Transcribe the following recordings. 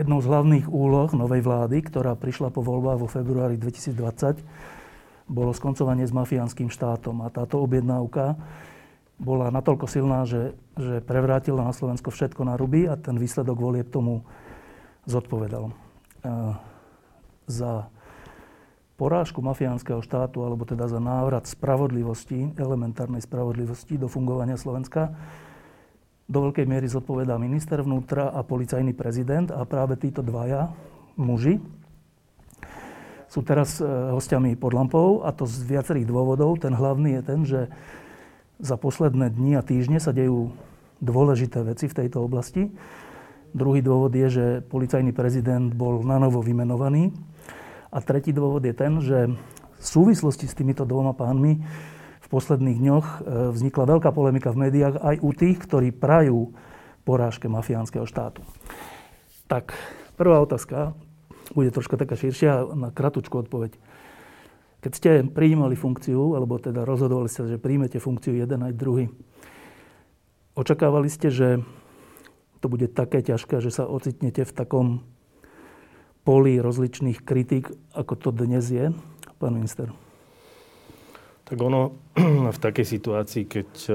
Jednou z hlavných úloh novej vlády, ktorá prišla po voľbách vo februári 2020, bolo skoncovanie s mafiánskym štátom. A táto objednávka bola natoľko silná, že, že prevrátila na Slovensko všetko na ruby a ten výsledok volieb tomu zodpovedal. A za porážku mafiánskeho štátu, alebo teda za návrat spravodlivosti, elementárnej spravodlivosti do fungovania Slovenska, do veľkej miery zodpovedá minister vnútra a policajný prezident a práve títo dvaja muži sú teraz e, hostiami pod lampou a to z viacerých dôvodov. Ten hlavný je ten, že za posledné dni a týždne sa dejú dôležité veci v tejto oblasti. Druhý dôvod je, že policajný prezident bol na novo vymenovaný. A tretí dôvod je ten, že v súvislosti s týmito dvoma pánmi posledných dňoch e, vznikla veľká polemika v médiách aj u tých, ktorí prajú porážke mafiánskeho štátu. Tak, prvá otázka bude troška taká širšia na kratučku odpoveď. Keď ste prijímali funkciu, alebo teda rozhodovali ste, že príjmete funkciu jeden aj druhý, očakávali ste, že to bude také ťažké, že sa ocitnete v takom poli rozličných kritik, ako to dnes je, pán minister? Tak ono v takej situácii, keď e,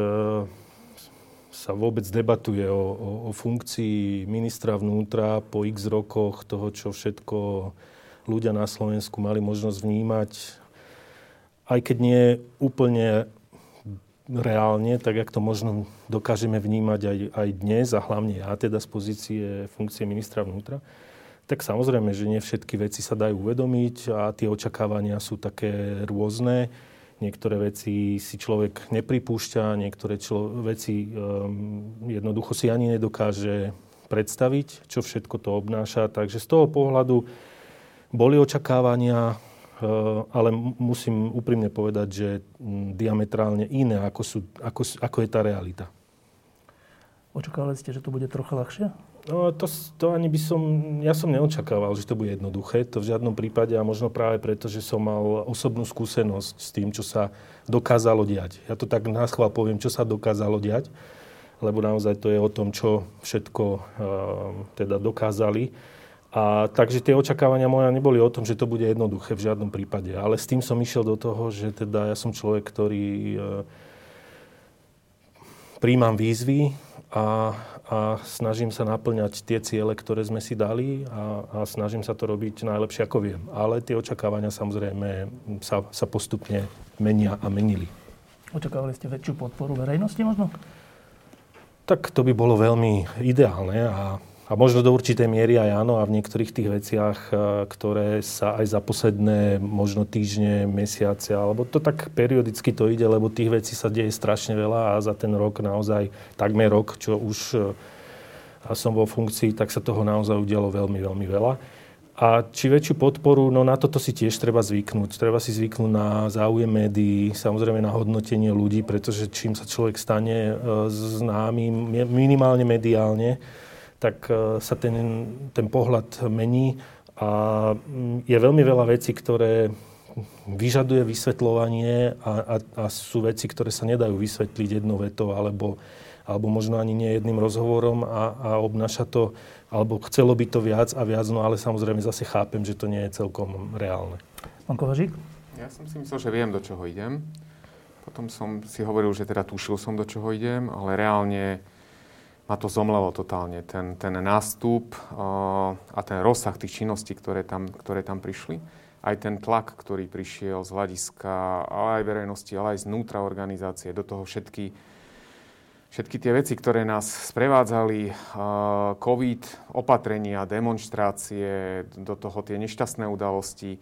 sa vôbec debatuje o, o, o funkcii ministra vnútra po x rokoch toho, čo všetko ľudia na Slovensku mali možnosť vnímať, aj keď nie úplne reálne, tak jak to možno dokážeme vnímať aj, aj dnes, a hlavne ja teda z pozície funkcie ministra vnútra, tak samozrejme, že nie všetky veci sa dajú uvedomiť a tie očakávania sú také rôzne. Niektoré veci si človek nepripúšťa, niektoré člo- veci um, jednoducho si ani nedokáže predstaviť, čo všetko to obnáša. Takže z toho pohľadu boli očakávania, uh, ale musím úprimne povedať, že diametrálne iné, ako, sú, ako, ako je tá realita. Očakávali ste, že to bude trocha ľahšie? No to, to ani by som, ja som neočakával, že to bude jednoduché. To v žiadnom prípade a možno práve preto, že som mal osobnú skúsenosť s tým, čo sa dokázalo diať. Ja to tak na poviem, čo sa dokázalo diať, lebo naozaj to je o tom, čo všetko uh, teda dokázali. A takže tie očakávania moja neboli o tom, že to bude jednoduché v žiadnom prípade. Ale s tým som išiel do toho, že teda ja som človek, ktorý uh, príjmam výzvy a a snažím sa naplňať tie ciele, ktoré sme si dali a, a snažím sa to robiť najlepšie, ako viem. Ale tie očakávania samozrejme sa, sa postupne menia a menili. Očakávali ste väčšiu podporu verejnosti možno? Tak to by bolo veľmi ideálne a a možno do určitej miery aj áno a v niektorých tých veciach, e, ktoré sa aj za posledné možno týždne, mesiace, alebo to tak periodicky to ide, lebo tých vecí sa deje strašne veľa a za ten rok naozaj, takmer rok, čo už e, som vo funkcii, tak sa toho naozaj udialo veľmi, veľmi veľa. A či väčšiu podporu, no na toto si tiež treba zvyknúť. Treba si zvyknúť na záujem médií, samozrejme na hodnotenie ľudí, pretože čím sa človek stane e, známym, minimálne mediálne, tak e, sa ten, ten pohľad mení a mm, je veľmi veľa vecí, ktoré vyžaduje vysvetľovanie a, a, a sú veci, ktoré sa nedajú vysvetliť jednou vetou alebo, alebo možno ani nie jedným rozhovorom a, a obnáša to, alebo chcelo by to viac a viac, no ale samozrejme zase chápem, že to nie je celkom reálne. Pán Kovažík? Ja som si myslel, že viem, do čoho idem. Potom som si hovoril, že teda tušil som, do čoho idem, ale reálne ma to zomlelo totálne. Ten, ten nástup a ten rozsah tých činností, ktoré tam, ktoré tam prišli, aj ten tlak, ktorý prišiel z hľadiska ale aj verejnosti, ale aj znútra organizácie, do toho všetky, všetky tie veci, ktoré nás sprevádzali, COVID, opatrenia, demonstrácie, do toho tie nešťastné udalosti.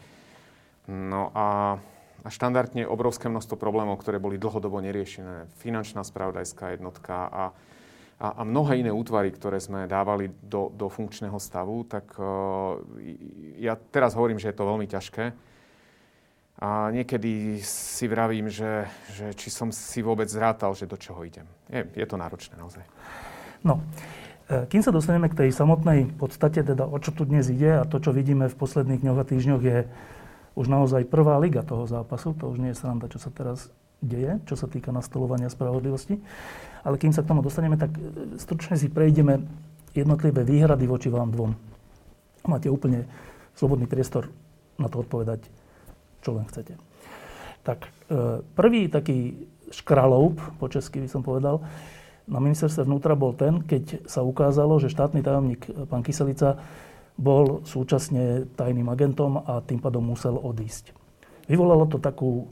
No a, a štandardne obrovské množstvo problémov, ktoré boli dlhodobo neriešené. Finančná spravodajská jednotka a a, a mnohé iné útvary, ktoré sme dávali do, do funkčného stavu, tak uh, ja teraz hovorím, že je to veľmi ťažké. A niekedy si vravím, že, že či som si vôbec zrátal, že do čoho idem. Je, je to náročné naozaj. No, e, kým sa dostaneme k tej samotnej podstate, teda o čo tu dnes ide a to, čo vidíme v posledných dňoch a týždňoch je už naozaj prvá liga toho zápasu. To už nie je sranda, čo sa teraz deje, čo sa týka nastolovania spravodlivosti. Ale kým sa k tomu dostaneme, tak e, stručne si prejdeme jednotlivé výhrady voči vám dvom. Máte úplne slobodný priestor na to odpovedať, čo len chcete. Tak e, prvý taký škraloup, po česky by som povedal, na ministerstve vnútra bol ten, keď sa ukázalo, že štátny tajomník e, pán Kyselica bol súčasne tajným agentom a tým pádom musel odísť. Vyvolalo to takú,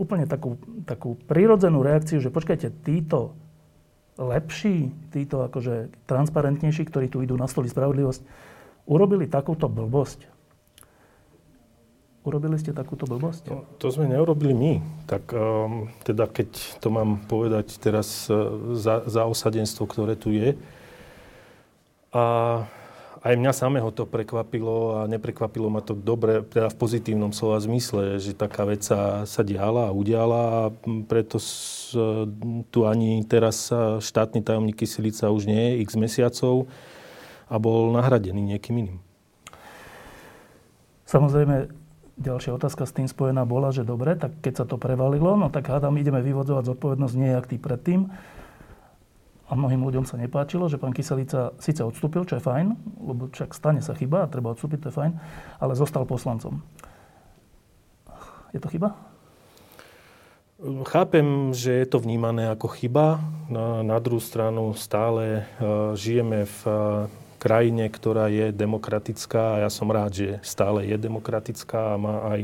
úplne takú, takú prírodzenú reakciu, že počkajte, títo lepší, títo akože transparentnejší, ktorí tu idú na stoli spravodlivosť, urobili takúto blbosť. Urobili ste takúto blbosť? No, to sme neurobili my. Tak um, teda keď to mám povedať teraz uh, za, za osadenstvo, ktoré tu je. A aj mňa samého to prekvapilo a neprekvapilo ma to dobre, teda v pozitívnom slova zmysle, že taká vec sa, diala a udiala a preto tu ani teraz štátny tajomník Kyselica už nie je x mesiacov a bol nahradený niekým iným. Samozrejme, ďalšia otázka s tým spojená bola, že dobre, tak keď sa to prevalilo, no tak hádam, ideme vyvodzovať zodpovednosť nie jak tý predtým a mnohým ľuďom sa nepáčilo, že pán Kyselica síce odstúpil, čo je fajn, lebo však stane sa chyba a treba odstúpiť, to je fajn, ale zostal poslancom. Je to chyba? Chápem, že je to vnímané ako chyba. Na, na druhú stranu stále uh, žijeme v uh, krajine, ktorá je demokratická a ja som rád, že stále je demokratická a má aj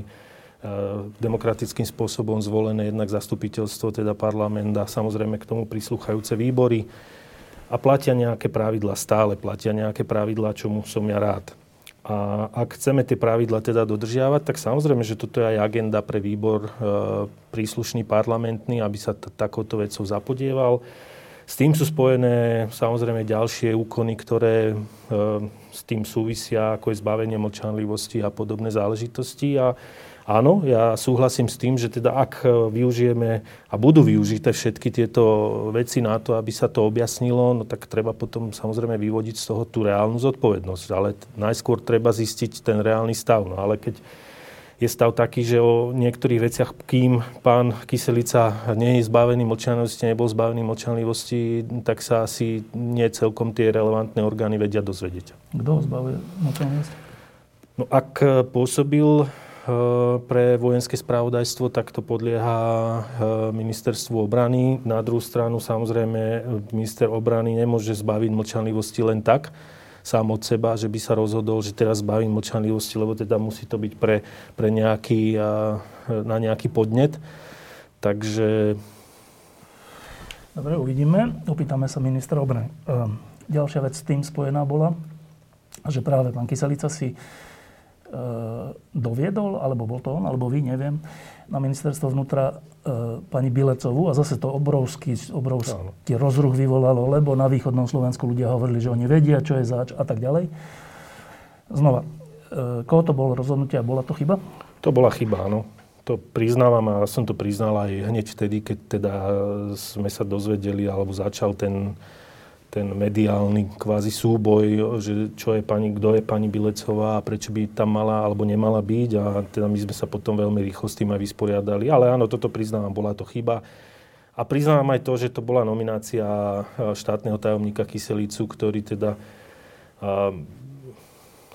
demokratickým spôsobom zvolené jednak zastupiteľstvo, teda parlament a samozrejme k tomu prislúchajúce výbory. A platia nejaké pravidla, stále platia nejaké pravidla, čomu som ja rád. A ak chceme tie pravidla teda dodržiavať, tak samozrejme, že toto je aj agenda pre výbor e, príslušný parlamentný, aby sa t- takouto vecou zapodieval. S tým sú spojené samozrejme ďalšie úkony, ktoré e, s tým súvisia, ako je zbavenie mlčanlivosti a podobné záležitosti. A Áno, ja súhlasím s tým, že teda ak e, využijeme a budú využité všetky tieto veci na to, aby sa to objasnilo, no tak treba potom samozrejme vyvodiť z toho tú reálnu zodpovednosť. Ale najskôr treba zistiť ten reálny stav. No ale keď je stav taký, že o niektorých veciach, kým pán Kyselica nie je zbavený mlčanlivosti, nebol zbavený mlčanlivosti, tak sa asi nie celkom tie relevantné orgány vedia dozvedieť. Kto ho zbavuje mlčanlivosti? No ak pôsobil Eh, pre vojenské spravodajstvo, tak to podlieha eh, ministerstvu obrany. Na druhú stranu samozrejme minister obrany nemôže zbaviť mlčanlivosti len tak, sám od seba, že by sa rozhodol, že teraz zbavím mlčanlivosti, lebo teda musí to byť pre, pre nejaký, eh, na nejaký podnet. Takže... Dobre, uvidíme. Opýtame sa ministra obrany. Ďalšia vec s tým spojená bola, že práve pán Kyselica si doviedol, alebo bol to on, alebo vy, neviem, na ministerstvo vnútra e, pani Bilecovú a zase to obrovský, obrovský rozruch vyvolalo, lebo na východnom Slovensku ľudia hovorili, že oni vedia, čo je zač a tak ďalej. Znova, e, koho to bolo rozhodnutie a bola to chyba? To bola chyba, áno. To priznávam a som to priznal aj hneď vtedy, keď teda sme sa dozvedeli, alebo začal ten ten mediálny kvázi súboj, že čo je pani, kto je pani Bilecová a prečo by tam mala alebo nemala byť a teda my sme sa potom veľmi rýchlo s tým aj vysporiadali. Ale áno, toto priznávam, bola to chyba. A priznávam aj to, že to bola nominácia štátneho tajomníka Kyselicu, ktorý teda uh,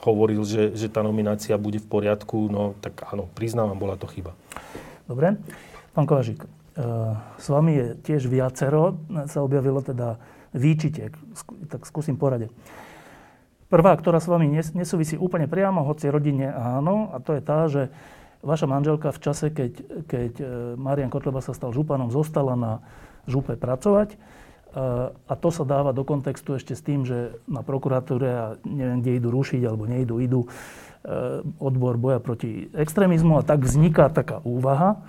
hovoril, že, že tá nominácia bude v poriadku. No tak áno, priznávam, bola to chyba. Dobre. Pán Kovažík, s vami je tiež viacero, sa objavilo teda výčitek. Tak skúsim porade. Prvá, ktorá s vami nesúvisí úplne priamo, hoci rodine áno, a to je tá, že vaša manželka v čase, keď, keď e, Marian Kotleba sa stal županom, zostala na župe pracovať. E, a to sa dáva do kontextu ešte s tým, že na prokuratúre, a neviem, kde idú rušiť, alebo nejdu, idú e, odbor boja proti extrémizmu. A tak vzniká taká úvaha,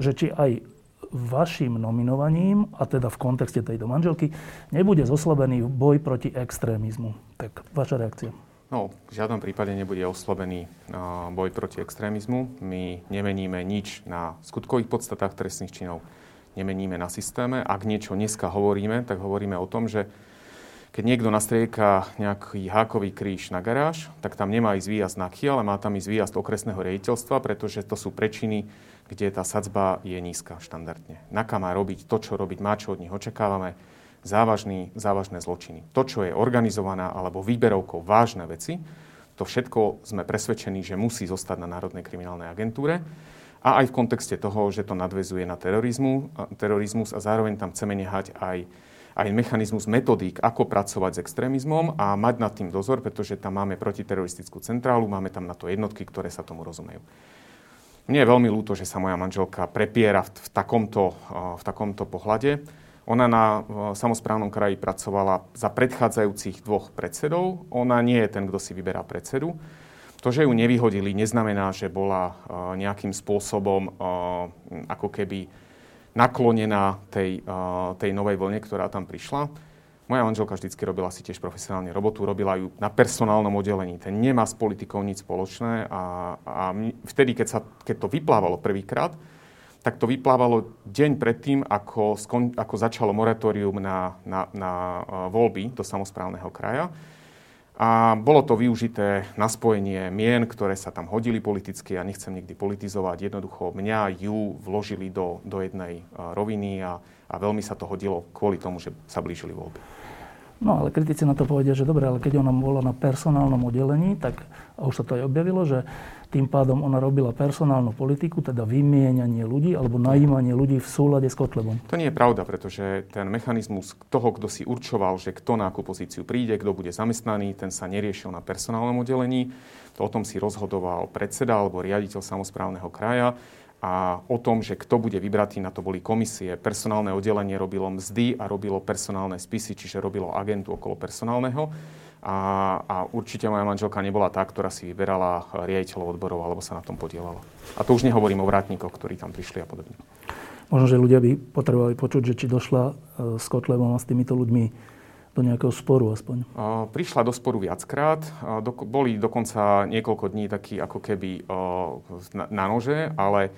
že či aj vašim nominovaním, a teda v kontexte tejto manželky, nebude zoslabený boj proti extrémizmu. Tak vaša reakcia. No, v žiadnom prípade nebude oslobený boj proti extrémizmu. My nemeníme nič na skutkových podstatách trestných činov, nemeníme na systéme. Ak niečo dneska hovoríme, tak hovoríme o tom, že keď niekto nastrieka nejaký hákový kríž na garáž, tak tam nemá ísť výjazd na KIA, ale má tam ísť výjazd okresného riaditeľstva, pretože to sú prečiny, kde tá sadzba je nízka štandardne. NAKA má robiť to, čo robiť má, čo od nich očakávame, závažný, závažné zločiny. To, čo je organizovaná alebo výberovkou vážne veci, to všetko sme presvedčení, že musí zostať na Národnej kriminálnej agentúre. A aj v kontexte toho, že to nadvezuje na terorizmu, terorizmus a zároveň tam chceme nehať aj aj mechanizmus metodík, ako pracovať s extrémizmom a mať nad tým dozor, pretože tam máme protiteroristickú centrálu, máme tam na to jednotky, ktoré sa tomu rozumejú. Mne je veľmi ľúto, že sa moja manželka prepiera v, v, takomto, v takomto pohľade. Ona na samozprávnom kraji pracovala za predchádzajúcich dvoch predsedov. Ona nie je ten, kto si vyberá predsedu. To, že ju nevyhodili, neznamená, že bola nejakým spôsobom ako keby naklonená tej, tej novej vlne, ktorá tam prišla. Moja manželka vždycky robila si tiež profesionálne robotu, robila ju na personálnom oddelení. Ten nemá s politikou nič spoločné a, a vtedy, keď, sa, keď to vyplávalo prvýkrát, tak to vyplávalo deň predtým, ako, skon, ako začalo moratórium na, na, na voľby do samozprávneho kraja. A bolo to využité na spojenie mien, ktoré sa tam hodili politicky. Ja nechcem nikdy politizovať. Jednoducho mňa ju vložili do, do jednej roviny a, a veľmi sa to hodilo kvôli tomu, že sa blížili voľby. No ale kritici na to povedia, že dobre, ale keď ona bola na personálnom oddelení, tak a už sa to aj objavilo, že tým pádom ona robila personálnu politiku, teda vymienianie ľudí alebo najímanie ľudí v súlade s Kotlebom. To nie je pravda, pretože ten mechanizmus toho, kto si určoval, že kto na akú pozíciu príde, kto bude zamestnaný, ten sa neriešil na personálnom oddelení. To o tom si rozhodoval predseda alebo riaditeľ samozprávneho kraja a o tom, že kto bude vybratý, na to boli komisie. Personálne oddelenie robilo mzdy a robilo personálne spisy, čiže robilo agentu okolo personálneho. A, a určite moja manželka nebola tá, ktorá si vyberala riaditeľov odborov alebo sa na tom podielala. A to už nehovorím o vrátnikoch, ktorí tam prišli a podobne. Možno, že ľudia by potrebovali počuť, že či došla e, s Kotlebom a s týmito ľuďmi do nejakého sporu aspoň. Prišla do sporu viackrát. Do, boli dokonca niekoľko dní takí ako keby na nože, ale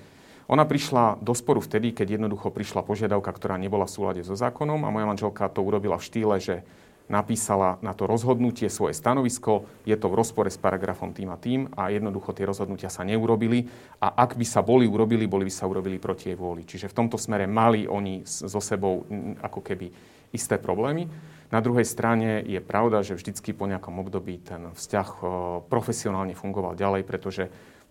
ona prišla do sporu vtedy, keď jednoducho prišla požiadavka, ktorá nebola v súlade so zákonom a moja manželka to urobila v štýle, že napísala na to rozhodnutie svoje stanovisko, je to v rozpore s paragrafom tým a tým a jednoducho tie rozhodnutia sa neurobili a ak by sa boli urobili, boli by sa urobili proti jej vôli. Čiže v tomto smere mali oni so sebou ako keby isté problémy. Na druhej strane je pravda, že vždycky po nejakom období ten vzťah profesionálne fungoval ďalej, pretože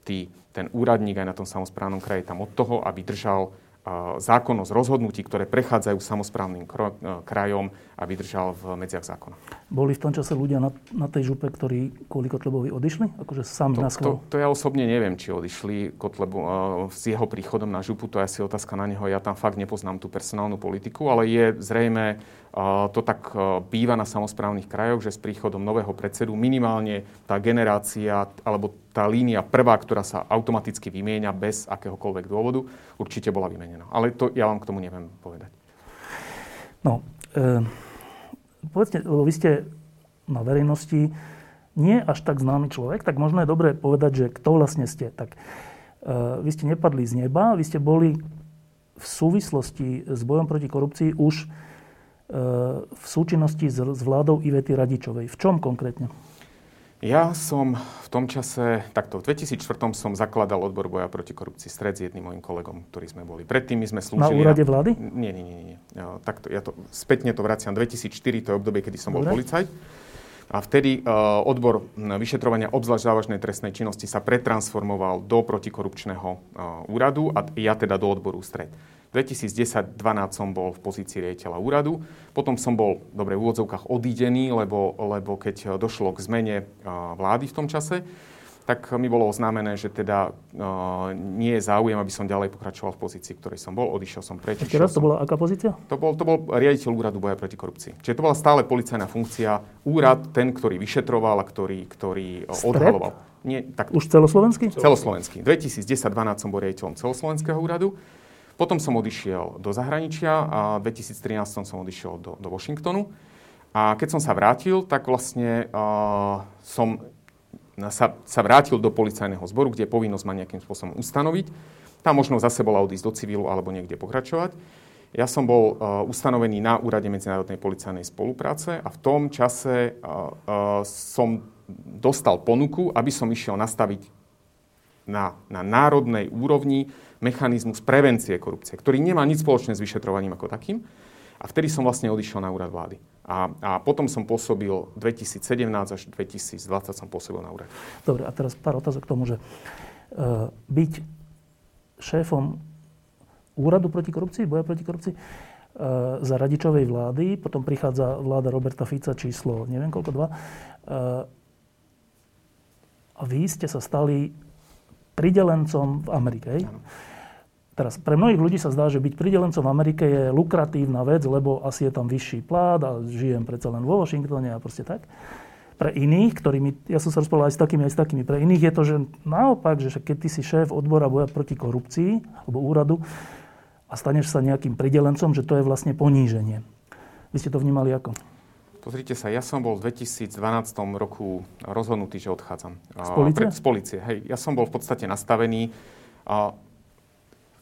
tý, ten úradník aj na tom samozprávnom kraji tam od toho, aby držal zákonnosť rozhodnutí, ktoré prechádzajú samozprávnym krajom a vydržal v medziach zákona. Boli v tom čase ľudia na, na tej župe, ktorí kvôli Kotlebovi odišli? Akože sami to, na to, to, ja osobne neviem, či odišli Kotlebu, uh, s jeho príchodom na župu, to je asi otázka na neho. Ja tam fakt nepoznám tú personálnu politiku, ale je zrejme, uh, to tak uh, býva na samozprávnych krajoch, že s príchodom nového predsedu minimálne tá generácia alebo tá línia prvá, ktorá sa automaticky vymieňa bez akéhokoľvek dôvodu, určite bola vymenená. Ale to ja vám k tomu neviem povedať. No, e, povedzte, lebo vy ste na verejnosti nie až tak známy človek, tak možno je dobré povedať, že kto vlastne ste. Tak e, vy ste nepadli z neba, vy ste boli v súvislosti s bojom proti korupcii už e, v súčinnosti s, s vládou Ivety Radičovej. V čom konkrétne? Ja som v tom čase, takto v 2004 som zakladal odbor boja proti korupcii stred s jedným mojim kolegom, ktorý sme boli. Predtým my sme slúžili... Na úrade vlády? Nie, nie, nie. nie. Ja, takto, ja to spätne to vraciam. 2004 to je obdobie, kedy som Dobre. bol policajt. A vtedy uh, odbor vyšetrovania obzvlášť závažnej trestnej činnosti sa pretransformoval do protikorupčného uh, úradu a ja teda do odboru stred. 2010-2012 som bol v pozícii riaditeľa úradu. Potom som bol, dobre, v úvodzovkách odídený, lebo, lebo keď došlo k zmene vlády v tom čase, tak mi bolo oznámené, že teda nie je záujem, aby som ďalej pokračoval v pozícii, ktorej som bol. Odišiel som preč. Ešte raz, to bola aká pozícia? To bol, to bol riaditeľ úradu boja proti korupcii. Čiže to bola stále policajná funkcia. Úrad, ten, ktorý vyšetroval a ktorý, ktorý odhaloval. Nie, tak, Už celoslovenský? Celoslovenský. 2010-2012 som bol riaditeľom celoslovenského úradu. Potom som odišiel do zahraničia a v 2013 som odišiel do, do Washingtonu. A keď som sa vrátil, tak vlastne uh, som sa, sa vrátil do policajného zboru, kde je povinnosť ma nejakým spôsobom ustanoviť. Tá možnosť zase bola odísť do civilu alebo niekde pokračovať. Ja som bol uh, ustanovený na úrade medzinárodnej policajnej spolupráce a v tom čase uh, uh, som dostal ponuku, aby som išiel nastaviť na, na národnej úrovni mechanizmus prevencie korupcie, ktorý nemá nič spoločné s vyšetrovaním ako takým. A vtedy som vlastne odišiel na úrad vlády. A, a potom som pôsobil 2017 až 2020 som pôsobil na úrade. Dobre, a teraz pár otázok k tomu, že uh, byť šéfom úradu proti korupcii, boja proti korupcii, uh, za radičovej vlády, potom prichádza vláda Roberta Fica číslo, neviem koľko, dva. Uh, a vy ste sa stali pridelencom v Amerike. Hej? Teraz, pre mnohých ľudí sa zdá, že byť pridelencom v Amerike je lukratívna vec, lebo asi je tam vyšší plát a žijem predsa len vo Washingtone a proste tak. Pre iných, ktorými, ja som sa rozprával aj s takými, aj s takými, pre iných je to, že naopak, že keď ty si šéf odbora boja proti korupcii alebo úradu a staneš sa nejakým pridelencom, že to je vlastne poníženie. Vy ste to vnímali ako? Pozrite sa, ja som bol v 2012 roku rozhodnutý, že odchádzam. Z policie? Z policie, hej. Ja som bol v podstate nastavený.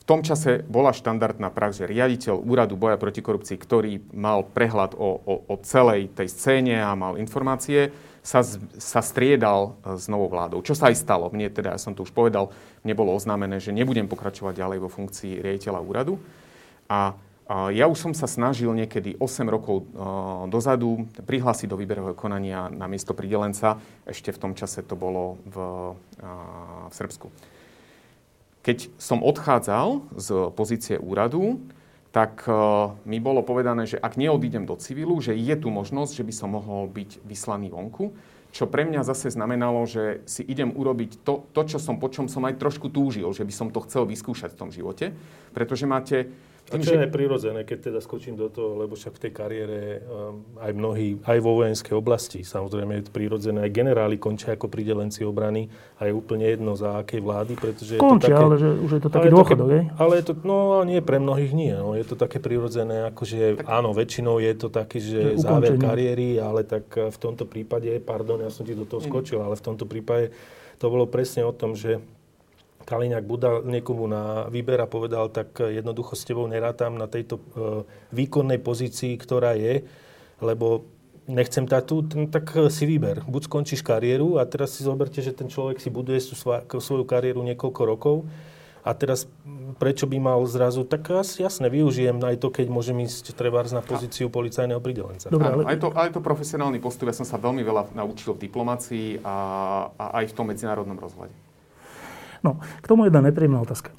A tom čase bola štandardná prax, že riaditeľ úradu boja proti korupcii, ktorý mal prehľad o, o, o celej tej scéne a mal informácie, sa, sa striedal s novou vládou. Čo sa aj stalo. Mne teda, ja som to už povedal, mne bolo oznámené, že nebudem pokračovať ďalej vo funkcii riaditeľa úradu. A ja už som sa snažil niekedy 8 rokov dozadu prihlásiť do výberového konania na miesto pridelenca. Ešte v tom čase to bolo v, v Srbsku. Keď som odchádzal z pozície úradu, tak mi bolo povedané, že ak neodídem do civilu, že je tu možnosť, že by som mohol byť vyslaný vonku. Čo pre mňa zase znamenalo, že si idem urobiť to, to čo som, po čom som aj trošku túžil, že by som to chcel vyskúšať v tom živote. Pretože máte a čo je aj prirodzené, keď teda skočím do toho, lebo však v tej kariére um, aj mnohí, aj vo vojenskej oblasti, samozrejme je to prirodzené, aj generáli končia ako pridelenci obrany a je úplne jedno za akej vlády, pretože končia, je to také, ale že už je to taký dôchodok, také, Ale je to, no nie, pre mnohých nie, no, je to také prirodzené, akože tak, áno, väčšinou je to také, že záver kariéry, ale tak v tomto prípade, pardon, ja som ti do toho skočil, ale v tomto prípade to bolo presne o tom, že Kaliňák budal niekomu na výber a povedal, tak jednoducho s tebou nerátam na tejto e, výkonnej pozícii, ktorá je, lebo nechcem tu, tak si vyber. Buď skončíš kariéru a teraz si zoberte, že ten človek si buduje svoju kariéru niekoľko rokov a teraz prečo by mal zrazu, tak jasne, využijem aj to, keď môžem ísť treba na pozíciu policajného pridelenca. Dobre, ale... Aj, to, aj to profesionálny postup, ja som sa veľmi veľa naučil v diplomácii a, a aj v tom medzinárodnom rozhľade. No, k tomu jedna nepríjemná otázka. E,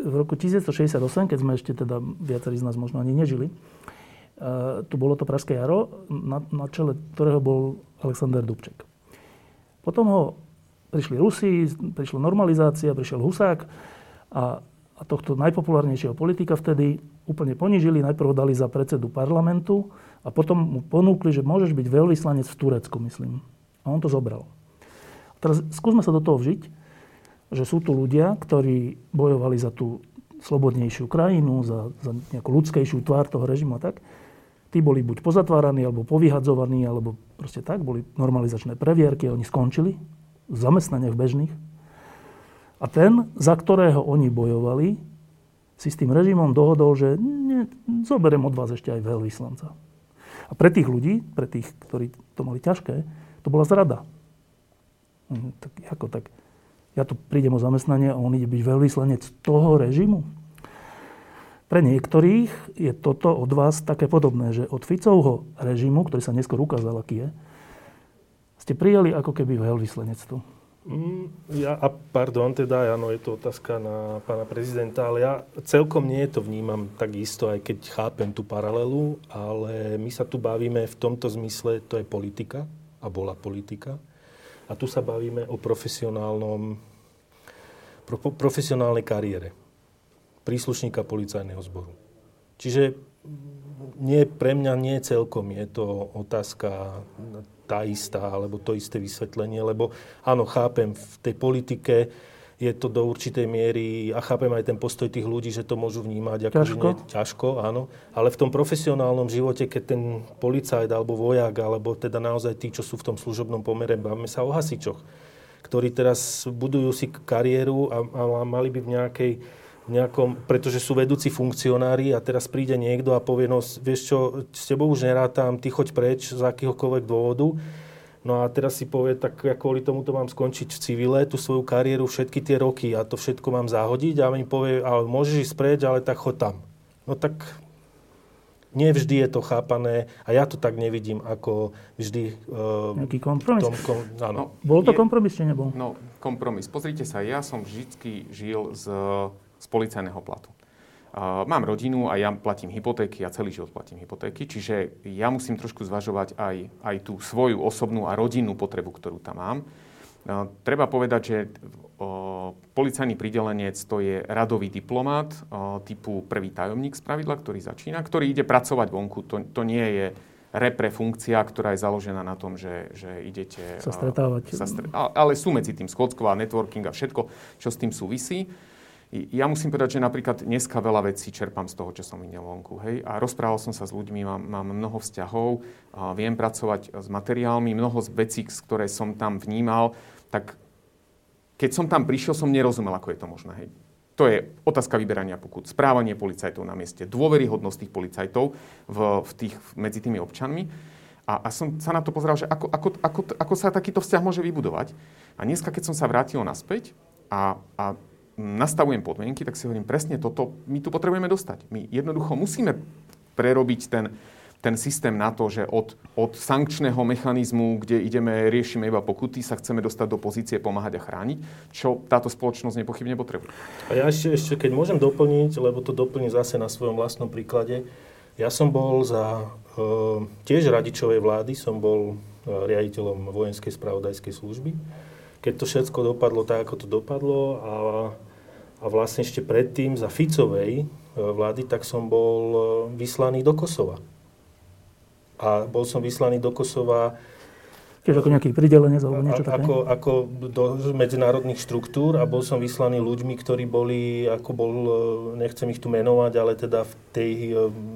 v roku 1968, keď sme ešte teda viacerí z nás možno ani nežili, e, tu bolo to Pražské jaro, na, na čele ktorého bol Alexander Dubček. Potom ho prišli Rusi, prišla normalizácia, prišiel Husák a, a tohto najpopulárnejšieho politika vtedy úplne ponížili. Najprv ho dali za predsedu parlamentu a potom mu ponúkli, že môžeš byť veľvyslanec v Turecku, myslím. A on to zobral. Teraz skúsme sa do toho vžiť že sú tu ľudia, ktorí bojovali za tú slobodnejšiu krajinu, za, za nejakú ľudskejšiu tvár toho režimu a tak. Tí boli buď pozatváraní, alebo povyhadzovaní, alebo proste tak. Boli normalizačné previerky, oni skončili v zamestnaniach bežných. A ten, za ktorého oni bojovali, si s tým režimom dohodol, že ne, zoberiem od vás ešte aj veľvyslanca. A pre tých ľudí, pre tých, ktorí to mali ťažké, to bola zrada. Hm, tak ako tak? Ja tu prídem o zamestnanie a on ide byť veľvyslanec toho režimu. Pre niektorých je toto od vás také podobné, že od Ficovho režimu, ktorý sa neskôr ukázal, aký je, ste prijali ako keby veľvyslanectvo. Mm, ja, a pardon, teda, áno, je to otázka na pána prezidenta, ale ja celkom nie to vnímam tak isto, aj keď chápem tú paralelu, ale my sa tu bavíme v tomto zmysle, to je politika a bola politika. A tu sa bavíme o profesionálnom pro, profesionálnej kariére príslušníka policajného zboru. Čiže nie, pre mňa nie celkom je to otázka tá istá, alebo to isté vysvetlenie, lebo áno, chápem, v tej politike je to do určitej miery, a chápem aj ten postoj tých ľudí, že to môžu vnímať ako ťažko. Nie, ťažko, áno. Ale v tom profesionálnom živote, keď ten policajt alebo vojak, alebo teda naozaj tí, čo sú v tom služobnom pomere, bavíme sa o hasičoch, ktorí teraz budujú si kariéru a, a mali by v nejakej nejakom, pretože sú vedúci funkcionári a teraz príde niekto a povie, no vieš čo, s tebou už nerátam, ty choď preč z akéhokoľvek dôvodu No a teraz si povie, tak ja kvôli tomu to mám skončiť v civile, tú svoju kariéru, všetky tie roky a to všetko mám zahodiť a mi povie, ale môžeš ísť preč, ale tak chod tam. No tak nevždy je to chápané a ja to tak nevidím ako vždy... Uh, Nejaký kompromis? Tom, kom, áno. No, Bol to je, kompromis, či nebol? No, kompromis. Pozrite sa, ja som vždy žil z, z policajného platu. Uh, mám rodinu a ja platím hypotéky a celý život platím hypotéky, čiže ja musím trošku zvažovať aj, aj tú svoju osobnú a rodinnú potrebu, ktorú tam mám. Uh, treba povedať, že policajný pridelenec to je radový diplomát typu prvý tajomník z pravidla, ktorý začína, ktorý ide pracovať vonku. To, to nie je repre funkcia, ktorá je založená na tom, že, že idete... Sa stretávať. Sa stre... Ale sú medzi tým schôdzková, networking a všetko, čo s tým súvisí. Ja musím povedať, že napríklad dneska veľa vecí čerpám z toho, čo som videl vonku. Hej? A rozprával som sa s ľuďmi, mám, mám mnoho vzťahov, a viem pracovať s materiálmi, mnoho z vecí, ktoré som tam vnímal, tak keď som tam prišiel, som nerozumel, ako je to možné. Hej? To je otázka vyberania pokut, správanie policajtov na mieste, dôveryhodnosť tých policajtov v, v tých, medzi tými občanmi. A, a som sa na to pozeral, že ako, ako, ako, ako sa takýto vzťah môže vybudovať. A dneska, keď som sa vrátil naspäť a, a nastavujem podmienky, tak si hovorím presne toto, my tu potrebujeme dostať. My jednoducho musíme prerobiť ten, ten systém na to, že od, od sankčného mechanizmu, kde ideme, riešime iba pokuty, sa chceme dostať do pozície pomáhať a chrániť, čo táto spoločnosť nepochybne potrebuje. A ja ešte, ešte keď môžem doplniť, lebo to doplním zase na svojom vlastnom príklade, ja som bol za e, tiež radičovej vlády, som bol e, riaditeľom vojenskej spravodajskej služby. Keď to všetko dopadlo tak, ako to dopadlo a a vlastne ešte predtým za Ficovej e, vlády, tak som bol e, vyslaný do Kosova. A bol som vyslaný do Kosova Tiež ako nejaký pridelenec alebo niečo také? Ako, ako do medzinárodných štruktúr a bol som vyslaný ľuďmi, ktorí boli, ako bol, e, nechcem ich tu menovať, ale teda v tej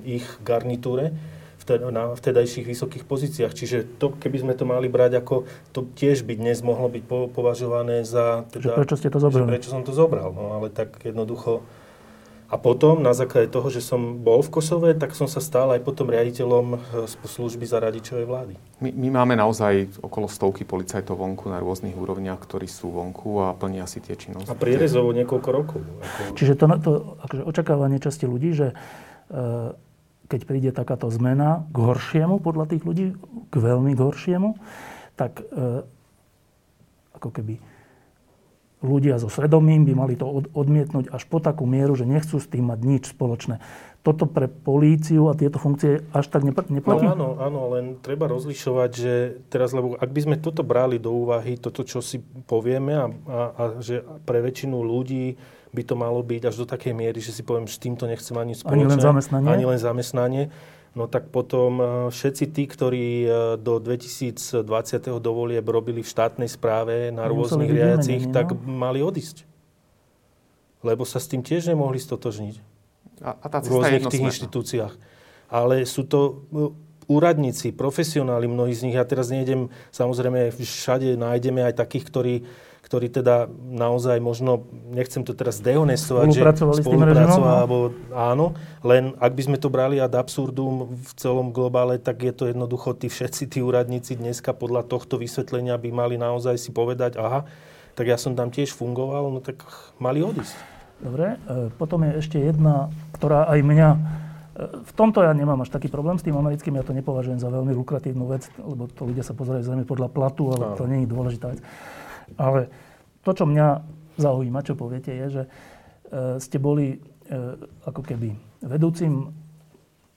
ich garnitúre na vtedajších vysokých pozíciách. Čiže to, keby sme to mali brať ako, to tiež by dnes mohlo byť po, považované za... Teda, že prečo ste to zobrali? prečo som to zobral, no ale tak jednoducho... A potom, na základe toho, že som bol v Kosove, tak som sa stal aj potom riaditeľom e, služby za radičovej vlády. My, my máme naozaj okolo stovky policajtov vonku na rôznych úrovniach, ktorí sú vonku a plnia si tie činnosti. A prierezovo niekoľko rokov. Ako... Čiže to, to akože očakávanie časti ľudí, že e, keď príde takáto zmena k horšiemu podľa tých ľudí, k veľmi k horšiemu, tak e, ako keby ľudia so svedomím by mali to od, odmietnúť až po takú mieru, že nechcú s tým mať nič spoločné. Toto pre políciu a tieto funkcie až tak neplatí? No, áno, áno, len treba rozlišovať, že teraz, lebo ak by sme toto brali do úvahy, toto, čo si povieme a, a, a že pre väčšinu ľudí by to malo byť až do takej miery, že si poviem, že s týmto nechcem ani spoločné. Ani len zamestnanie? Ani len zamestnanie. No tak potom e, všetci tí, ktorí e, do 2020. dovolie robili v štátnej správe na rôznych riadcich, no? tak mali odísť. Lebo sa s tým tiež nemohli stotožniť. A, a tá v rôznych tých inštitúciách. Ale sú to e, úradníci, profesionáli, mnohí z nich. Ja teraz nejdem, samozrejme, všade nájdeme aj takých, ktorí ktorí teda naozaj možno, nechcem to teraz dehonestovať, že spolupracovali alebo áno, len ak by sme to brali ad absurdum v celom globále, tak je to jednoducho, tí všetci tí úradníci dneska podľa tohto vysvetlenia by mali naozaj si povedať, aha, tak ja som tam tiež fungoval, no tak mali odísť. Dobre, e, potom je ešte jedna, ktorá aj mňa e, v tomto ja nemám až taký problém s tým americkým, ja to nepovažujem za veľmi lukratívnu vec, lebo to ľudia sa pozerajú zrejme podľa platu, ale to nie je dôležitá vec. Ale to, čo mňa zaujíma, čo poviete, je, že e, ste boli e, ako keby vedúcim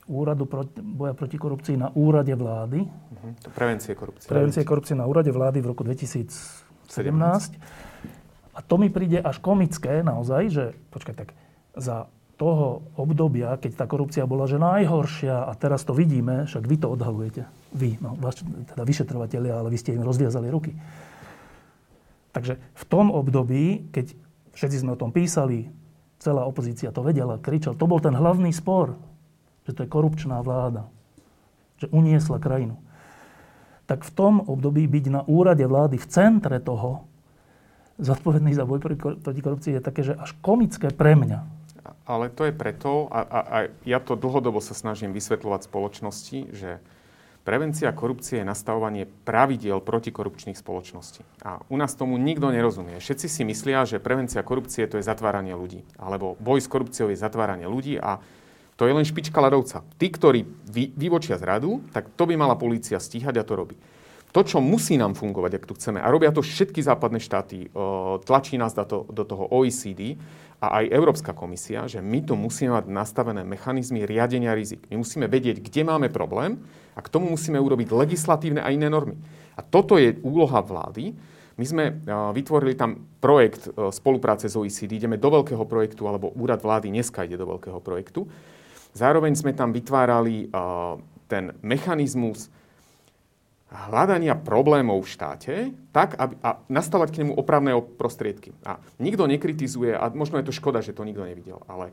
úradu boja proti korupcii na úrade vlády. Uh-huh. Prevencie korupcie. Prevencie korupcie na úrade vlády v roku 2017. 17. A to mi príde až komické naozaj, že počkaj, tak za toho obdobia, keď tá korupcia bola že najhoršia a teraz to vidíme, však vy to odhalujete. Vy, no, vaš, teda vyšetrovateľia, ale vy ste im rozviazali ruky. Takže v tom období, keď všetci sme o tom písali, celá opozícia to vedela, kričal. To bol ten hlavný spor, že to je korupčná vláda, že uniesla krajinu. Tak v tom období byť na úrade vlády v centre toho, zodpovedný za boj proti korupcii, je také, že až komické pre mňa. Ale to je preto, a, a, a ja to dlhodobo sa snažím vysvetľovať spoločnosti, že Prevencia korupcie je nastavovanie pravidiel protikorupčných spoločností. A u nás tomu nikto nerozumie. Všetci si myslia, že prevencia korupcie to je zatváranie ľudí. Alebo boj s korupciou je zatváranie ľudí a to je len špička ľadovca. Tí, ktorí vy, vyvočia zradu, tak to by mala polícia stíhať a to robí. To, čo musí nám fungovať, ak tu chceme, a robia to všetky západné štáty, tlačí nás do toho OECD, a aj Európska komisia, že my tu musíme mať nastavené mechanizmy riadenia rizik. My musíme vedieť, kde máme problém a k tomu musíme urobiť legislatívne a iné normy. A toto je úloha vlády. My sme vytvorili tam projekt e, spolupráce s OECD, ideme do veľkého projektu, alebo úrad vlády dneska ide do veľkého projektu. Zároveň sme tam vytvárali ten mechanizmus hľadania problémov v štáte tak, aby, a nastavať k nemu opravné prostriedky. A nikto nekritizuje, a možno je to škoda, že to nikto nevidel, ale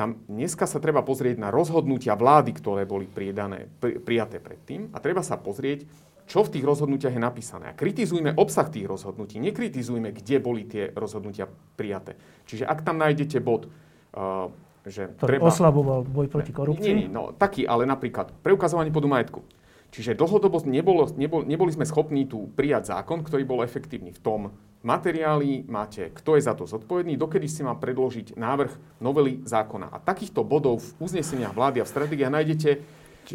tam dneska sa treba pozrieť na rozhodnutia vlády, ktoré boli priedané, pri, prijaté predtým a treba sa pozrieť, čo v tých rozhodnutiach je napísané. A kritizujme obsah tých rozhodnutí, nekritizujme, kde boli tie rozhodnutia prijaté. Čiže ak tam nájdete bod, uh, že Ktorý treba... oslaboval boj proti korupcii? Nie, nie, no taký, ale napríklad preukazovanie podu majetku. Čiže dlhodobo nebolo, nebol, neboli sme schopní tu prijať zákon, ktorý bol efektívny v tom, materiáli máte, kto je za to zodpovedný, dokedy si má predložiť návrh novely zákona. A takýchto bodov v uzneseniach vlády a v stratégiách nájdete,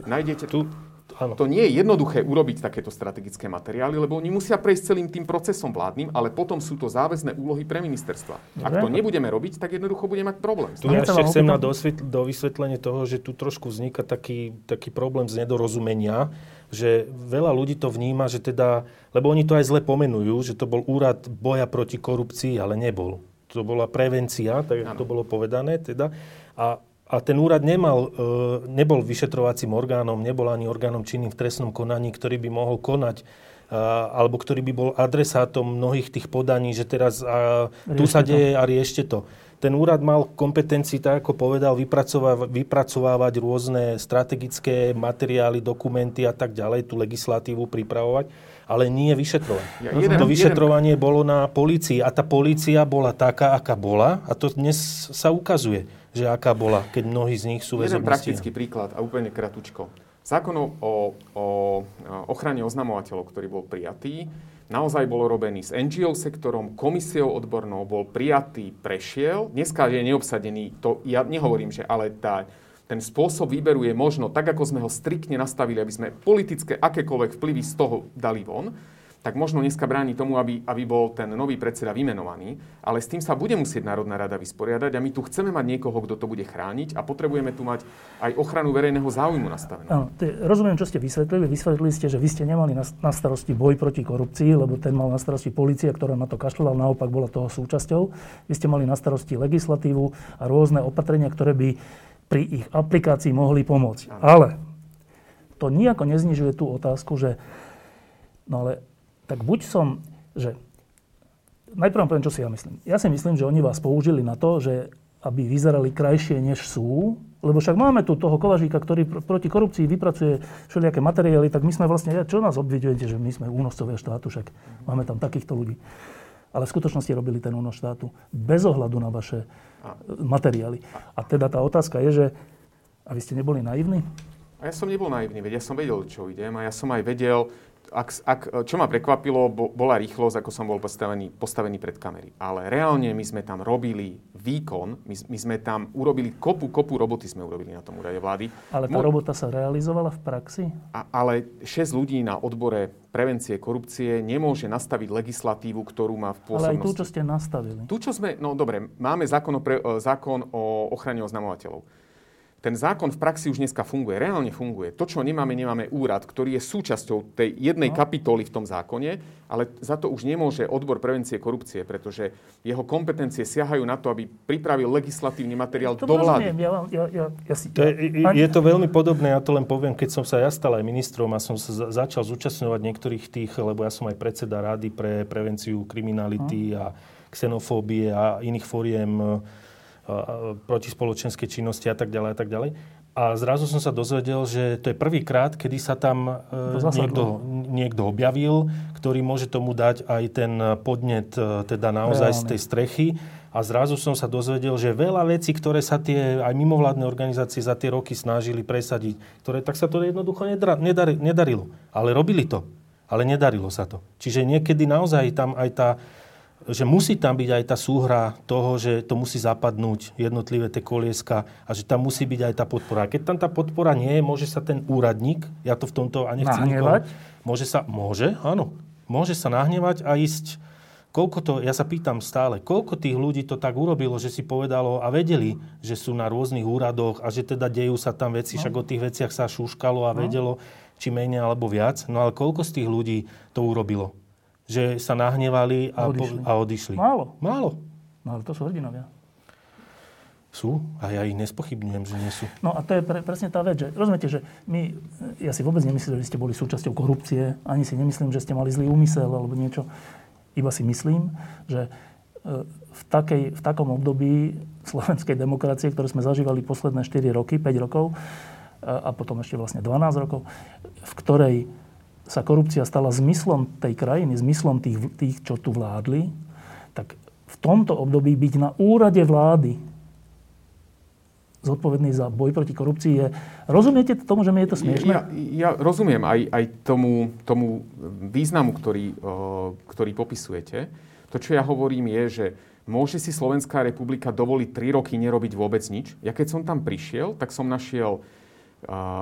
nájdete tu, Áno. To nie je jednoduché urobiť takéto strategické materiály, lebo oni musia prejsť celým tým procesom vládnym, ale potom sú to záväzné úlohy pre ministerstva. Dobre. Ak to nebudeme robiť, tak jednoducho budeme mať problém. Tu ja ešte chcem na do vysvetlenie toho, že tu trošku vzniká taký, taký problém z nedorozumenia, že veľa ľudí to vníma, že teda, lebo oni to aj zle pomenujú, že to bol úrad boja proti korupcii, ale nebol. To bola prevencia, tak ako to bolo povedané. Teda. A a ten úrad nemal, e, nebol vyšetrovacím orgánom, nebol ani orgánom činným v trestnom konaní, ktorý by mohol konať e, alebo ktorý by bol adresátom mnohých tých podaní, že teraz a, tu sa deje a riešte to. Ten úrad mal kompetencii, tak ako povedal, vypracovávať, rôzne strategické materiály, dokumenty a tak ďalej, tú legislatívu pripravovať, ale nie vyšetrovať. Ja, jeden, to vyšetrovanie jeden... bolo na polícii a tá polícia bola taká, aká bola a to dnes sa ukazuje že aká bola, keď mnohí z nich sú väzobnosti? Jeden praktický príklad a úplne kratučko. Zákon o, o ochrane oznamovateľov, ktorý bol prijatý, naozaj bol robený s NGO sektorom, komisiou odbornou, bol prijatý, prešiel. Dneska je neobsadený, to ja nehovorím, že ale tá, ten spôsob výberu je možno tak, ako sme ho striktne nastavili, aby sme politické akékoľvek vplyvy z toho dali von tak možno dneska bráni tomu, aby, aby bol ten nový predseda vymenovaný, ale s tým sa bude musieť Národná rada vysporiadať a my tu chceme mať niekoho, kto to bude chrániť a potrebujeme tu mať aj ochranu verejného záujmu nastavenú. Áno, rozumiem, čo ste vysvetlili. Vysvetlili ste, že vy ste nemali na, na starosti boj proti korupcii, lebo ten mal na starosti policia, ktorá na to kašľala, naopak bola toho súčasťou. Vy ste mali na starosti legislatívu a rôzne opatrenia, ktoré by pri ich aplikácii mohli pomôcť. Áno. Ale to nejako neznižuje tú otázku, že no ale tak buď som, že najprv poviem, čo si ja myslím. Ja si myslím, že oni vás použili na to, že aby vyzerali krajšie, než sú, lebo však máme tu toho Kovažíka, ktorý pr- proti korupcii vypracuje všelijaké materiály, tak my sme vlastne, čo nás obvidujete, že my sme únoscovia štátu, však máme tam takýchto ľudí. Ale v skutočnosti robili ten únos štátu bez ohľadu na vaše materiály. A teda tá otázka je, že a vy ste neboli naivní? A ja som nebol naivný, veď ja som vedel, čo idem a ja som aj vedel, ak, ak, čo ma prekvapilo, bo, bola rýchlosť, ako som bol postavený, postavený pred kamery. Ale reálne my sme tam robili výkon, my, my sme tam urobili kopu, kopu roboty sme urobili na tom úrade vlády. Ale tá Mo- robota sa realizovala v praxi? A, ale 6 ľudí na odbore prevencie korupcie nemôže nastaviť legislatívu, ktorú má v pôsobnosti. Ale aj tú, čo ste nastavili. Tu, čo sme, no dobre, máme zákon o, pre, zákon o ochrane oznamovateľov ten zákon v praxi už dneska funguje, reálne funguje. To, čo nemáme, nemáme úrad, ktorý je súčasťou tej jednej no. kapitoly v tom zákone, ale za to už nemôže odbor prevencie korupcie, pretože jeho kompetencie siahajú na to, aby pripravil legislatívny materiál to do vlády. Ja, ja, ja, ja si, to je, je to veľmi podobné, ja to len poviem, keď som sa ja stal aj ministrom a som sa začal zúčastňovať niektorých tých, lebo ja som aj predseda rady pre prevenciu kriminality no. a xenofóbie a iných fóriem protispoločenskej činnosti a tak ďalej a tak ďalej. A zrazu som sa dozvedel, že to je prvýkrát, kedy sa tam niekto, niekto objavil, ktorý môže tomu dať aj ten podnet teda naozaj Reálne. z tej strechy. A zrazu som sa dozvedel, že veľa vecí, ktoré sa tie aj mimovládne organizácie za tie roky snažili presadiť, ktoré tak sa to jednoducho nedarilo. Ale robili to. Ale nedarilo sa to. Čiže niekedy naozaj tam aj tá že musí tam byť aj tá súhra toho, že to musí zapadnúť jednotlivé tie kolieska a že tam musí byť aj tá podpora. A keď tam tá podpora nie je, môže sa ten úradník, ja to v tomto a nechcem? Nikoho, môže sa, môže, áno, môže sa nahnevať a ísť Koľko to, ja sa pýtam stále, koľko tých ľudí to tak urobilo, že si povedalo a vedeli, že sú na rôznych úradoch a že teda dejú sa tam veci, no. však o tých veciach sa šúškalo a no. vedelo, či menej alebo viac. No ale koľko z tých ľudí to urobilo? Že sa nahnevali a, odišli. Po, a odišli. Málo. Málo. No ale to sú hrdinovia. Sú a ja ich nespochybňujem, že nie sú. No a to je pre, presne tá vec, že rozumiete, že my, ja si vôbec nemyslím, že ste boli súčasťou korupcie, ani si nemyslím, že ste mali zlý úmysel alebo niečo. Iba si myslím, že e, v, takej, v takom období slovenskej demokracie, ktoré sme zažívali posledné 4 roky, 5 rokov a, a potom ešte vlastne 12 rokov, v ktorej sa korupcia stala zmyslom tej krajiny, zmyslom tých, tých, čo tu vládli, tak v tomto období byť na úrade vlády zodpovedný za boj proti korupcii je... Rozumiete tomu, že mi je to smiešne? Ja, ja rozumiem aj, aj tomu, tomu významu, ktorý, ktorý popisujete. To, čo ja hovorím, je, že môže si Slovenská republika dovoliť 3 roky nerobiť vôbec nič. Ja keď som tam prišiel, tak som našiel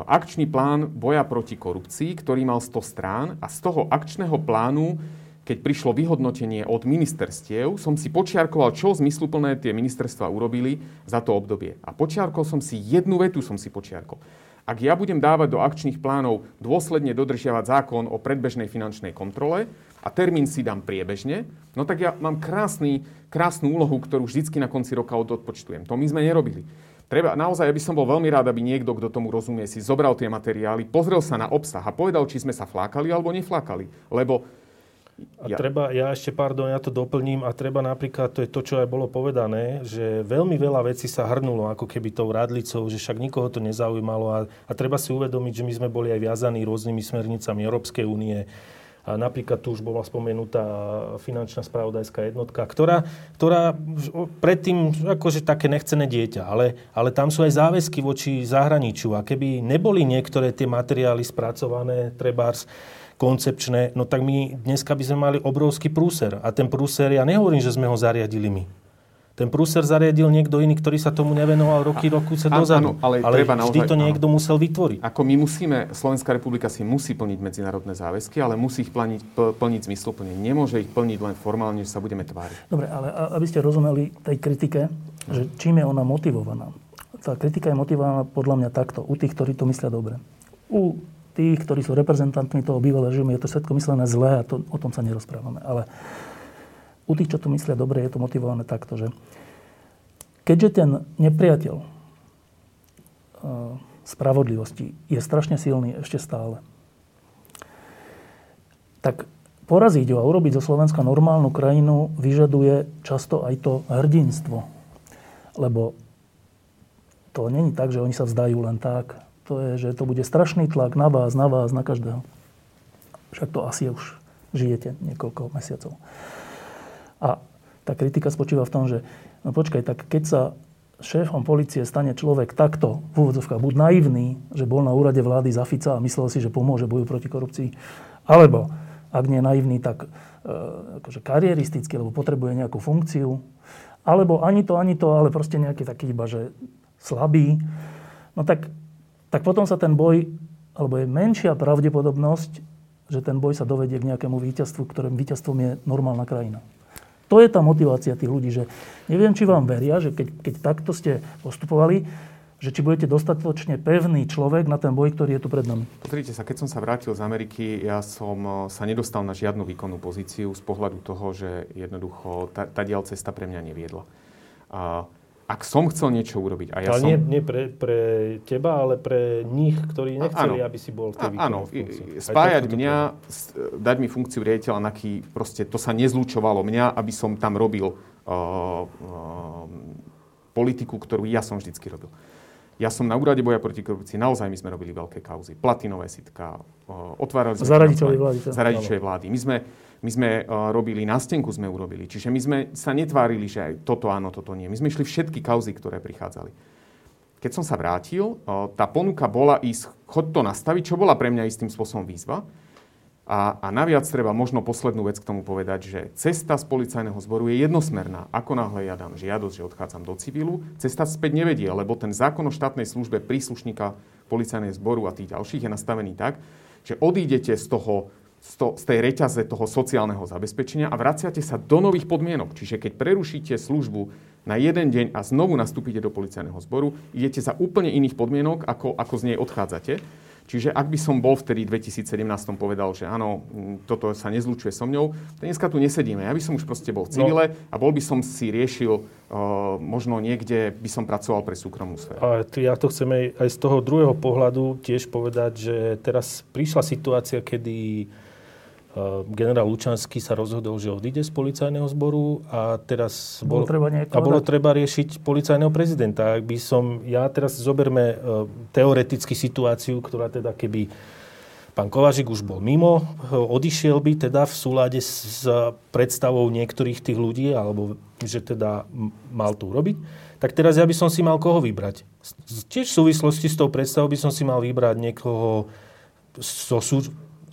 akčný plán boja proti korupcii, ktorý mal 100 strán a z toho akčného plánu keď prišlo vyhodnotenie od ministerstiev, som si počiarkoval, čo zmysluplné tie ministerstva urobili za to obdobie. A počiarkol som si jednu vetu, som si počiarkol. Ak ja budem dávať do akčných plánov dôsledne dodržiavať zákon o predbežnej finančnej kontrole a termín si dám priebežne, no tak ja mám krásny, krásnu úlohu, ktorú vždycky na konci roka odpočtujem. To my sme nerobili. Treba, naozaj, ja by som bol veľmi rád, aby niekto, kto tomu rozumie, si zobral tie materiály, pozrel sa na obsah a povedal, či sme sa flákali alebo neflákali. Lebo a ja. treba, ja ešte, pardon, ja to doplním, a treba napríklad, to je to, čo aj bolo povedané, že veľmi veľa vecí sa hrnulo ako keby tou radlicou, že však nikoho to nezaujímalo a, a treba si uvedomiť, že my sme boli aj viazaní rôznymi smernicami Európskej únie, napríklad tu už bola spomenutá finančná spravodajská jednotka, ktorá, ktorá predtým akože také nechcené dieťa, ale, ale tam sú aj záväzky voči zahraničiu. A keby neboli niektoré tie materiály spracované, trebárs, koncepčné, no tak my dneska by sme mali obrovský prúser. A ten prúser, ja nehovorím, že sme ho zariadili my. Ten prúser zariadil niekto iný, ktorý sa tomu nevenoval roky, roku sa dozadu. Áno, ale, ale treba vždy naozaj, to niekto áno. musel vytvoriť. Ako my musíme, Slovenská republika si musí plniť medzinárodné záväzky, ale musí ich plniť, plniť zmysluplne. Nemôže ich plniť len formálne, že sa budeme tváriť. Dobre, ale aby ste rozumeli tej kritike, že čím je ona motivovaná. Tá kritika je motivovaná podľa mňa takto, u tých, ktorí to myslia dobre. U tých, ktorí sú reprezentantmi toho bývalého režimu, je to všetko myslené zlé a to, o tom sa nerozprávame. Ale u tých, čo to myslia dobre, je to motivované takto, že keďže ten nepriateľ uh, spravodlivosti je strašne silný ešte stále, tak poraziť ho a urobiť zo Slovenska normálnu krajinu vyžaduje často aj to hrdinstvo. Lebo to není tak, že oni sa vzdajú len tak. To je, že to bude strašný tlak na vás, na vás, na každého. Však to asi už žijete niekoľko mesiacov. A tá kritika spočíva v tom, že no počkaj, tak keď sa šéfom policie stane človek takto, v úvodzovkách, buď naivný, že bol na úrade vlády za Fica a myslel si, že pomôže boju proti korupcii, alebo ak nie naivný, tak e, akože karieristický, lebo potrebuje nejakú funkciu, alebo ani to, ani to, ale proste nejaký taký iba, že slabý, no tak, tak potom sa ten boj, alebo je menšia pravdepodobnosť, že ten boj sa dovedie k nejakému víťazstvu, ktorým víťazstvom je normálna krajina. To je tá motivácia tých ľudí, že neviem, či vám veria, že keď, keď takto ste postupovali, že či budete dostatočne pevný človek na ten boj, ktorý je tu pred nami. Pozrite sa, keď som sa vrátil z Ameriky, ja som eh, sa nedostal na žiadnu výkonnú pozíciu z pohľadu toho, že jednoducho tá, tá diaľ cesta pre mňa neviedla. A ak som chcel niečo urobiť a ja ale som... nie, nie pre, pre teba, ale pre nich, ktorí nechceli, áno. aby si bol v tej Áno, spájať mňa, dať mi funkciu riaditeľa, naký, proste to sa nezlúčovalo mňa, aby som tam robil uh, uh, politiku, ktorú ja som vždycky robil. Ja som na úrade boja proti korupcii, naozaj my sme robili veľké kauzy. Platinové sitka, uh, otvárali sme... Za radičovej vlády. Za radičovej vlády. My sme my sme uh, robili, na stenku sme urobili. Čiže my sme sa netvárili, že aj toto áno, toto nie. My sme išli všetky kauzy, ktoré prichádzali. Keď som sa vrátil, uh, tá ponuka bola ísť, chod to nastaviť, čo bola pre mňa istým spôsobom výzva. A, a naviac treba možno poslednú vec k tomu povedať, že cesta z policajného zboru je jednosmerná. Ako náhle ja dám žiadosť, že odchádzam do civilu, cesta späť nevedie, lebo ten zákon o štátnej službe príslušníka policajného zboru a tých ďalších je nastavený tak, že odídete z toho z tej reťaze toho sociálneho zabezpečenia a vraciate sa do nových podmienok. Čiže keď prerušíte službu na jeden deň a znovu nastúpite do policajného zboru, idete za úplne iných podmienok, ako, ako z nej odchádzate. Čiže ak by som bol vtedy 2017 povedal, že áno, toto sa nezlučuje so mňou, dneska tu nesedíme. Ja by som už proste bol v civile no. a bol by som si riešil, uh, možno niekde by som pracoval pre súkromnú sféru. A ja to chcem aj z toho druhého pohľadu tiež povedať, že teraz prišla situácia, kedy generál Lučanský sa rozhodol, že odíde z policajného zboru a teraz bolo, bolo treba, a bolo treba riešiť policajného prezidenta. Ak by som, ja teraz zoberme uh, teoreticky situáciu, ktorá teda keby pán Kovažik už bol mimo, eh, odišiel by teda v súlade s, predstavou niektorých tých ľudí, alebo že teda mal to urobiť, tak teraz ja by som si mal koho vybrať. Tiež v súvislosti s tou predstavou by som si mal vybrať niekoho so,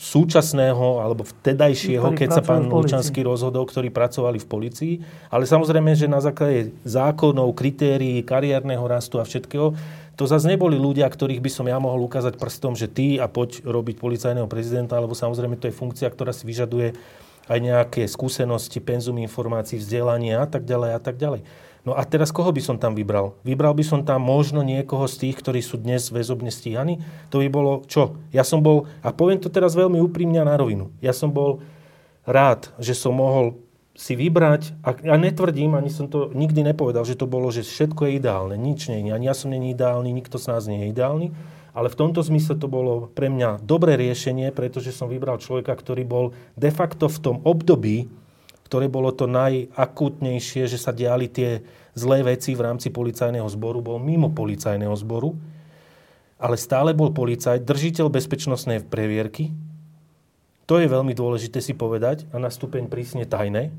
súčasného alebo vtedajšieho, keď sa pán Lučanský rozhodol, ktorí pracovali v policii. Ale samozrejme, že na základe zákonov, kritérií, kariérneho rastu a všetkého, to zase neboli ľudia, ktorých by som ja mohol ukázať prstom, že ty a poď robiť policajného prezidenta, alebo samozrejme to je funkcia, ktorá si vyžaduje aj nejaké skúsenosti, penzum informácií, vzdelanie a tak ďalej a tak ďalej. No a teraz koho by som tam vybral? Vybral by som tam možno niekoho z tých, ktorí sú dnes väzobne stíhaní? To by bolo čo? Ja som bol, a poviem to teraz veľmi úprimne na rovinu, ja som bol rád, že som mohol si vybrať, a ja netvrdím, ani som to nikdy nepovedal, že to bolo, že všetko je ideálne, nič nie je, ani ja som není ideálny, nikto z nás nie je ideálny, ale v tomto zmysle to bolo pre mňa dobré riešenie, pretože som vybral človeka, ktorý bol de facto v tom období, ktoré bolo to najakútnejšie, že sa diali tie zlé veci v rámci policajného zboru, bol mimo policajného zboru, ale stále bol policajt, držiteľ bezpečnostnej previerky. To je veľmi dôležité si povedať a na stupeň prísne tajné.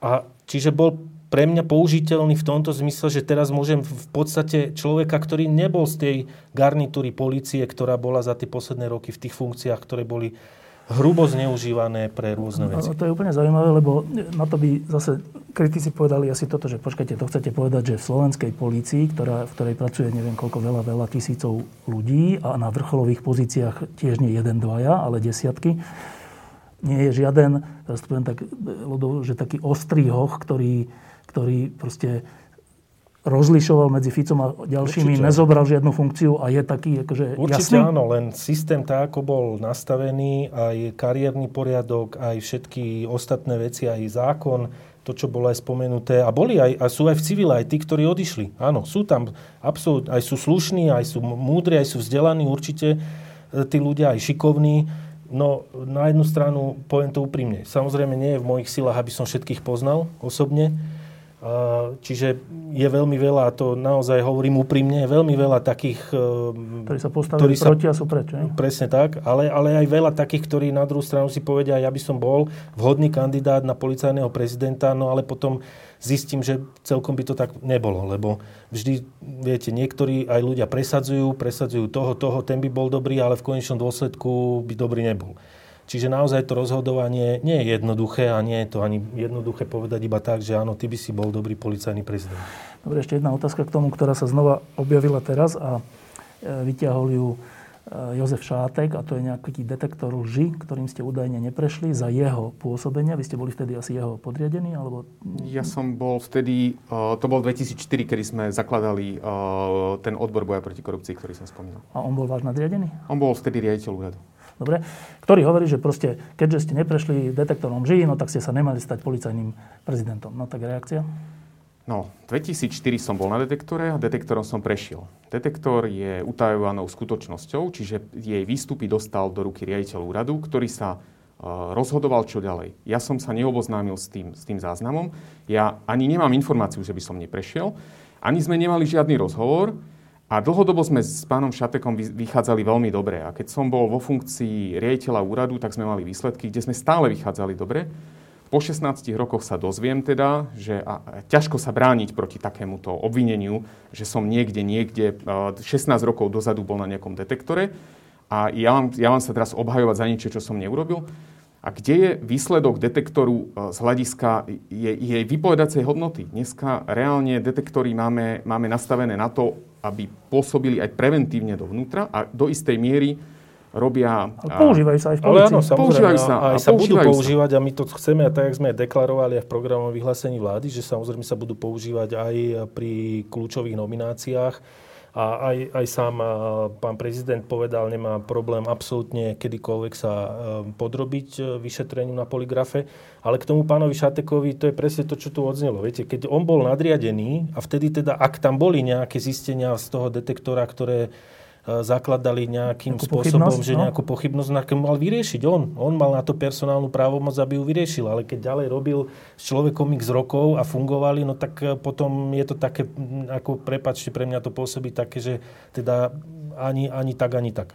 A čiže bol pre mňa použiteľný v tomto zmysle, že teraz môžem v podstate človeka, ktorý nebol z tej garnitúry policie, ktorá bola za tie posledné roky v tých funkciách, ktoré boli hrubo zneužívané pre rôzne veci. No, to je úplne zaujímavé, lebo na to by zase kritici povedali asi toto, že počkajte, to chcete povedať, že v slovenskej polícii, ktorá, v ktorej pracuje neviem koľko veľa, veľa tisícov ľudí a na vrcholových pozíciách tiež nie jeden, dvaja, ale desiatky, nie je žiaden, teraz to poviem tak, že taký ostrý hoch, ktorý, ktorý proste rozlišoval medzi Ficom a ďalšími, Určite. nezobral žiadnu funkciu a je taký akože Určite jasný? áno, len systém tak, ako bol nastavený, aj kariérny poriadok, aj všetky ostatné veci, aj zákon, to, čo bolo aj spomenuté. A boli aj, a sú aj v civile, aj tí, ktorí odišli. Áno, sú tam absolút, aj sú slušní, aj sú múdri, aj sú vzdelaní určite e, tí ľudia, aj šikovní. No, na jednu stranu, poviem to úprimne, samozrejme nie je v mojich silách, aby som všetkých poznal osobne, Čiže je veľmi veľa, a to naozaj hovorím úprimne, veľmi veľa takých... E, ktorí sa postavili ktorí proti sa, a sú preč. Ne? Presne tak, ale, ale aj veľa takých, ktorí na druhú stranu si povedia, ja by som bol vhodný kandidát na policajného prezidenta, no ale potom zistím, že celkom by to tak nebolo, lebo vždy, viete, niektorí aj ľudia presadzujú, presadzujú toho, toho, ten by bol dobrý, ale v konečnom dôsledku by dobrý nebol. Čiže naozaj to rozhodovanie nie je jednoduché a nie je to ani jednoduché povedať iba tak, že áno, ty by si bol dobrý policajný prezident. Dobre, ešte jedna otázka k tomu, ktorá sa znova objavila teraz a e, vyťahol ju e, Jozef Šátek a to je nejaký detektor lži, ktorým ste údajne neprešli za jeho pôsobenia. Vy ste boli vtedy asi jeho podriadení? Alebo... Ja som bol vtedy, e, to bol 2004, kedy sme zakladali ten odbor boja proti korupcii, ktorý som spomínal. A on bol váš nadriadený? On bol vtedy riaditeľ úradu. Dobre? Ktorý hovorí, že proste, keďže ste neprešli detektorom ží, no tak ste sa nemali stať policajným prezidentom. No tak reakcia? No, 2004 som bol na detektore a detektorom som prešiel. Detektor je utajovanou skutočnosťou, čiže jej výstupy dostal do ruky riaditeľ úradu, ktorý sa uh, rozhodoval, čo ďalej. Ja som sa neoboznámil s tým, s tým záznamom. Ja ani nemám informáciu, že by som neprešiel. Ani sme nemali žiadny rozhovor. A dlhodobo sme s pánom Šatekom vychádzali veľmi dobre. A keď som bol vo funkcii riaditeľa úradu, tak sme mali výsledky, kde sme stále vychádzali dobre. Po 16 rokoch sa dozviem teda, že a, ťažko sa brániť proti takémuto obvineniu, že som niekde, niekde 16 rokov dozadu bol na nejakom detektore a ja mám, ja mám sa teraz obhajovať za niečo, čo som neurobil. A kde je výsledok detektoru z hľadiska jej, jej vypovedacej hodnoty? Dneska reálne detektory máme, máme nastavené na to, aby pôsobili aj preventívne dovnútra a do istej miery robia... Ale používajú sa aj v policii. Ale áno, používajú sa. A aj sa budú používať a my to chceme, a tak, jak sme deklarovali aj v programovom vyhlásení vlády, že samozrejme sa budú používať aj pri kľúčových nomináciách. A aj, aj sám pán prezident povedal, nemá problém absolútne kedykoľvek sa e, podrobiť e, vyšetreniu na poligrafe. Ale k tomu pánovi Šatekovi, to je presne to, čo tu odznelo. Viete, keď on bol nadriadený a vtedy teda, ak tam boli nejaké zistenia z toho detektora, ktoré zakladali nejakým nejakú spôsobom, že no? nejakú pochybnosť mal vyriešiť on. On mal na to personálnu právomoc, aby ju vyriešil. Ale keď ďalej robil s človekom x rokov a fungovali, no tak e, potom je to také, ako prepačte, pre mňa to pôsobí také, že teda ani, ani tak, ani tak.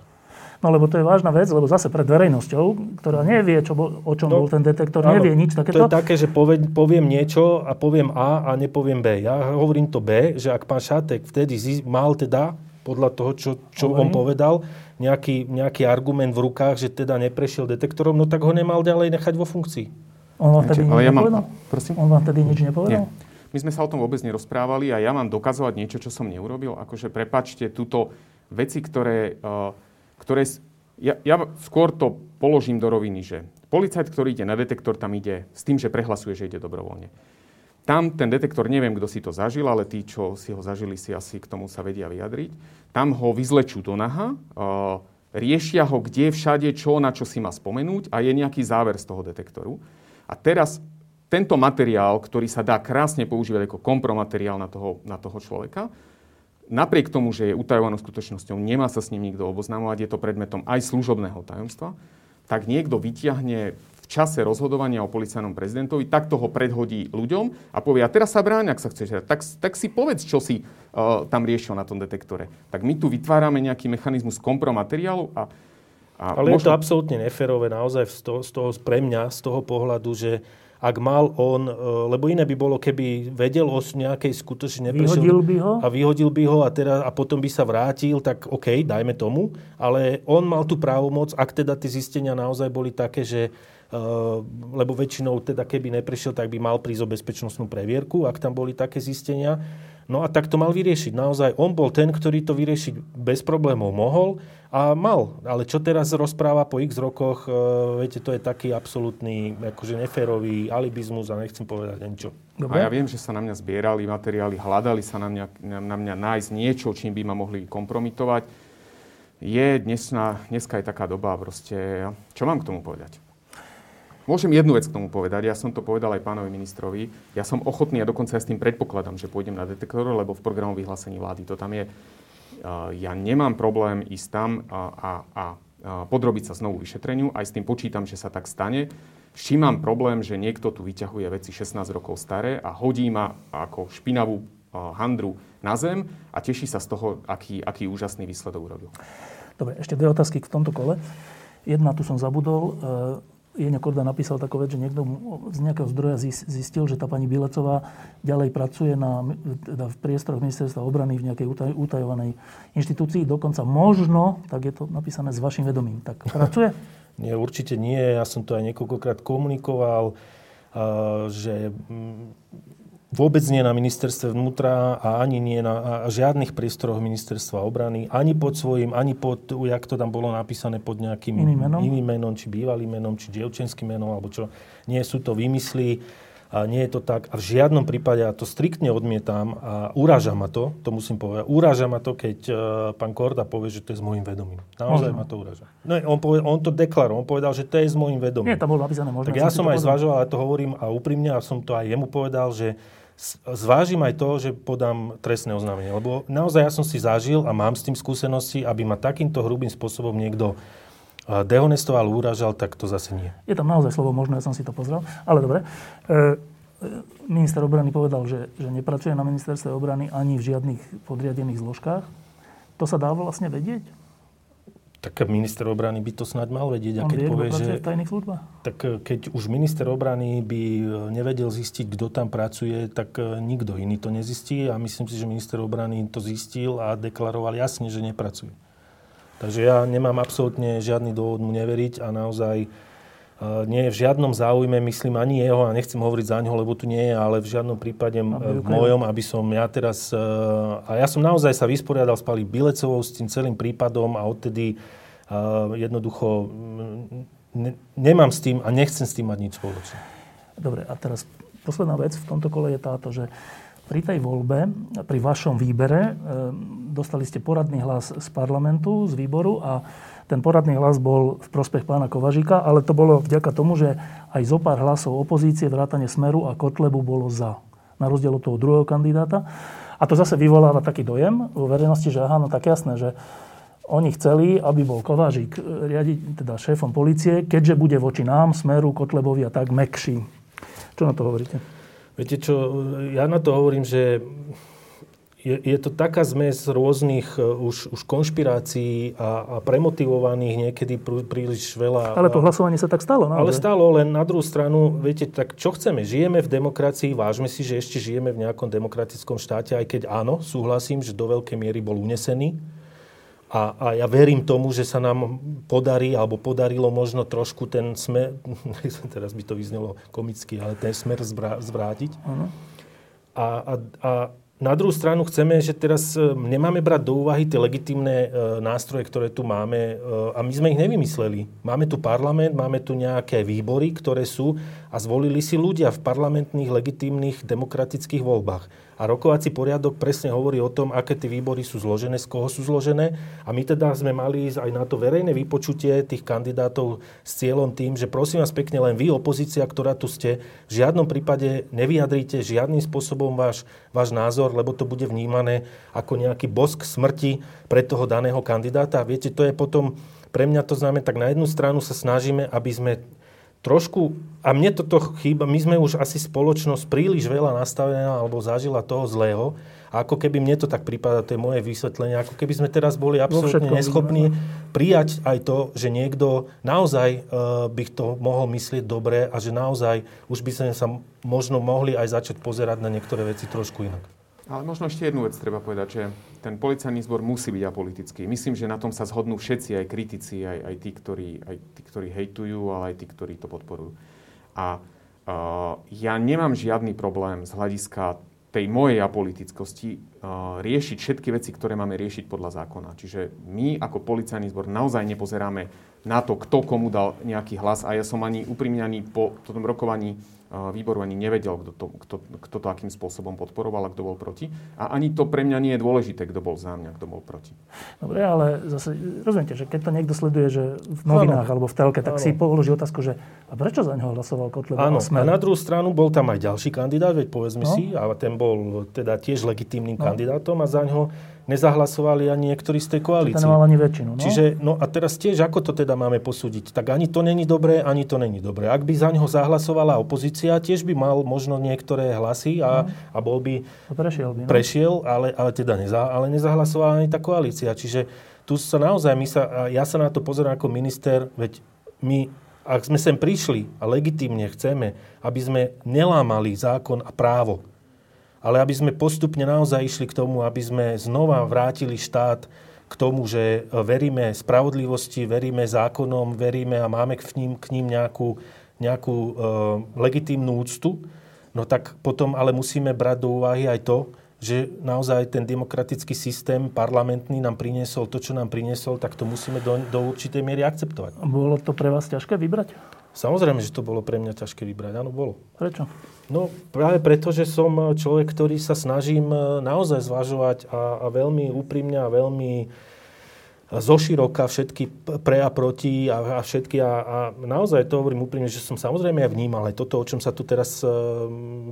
No lebo to je vážna vec, lebo zase pred verejnosťou, ktorá nevie, čo bol, o čom no, bol ten detektor, áno, nevie nič takéto. To je také, že poved, poviem niečo a poviem A a nepoviem B. Ja hovorím to B, že ak pán Šatek vtedy mal teda podľa toho, čo, čo on povedal, nejaký, nejaký argument v rukách, že teda neprešiel detektorom, no tak ho nemal ďalej nechať vo funkcii. On vám tedy nič ja nepovedal? Mám, prosím? On vám tedy nič nepovedal? Nie. My sme sa o tom vôbec nerozprávali a ja mám dokazovať niečo, čo som neurobil. Akože prepačte, túto veci, ktoré... Uh, ktoré ja, ja skôr to položím do roviny, že policajt, ktorý ide na detektor, tam ide s tým, že prehlasuje, že ide dobrovoľne. Tam ten detektor, neviem, kto si to zažil, ale tí, čo si ho zažili, si asi k tomu sa vedia vyjadriť. Tam ho vyzlečú do naha, riešia ho, kde, všade, čo, na čo si má spomenúť a je nejaký záver z toho detektoru. A teraz tento materiál, ktorý sa dá krásne používať ako kompromateriál na toho, na toho človeka, napriek tomu, že je utajovanou skutočnosťou, nemá sa s ním nikto oboznamovať, je to predmetom aj služobného tajomstva, tak niekto vyťahne čase rozhodovania o policajnom prezidentovi, tak toho predhodí ľuďom a povie, a teraz sa bráň, ak sa chceš tak, tak si povedz, čo si uh, tam riešil na tom detektore. Tak my tu vytvárame nejaký mechanizmus kompromateriálu a, a Ale možno... je to absolútne neférové naozaj z toho, z toho, pre mňa, z toho pohľadu, že ak mal on, e, lebo iné by bolo, keby vedel o nejakej skutočne neprešiel... Vyhodil by ho? A vyhodil by ho a, teda, a potom by sa vrátil, tak OK, dajme tomu. Ale on mal tú právomoc, ak teda tie zistenia naozaj boli také, že lebo väčšinou teda keby neprišiel, tak by mal prísť o bezpečnostnú previerku, ak tam boli také zistenia. No a tak to mal vyriešiť. Naozaj on bol ten, ktorý to vyriešiť bez problémov mohol a mal. Ale čo teraz rozpráva po x rokoch, e, viete, to je taký absolútny, akože neférový alibizmus a nechcem povedať niečo. Dobre. A ja viem, že sa na mňa zbierali materiály, hľadali sa na mňa, na mňa nájsť niečo, čím by ma mohli kompromitovať. Je dnesná, dneska je taká doba proste, čo mám k tomu povedať? Môžem jednu vec k tomu povedať. Ja som to povedal aj pánovi ministrovi. Ja som ochotný a dokonca aj s tým predpokladám, že pôjdem na detektor, lebo v programu vyhlásení vlády to tam je. Ja nemám problém ísť tam a, a, a podrobiť sa znovu vyšetreniu. Aj s tým počítam, že sa tak stane. S čím mám problém, že niekto tu vyťahuje veci 16 rokov staré a hodí ma ako špinavú handru na zem a teší sa z toho, aký, aký úžasný výsledok urobil. Dobre, ešte dve otázky v tomto kole. Jedna tu som zabudol. Jeňo Korda napísal takú vec, že niekto z nejakého zdroja zistil, že tá pani Bilecová ďalej pracuje na, teda v priestoroch ministerstva obrany v nejakej utaj, utajovanej inštitúcii. Dokonca možno, tak je to napísané s vašim vedomím. Tak pracuje? Nie, určite nie. Ja som to aj niekoľkokrát komunikoval, že vôbec nie na ministerstve vnútra a ani nie na a žiadnych priestoroch ministerstva obrany, ani pod svojim, ani pod, jak to tam bolo napísané, pod nejakým iným menom, iným menom či bývalým menom, či dievčenským menom, alebo čo. Nie sú to vymysly, a nie je to tak. A v žiadnom prípade, ja to striktne odmietam a uráža ma to, to musím povedať, uráža ma to, keď uh, pán Korda povie, že to je s môjim vedomím. Naozaj ma to uráža. No, on, poved, on to deklaroval, on povedal, že to je s môjim vedomím. Nie, tam bolo napísané možno. Tak ja som aj zvažoval, ale to hovorím a úprimne, a som to aj jemu povedal, že zvážim aj to, že podám trestné oznámenie. Lebo naozaj ja som si zažil a mám s tým skúsenosti, aby ma takýmto hrubým spôsobom niekto dehonestoval, úražal, tak to zase nie. Je tam naozaj slovo možno, ja som si to pozrel. Ale dobre. E, minister obrany povedal, že, že nepracuje na ministerstve obrany ani v žiadnych podriadených zložkách. To sa dá vlastne vedieť? Tak minister obrany by to snáď mal vedieť. A keď vie, povie, že... tajných službách? Tak e, keď už minister obrany by e, nevedel zistiť, kto tam pracuje, tak e, nikto iný to nezistí a myslím si, že minister obrany to zistil a deklaroval jasne, že nepracuje. Takže ja nemám absolútne žiadny dôvod mu neveriť a naozaj nie je v žiadnom záujme, myslím ani jeho, a nechcem hovoriť za ňo, lebo tu nie je, ale v žiadnom prípade v mojom, aby som ja teraz... E, a ja som naozaj sa vysporiadal s Pali Bilecovou, s tým celým prípadom a odtedy jednoducho ne, nemám s tým a nechcem s tým mať nič spoločné. Dobre, a teraz posledná vec v tomto kole je táto, že pri tej voľbe, pri vašom výbere, dostali ste poradný hlas z parlamentu, z výboru a ten poradný hlas bol v prospech pána Kovažika, ale to bolo vďaka tomu, že aj zo pár hlasov opozície, vrátane Smeru a Kotlebu bolo za. Na rozdiel od toho druhého kandidáta. A to zase vyvoláva taký dojem vo verejnosti, že aha, no tak jasné, že oni chceli, aby bol Kovážik e, riadiť, teda šéfom policie, keďže bude voči nám, Smeru, Kotlebovi a tak mekší. Čo na to hovoríte? Viete čo, ja na to hovorím, že je, je to taká zmes rôznych uh, už, už konšpirácií a, a premotivovaných niekedy pr- príliš veľa. Ale to hlasovanie sa tak stalo, naozaj. Ale stalo, len na druhú stranu, viete, tak čo chceme? Žijeme v demokracii, vážme si, že ešte žijeme v nejakom demokratickom štáte, aj keď áno, súhlasím, že do veľkej miery bol unesený. A, a ja verím tomu, že sa nám podarí, alebo podarilo možno trošku ten smer, teraz by to vyznelo komicky, ale ten smer zvrátiť. Uh-huh. A, a, a na druhú stranu chceme, že teraz e, nemáme brať do úvahy tie legitimné e, nástroje, ktoré tu máme e, a my sme ich nevymysleli. Máme tu parlament, máme tu nejaké výbory, ktoré sú a zvolili si ľudia v parlamentných, legitímnych, demokratických voľbách. A rokovací poriadok presne hovorí o tom, aké tie výbory sú zložené, z koho sú zložené. A my teda sme mali ísť aj na to verejné vypočutie tých kandidátov s cieľom tým, že prosím vás pekne, len vy, opozícia, ktorá tu ste, v žiadnom prípade nevyjadrite žiadnym spôsobom váš, váš názor, lebo to bude vnímané ako nejaký bosk smrti pre toho daného kandidáta. A viete, to je potom, pre mňa to znamená, tak na jednu stranu sa snažíme, aby sme trošku, a mne toto chýba, my sme už asi spoločnosť príliš veľa nastavená alebo zažila toho zlého, a ako keby mne to tak prípada, to je moje vysvetlenie, ako keby sme teraz boli absolútne neschopní prijať aj to, že niekto naozaj uh, by to mohol myslieť dobre a že naozaj už by sme sa možno mohli aj začať pozerať na niektoré veci trošku inak. Ale možno ešte jednu vec treba povedať, že ten policajný zbor musí byť apolitický. Myslím, že na tom sa zhodnú všetci, aj kritici, aj, aj, tí, ktorí, aj tí, ktorí hejtujú, ale aj tí, ktorí to podporujú. A uh, ja nemám žiadny problém z hľadiska tej mojej apolitickosti uh, riešiť všetky veci, ktoré máme riešiť podľa zákona. Čiže my ako policajný zbor naozaj nepozeráme na to, kto komu dal nejaký hlas. A ja som ani úprimne ani po tom rokovaní výboru ani nevedel, kto to, kto, kto to akým spôsobom podporoval a kto bol proti. A ani to pre mňa nie je dôležité, kto bol za mňa, kto bol proti. Dobre, ale zase, rozumiete, že keď to niekto sleduje, že v novinách ano. alebo v telke, tak ano. si položí otázku, že a prečo za neho hlasoval Kotleba Áno, a na druhú stranu bol tam aj ďalší kandidát, veď povedzme no. si, a ten bol teda tiež legitímnym no. kandidátom a za ňo nezahlasovali ani niektorí z tej koalície. Čiže ani väčšinu. No? Čiže, no a teraz tiež, ako to teda máme posúdiť? Tak ani to není dobré, ani to není dobré. Ak by za neho zahlasovala opozícia, tiež by mal možno niektoré hlasy a, no. a bol by... No prešiel by, no? Prešiel, ale, ale teda neza, ale nezahlasovala ani tá koalícia. Čiže tu sa naozaj, my sa, ja sa na to pozerám ako minister, veď my ak sme sem prišli a legitímne chceme, aby sme nelámali zákon a právo, ale aby sme postupne naozaj išli k tomu, aby sme znova vrátili štát k tomu, že veríme spravodlivosti, veríme zákonom, veríme a máme k ním, k ním nejakú, nejakú e, legitímnu úctu, no tak potom ale musíme brať do úvahy aj to, že naozaj ten demokratický systém parlamentný nám priniesol to, čo nám priniesol, tak to musíme do, do určitej miery akceptovať. Bolo to pre vás ťažké vybrať? Samozrejme, že to bolo pre mňa ťažké vybrať. Áno, bolo. Prečo? No práve preto, že som človek, ktorý sa snažím e, naozaj zvažovať a, a veľmi úprimne a veľmi zoširoka všetky pre a proti a, a všetky a, a naozaj to hovorím úprimne, že som samozrejme aj vnímal aj toto, o čom sa tu teraz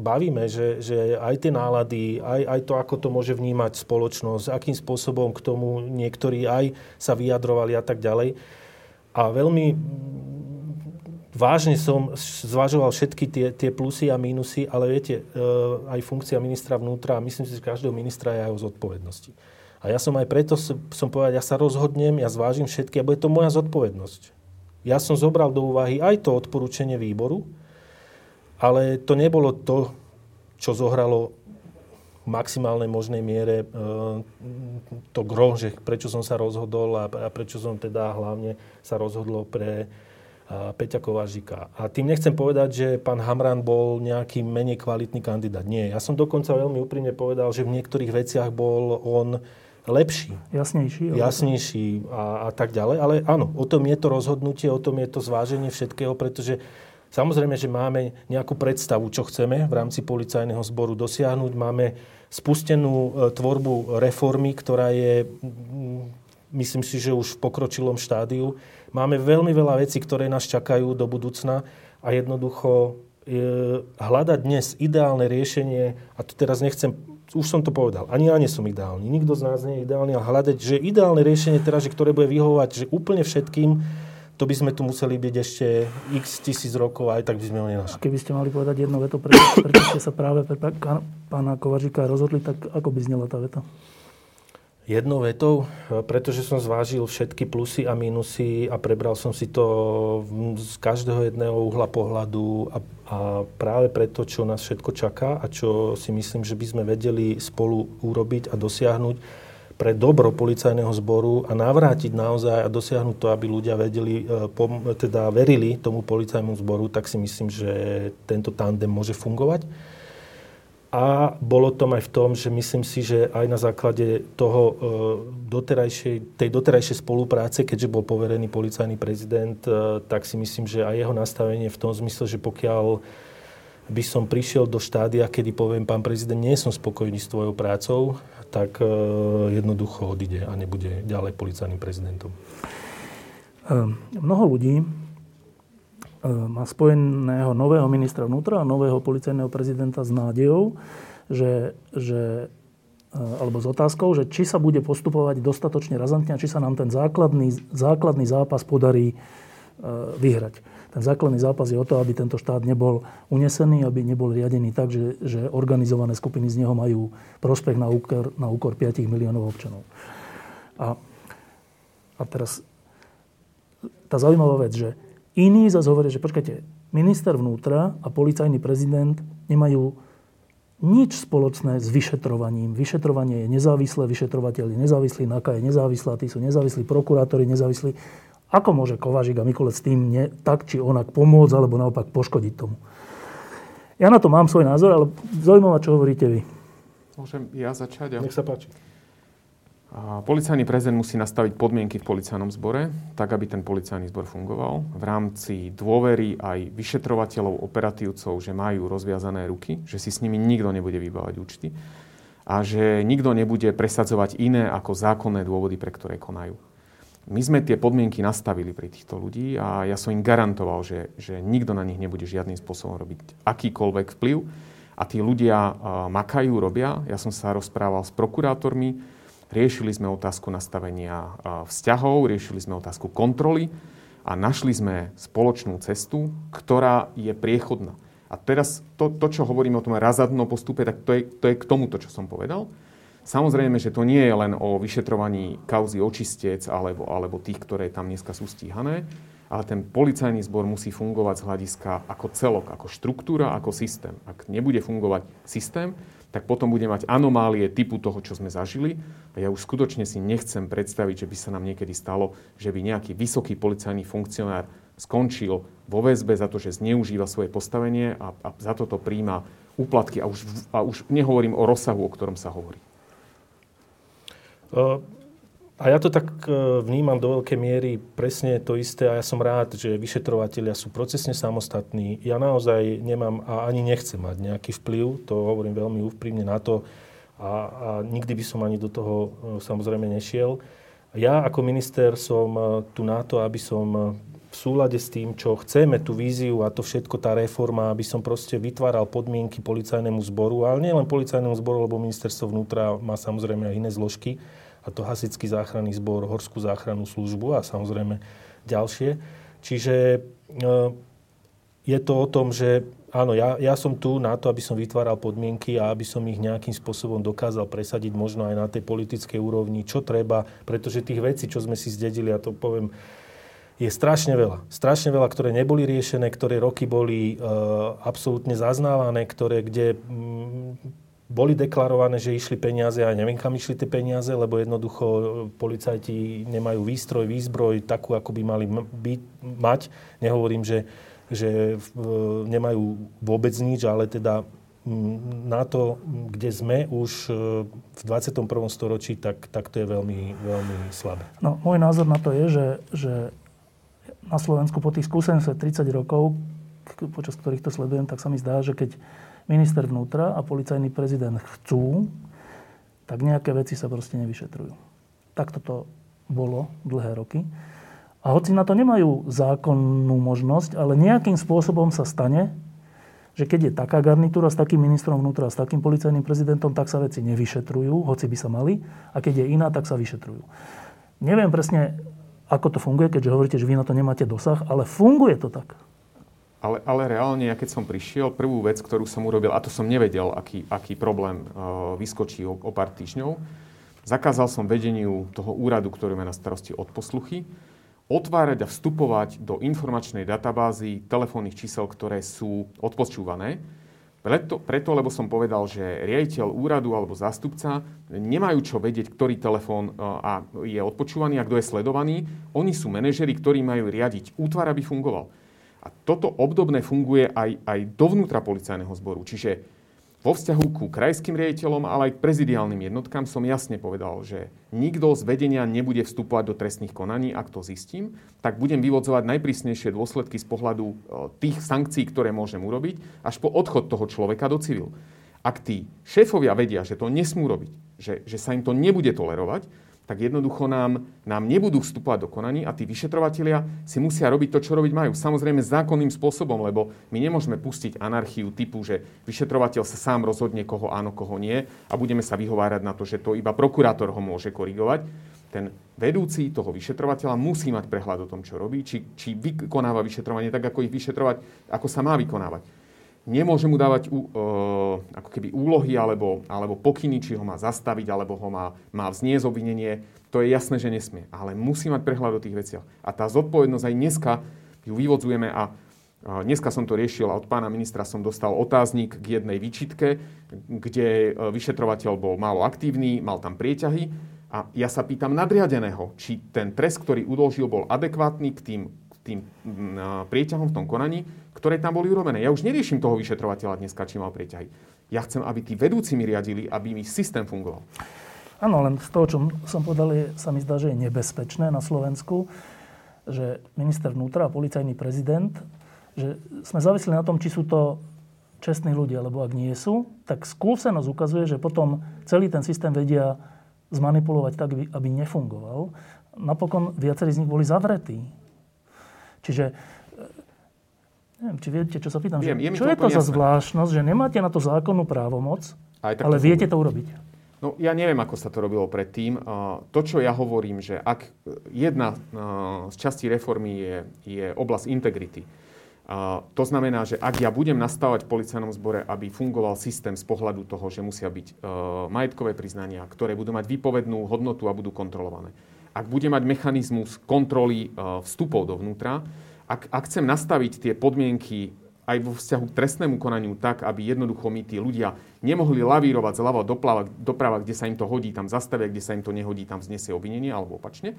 bavíme, že, že aj tie nálady, aj, aj to, ako to môže vnímať spoločnosť, akým spôsobom k tomu niektorí aj sa vyjadrovali a tak ďalej. A veľmi vážne som zvažoval všetky tie, tie plusy a mínusy, ale viete, uh, aj funkcia ministra vnútra, a myslím si, že každého ministra je aj o zodpovednosti. A ja som aj preto som povedal, ja sa rozhodnem, ja zvážim všetky a bude to moja zodpovednosť. Ja som zobral do úvahy aj to odporúčanie výboru, ale to nebolo to, čo zohralo v maximálnej možnej miere e, to gro, že prečo som sa rozhodol a, a prečo som teda hlavne sa rozhodlo pre e, Peťa Kovážika. A tým nechcem povedať, že pán Hamran bol nejaký menej kvalitný kandidát. Nie. Ja som dokonca veľmi úprimne povedal, že v niektorých veciach bol on lepší. Jasnejší. Jasnejší a, a tak ďalej. Ale áno, o tom je to rozhodnutie, o tom je to zváženie všetkého, pretože samozrejme, že máme nejakú predstavu, čo chceme v rámci policajného zboru dosiahnuť. Máme spustenú e, tvorbu reformy, ktorá je, myslím si, že už v pokročilom štádiu. Máme veľmi veľa vecí, ktoré nás čakajú do budúcna a jednoducho e, hľadať dnes ideálne riešenie, a tu teraz nechcem už som to povedal, ani ja nie som ideálny, nikto z nás nie je ideálny, ale hľadať, že ideálne riešenie teraz, že ktoré bude vyhovovať že úplne všetkým, to by sme tu museli byť ešte x tisíc rokov a aj tak by sme ho nenašli. Keby ste mali povedať jedno veto, prečo, prečo ste sa práve pre pána Kovažika rozhodli, tak ako by znela tá veta? Jednou vetou, pretože som zvážil všetky plusy a minusy a prebral som si to z každého jedného uhla pohľadu a, a práve preto, čo nás všetko čaká a čo si myslím, že by sme vedeli spolu urobiť a dosiahnuť pre dobro policajného zboru a navrátiť naozaj a dosiahnuť to, aby ľudia vedeli, e, teda verili tomu policajnému zboru, tak si myslím, že tento tandem môže fungovať. A bolo to aj v tom, že myslím si, že aj na základe toho e, doterajšej, tej doterajšej spolupráce, keďže bol poverený policajný prezident, e, tak si myslím, že aj jeho nastavenie v tom zmysle, že pokiaľ by som prišiel do štádia, kedy poviem, pán prezident, nie som spokojný s tvojou prácou, tak e, jednoducho odíde a nebude ďalej policajným prezidentom. Mnoho ľudí má spojeného nového ministra vnútra a nového policajného prezidenta s nádejou, že, že, e, alebo s otázkou, že či sa bude postupovať dostatočne razantne a či sa nám ten základný, základný zápas podarí e, vyhrať. Ten základný zápas je o to, aby tento štát nebol unesený, aby nebol riadený tak, že, že organizované skupiny z neho majú prospech na úkor, na úkor 5 miliónov občanov. A, a teraz tá zaujímavá vec, že Iní zase hovoria, že počkajte, minister vnútra a policajný prezident nemajú nič spoločné s vyšetrovaním. Vyšetrovanie je nezávislé, vyšetrovateľ je nezávislý, NAKA je nezávislá, tí sú nezávislí, prokurátori nezávislí. Ako môže Kovažik a Mikulec tým ne, tak či onak pomôcť alebo naopak poškodiť tomu? Ja na to mám svoj názor, ale zaujímavé, čo hovoríte vy. Môžem ja začať? Nech sa páči. Policajný prezident musí nastaviť podmienky v policajnom zbore, tak aby ten policajný zbor fungoval. V rámci dôvery aj vyšetrovateľov, operatívcov, že majú rozviazané ruky, že si s nimi nikto nebude vybávať účty a že nikto nebude presadzovať iné ako zákonné dôvody, pre ktoré konajú. My sme tie podmienky nastavili pri týchto ľudí a ja som im garantoval, že, že nikto na nich nebude žiadnym spôsobom robiť akýkoľvek vplyv. A tí ľudia makajú, robia. Ja som sa rozprával s prokurátormi, Riešili sme otázku nastavenia vzťahov, riešili sme otázku kontroly a našli sme spoločnú cestu, ktorá je priechodná. A teraz to, to čo hovoríme o tom razadnom postupe, tak to je, to je k tomuto, čo som povedal. Samozrejme, že to nie je len o vyšetrovaní kauzy očistec alebo, alebo tých, ktoré tam dneska sú stíhané, ale ten policajný zbor musí fungovať z hľadiska ako celok, ako štruktúra, ako systém. Ak nebude fungovať systém, tak potom bude mať anomálie typu toho, čo sme zažili. A ja už skutočne si nechcem predstaviť, že by sa nám niekedy stalo, že by nejaký vysoký policajný funkcionár skončil vo väzbe za to, že zneužíva svoje postavenie a, a za toto príjma úplatky. A už, a už nehovorím o rozsahu, o ktorom sa hovorí. Uh a ja to tak e, vnímam do veľkej miery presne to isté a ja som rád, že vyšetrovateľia sú procesne samostatní. Ja naozaj nemám a ani nechcem mať nejaký vplyv, to hovorím veľmi úprimne na to a, a nikdy by som ani do toho e, samozrejme nešiel. Ja ako minister som e, tu na to, aby som v súlade s tým, čo chceme, tú víziu a to všetko, tá reforma, aby som proste vytváral podmienky policajnému zboru, ale nie len policajnému zboru, lebo ministerstvo vnútra má samozrejme aj iné zložky, a to hasický záchranný zbor, horskú záchrannú službu a samozrejme ďalšie. Čiže je to o tom, že áno, ja, ja som tu na to, aby som vytváral podmienky a aby som ich nejakým spôsobom dokázal presadiť možno aj na tej politickej úrovni, čo treba, pretože tých vecí, čo sme si zdedili, ja to poviem, je strašne veľa. Strašne veľa, ktoré neboli riešené, ktoré roky boli e, absolútne zaznávané, ktoré, kde mm, boli deklarované, že išli peniaze a neviem, kam išli tie peniaze, lebo jednoducho policajti nemajú výstroj, výzbroj takú, ako by mali byť, mať. Nehovorím, že že nemajú vôbec nič, ale teda na to, kde sme už e, v 21. storočí, tak, tak to je veľmi, veľmi slabé. No, môj názor na to je, že, že na Slovensku po tých skúsenostiach 30 rokov, počas ktorých to sledujem, tak sa mi zdá, že keď minister vnútra a policajný prezident chcú, tak nejaké veci sa proste nevyšetrujú. Takto to bolo dlhé roky. A hoci na to nemajú zákonnú možnosť, ale nejakým spôsobom sa stane, že keď je taká garnitúra s takým ministrom vnútra, s takým policajným prezidentom, tak sa veci nevyšetrujú, hoci by sa mali, a keď je iná, tak sa vyšetrujú. Neviem presne, ako to funguje, keďže hovoríte, že vy na to nemáte dosah, ale funguje to tak. Ale, ale reálne, ja keď som prišiel, prvú vec, ktorú som urobil, a to som nevedel, aký, aký problém uh, vyskočí o, o pár týždňov, zakázal som vedeniu toho úradu, ktorý má na starosti odposluchy, otvárať a vstupovať do informačnej databázy telefónnych čísel, ktoré sú odpočúvané. Preto, preto, lebo som povedal, že riaditeľ úradu alebo zástupca nemajú čo vedieť, ktorý telefón e, je odpočúvaný a kto je sledovaný. Oni sú manažeri, ktorí majú riadiť útvar, aby fungoval. A toto obdobné funguje aj, aj dovnútra policajného zboru. Čiže vo vzťahu ku krajským riaditeľom, ale aj k prezidiálnym jednotkám som jasne povedal, že nikto z vedenia nebude vstupovať do trestných konaní, ak to zistím, tak budem vyvodzovať najprísnejšie dôsledky z pohľadu e, tých sankcií, ktoré môžem urobiť, až po odchod toho človeka do civil. Ak tí šéfovia vedia, že to nesmú robiť, že, že sa im to nebude tolerovať, tak jednoducho nám, nám nebudú vstupovať do konaní a tí vyšetrovatelia si musia robiť to, čo robiť majú. Samozrejme zákonným spôsobom, lebo my nemôžeme pustiť anarchiu typu, že vyšetrovateľ sa sám rozhodne, koho áno, koho nie a budeme sa vyhovárať na to, že to iba prokurátor ho môže korigovať. Ten vedúci toho vyšetrovateľa musí mať prehľad o tom, čo robí, či, či vykonáva vyšetrovanie tak, ako ich vyšetrovať, ako sa má vykonávať nemôže mu dávať uh, ako keby úlohy alebo, alebo pokyny, či ho má zastaviť, alebo ho má, má vzniesť obvinenie. To je jasné, že nesmie. Ale musí mať prehľad o tých veciach. A tá zodpovednosť aj dneska ju vyvodzujeme a dneska som to riešil a od pána ministra som dostal otáznik k jednej výčitke, kde uh, vyšetrovateľ bol málo aktívny, mal tam prieťahy a ja sa pýtam nadriadeného, či ten trest, ktorý udolžil, bol adekvátny k tým, tým mm, prieťahom v tom konaní, ktoré tam boli urobené. Ja už neriešim toho vyšetrovateľa dneska, či mal prieťahy. Ja chcem, aby tí vedúci mi riadili, aby mi systém fungoval. Áno, len z toho, čo som povedal, je, sa mi zdá, že je nebezpečné na Slovensku, že minister vnútra a policajný prezident, že sme závisli na tom, či sú to čestní ľudia, lebo ak nie sú, tak skúsenosť ukazuje, že potom celý ten systém vedia zmanipulovať tak, aby nefungoval. Napokon viacerí z nich boli zavretí. Čiže Neviem, či viete, čo sa pýtam. Viem, že, čo je to za jasné. zvláštnosť, že nemáte na to zákonnú právomoc, ale to viete to urobiť? No, ja neviem, ako sa to robilo predtým. To, čo ja hovorím, že ak jedna z častí reformy je, je oblasť integrity, to znamená, že ak ja budem nastavať v policajnom zbore, aby fungoval systém z pohľadu toho, že musia byť majetkové priznania, ktoré budú mať výpovednú hodnotu a budú kontrolované. Ak budem mať mechanizmus kontroly vstupov dovnútra, ak, ak chcem nastaviť tie podmienky aj vo vzťahu k trestnému konaniu tak, aby jednoducho mi tí ľudia nemohli lavírovať zľava doprava, doprava, kde sa im to hodí, tam zastavia, kde sa im to nehodí, tam vznesie obvinenie alebo opačne.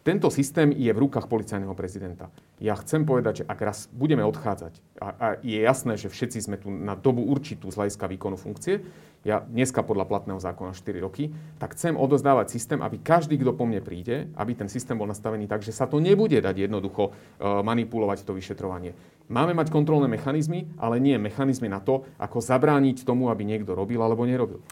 Tento systém je v rukách policajného prezidenta. Ja chcem povedať, že ak raz budeme odchádzať, a, a je jasné, že všetci sme tu na dobu určitú z hľadiska výkonu funkcie, ja dneska podľa platného zákona 4 roky, tak chcem odozdávať systém, aby každý, kto po mne príde, aby ten systém bol nastavený tak, že sa to nebude dať jednoducho uh, manipulovať to vyšetrovanie. Máme mať kontrolné mechanizmy, ale nie mechanizmy na to, ako zabrániť tomu, aby niekto robil alebo nerobil.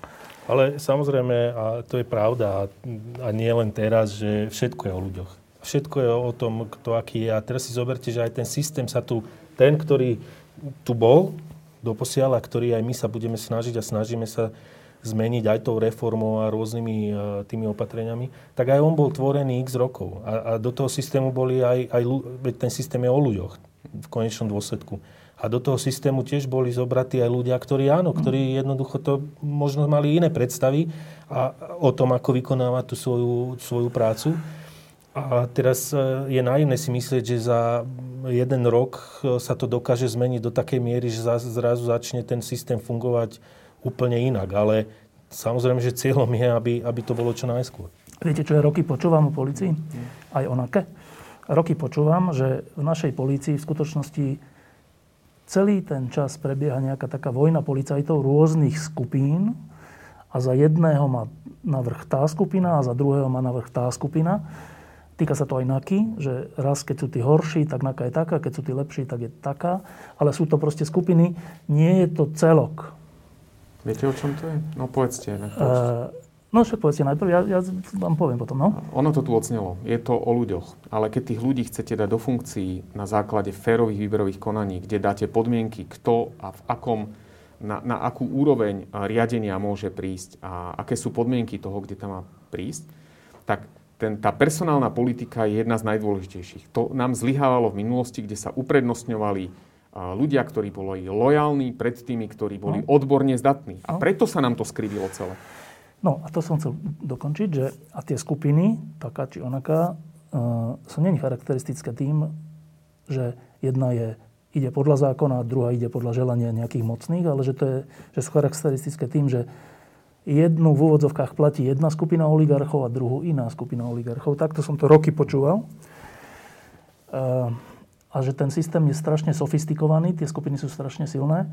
Ale samozrejme, a to je pravda, a nie len teraz, že všetko je o ľuďoch. Všetko je o tom, kto aký je. A teraz si zoberte, že aj ten systém sa tu, ten, ktorý tu bol doposiaľ a ktorý aj my sa budeme snažiť a snažíme sa zmeniť aj tou reformou a rôznymi uh, tými opatreniami, tak aj on bol tvorený x rokov. A, a do toho systému boli aj, aj veď ten systém je o ľuďoch v konečnom dôsledku. A do toho systému tiež boli zobratí aj ľudia, ktorí áno, ktorí jednoducho to možno mali iné predstavy a, o tom, ako vykonávať tú svoju, svoju prácu. A teraz e, je naivné si myslieť, že za jeden rok e, sa to dokáže zmeniť do takej miery, že zrazu začne ten systém fungovať úplne inak. Ale samozrejme, že cieľom je, aby, aby to bolo čo najskôr. Viete, čo je roky počúvam o policii? Aj onaké? Roky počúvam, že v našej polícii v skutočnosti celý ten čas prebieha nejaká taká vojna policajtov rôznych skupín a za jedného má navrh tá skupina a za druhého má navrh tá skupina. Týka sa to aj NAKY, že raz, keď sú tí horší, tak NAKA je taká, keď sú tí lepší, tak je taká. Ale sú to proste skupiny, nie je to celok. Viete, o čom to je? No povedzte. Uh, No však povedzte najprv, ja, ja vám poviem potom, no. Ono to tu ocnelo. Je to o ľuďoch. Ale keď tých ľudí chcete dať do funkcií na základe férových výberových konaní, kde dáte podmienky, kto a v akom, na, na akú úroveň riadenia môže prísť a aké sú podmienky toho, kde tam má prísť, tak ten, tá personálna politika je jedna z najdôležitejších. To nám zlyhávalo v minulosti, kde sa uprednostňovali ľudia, ktorí boli lojálni pred tými, ktorí boli no. odborne zdatní. A no. preto sa nám to skrivilo celé. No a to som chcel dokončiť, že a tie skupiny, taká či onaká, uh, sú není charakteristické tým, že jedna je ide podľa zákona druhá ide podľa želania nejakých mocných, ale že, to je, že sú charakteristické tým, že jednu v úvodzovkách platí jedna skupina oligarchov a druhú iná skupina oligarchov. Takto som to roky počúval. Uh, a že ten systém je strašne sofistikovaný, tie skupiny sú strašne silné.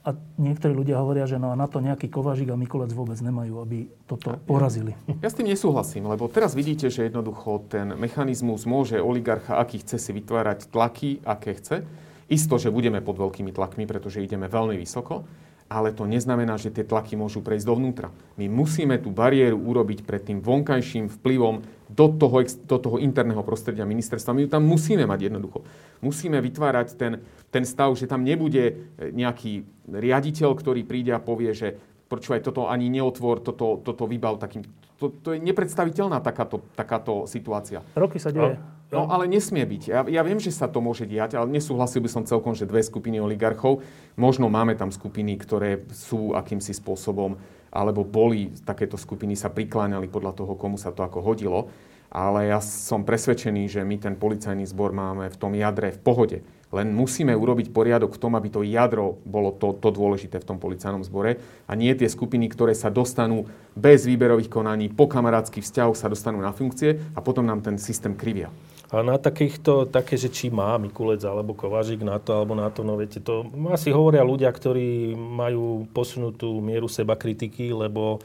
A niektorí ľudia hovoria, že no, na to nejaký Kovažik a Mikulec vôbec nemajú, aby toto porazili. Ja, ja s tým nesúhlasím, lebo teraz vidíte, že jednoducho ten mechanizmus môže oligarcha, aký chce si vytvárať tlaky, aké chce. Isto, že budeme pod veľkými tlakmi, pretože ideme veľmi vysoko ale to neznamená, že tie tlaky môžu prejsť dovnútra. My musíme tú bariéru urobiť pred tým vonkajším vplyvom do toho, do toho interného prostredia ministerstva. My ju tam musíme mať jednoducho. Musíme vytvárať ten, ten stav, že tam nebude e, nejaký riaditeľ, ktorý príde a povie, že počúvaj, toto ani neotvor, toto, toto vybav takým... To, to je nepredstaviteľná takáto, takáto situácia. Roky sa deje. No ale nesmie byť. Ja, ja viem, že sa to môže diať, ale nesúhlasil by som celkom, že dve skupiny oligarchov. Možno máme tam skupiny, ktoré sú akýmsi spôsobom, alebo boli, takéto skupiny sa prikláňali podľa toho, komu sa to ako hodilo. Ale ja som presvedčený, že my ten policajný zbor máme v tom jadre v pohode. Len musíme urobiť poriadok v tom, aby to jadro bolo to, to dôležité v tom policajnom zbore a nie tie skupiny, ktoré sa dostanú bez výberových konaní, po kamarátskych vzťahoch sa dostanú na funkcie a potom nám ten systém krivia. A na takýchto, také, že či má Mikulec alebo Kovážik na to alebo na to, no viete, to asi hovoria ľudia, ktorí majú posunutú mieru seba kritiky, lebo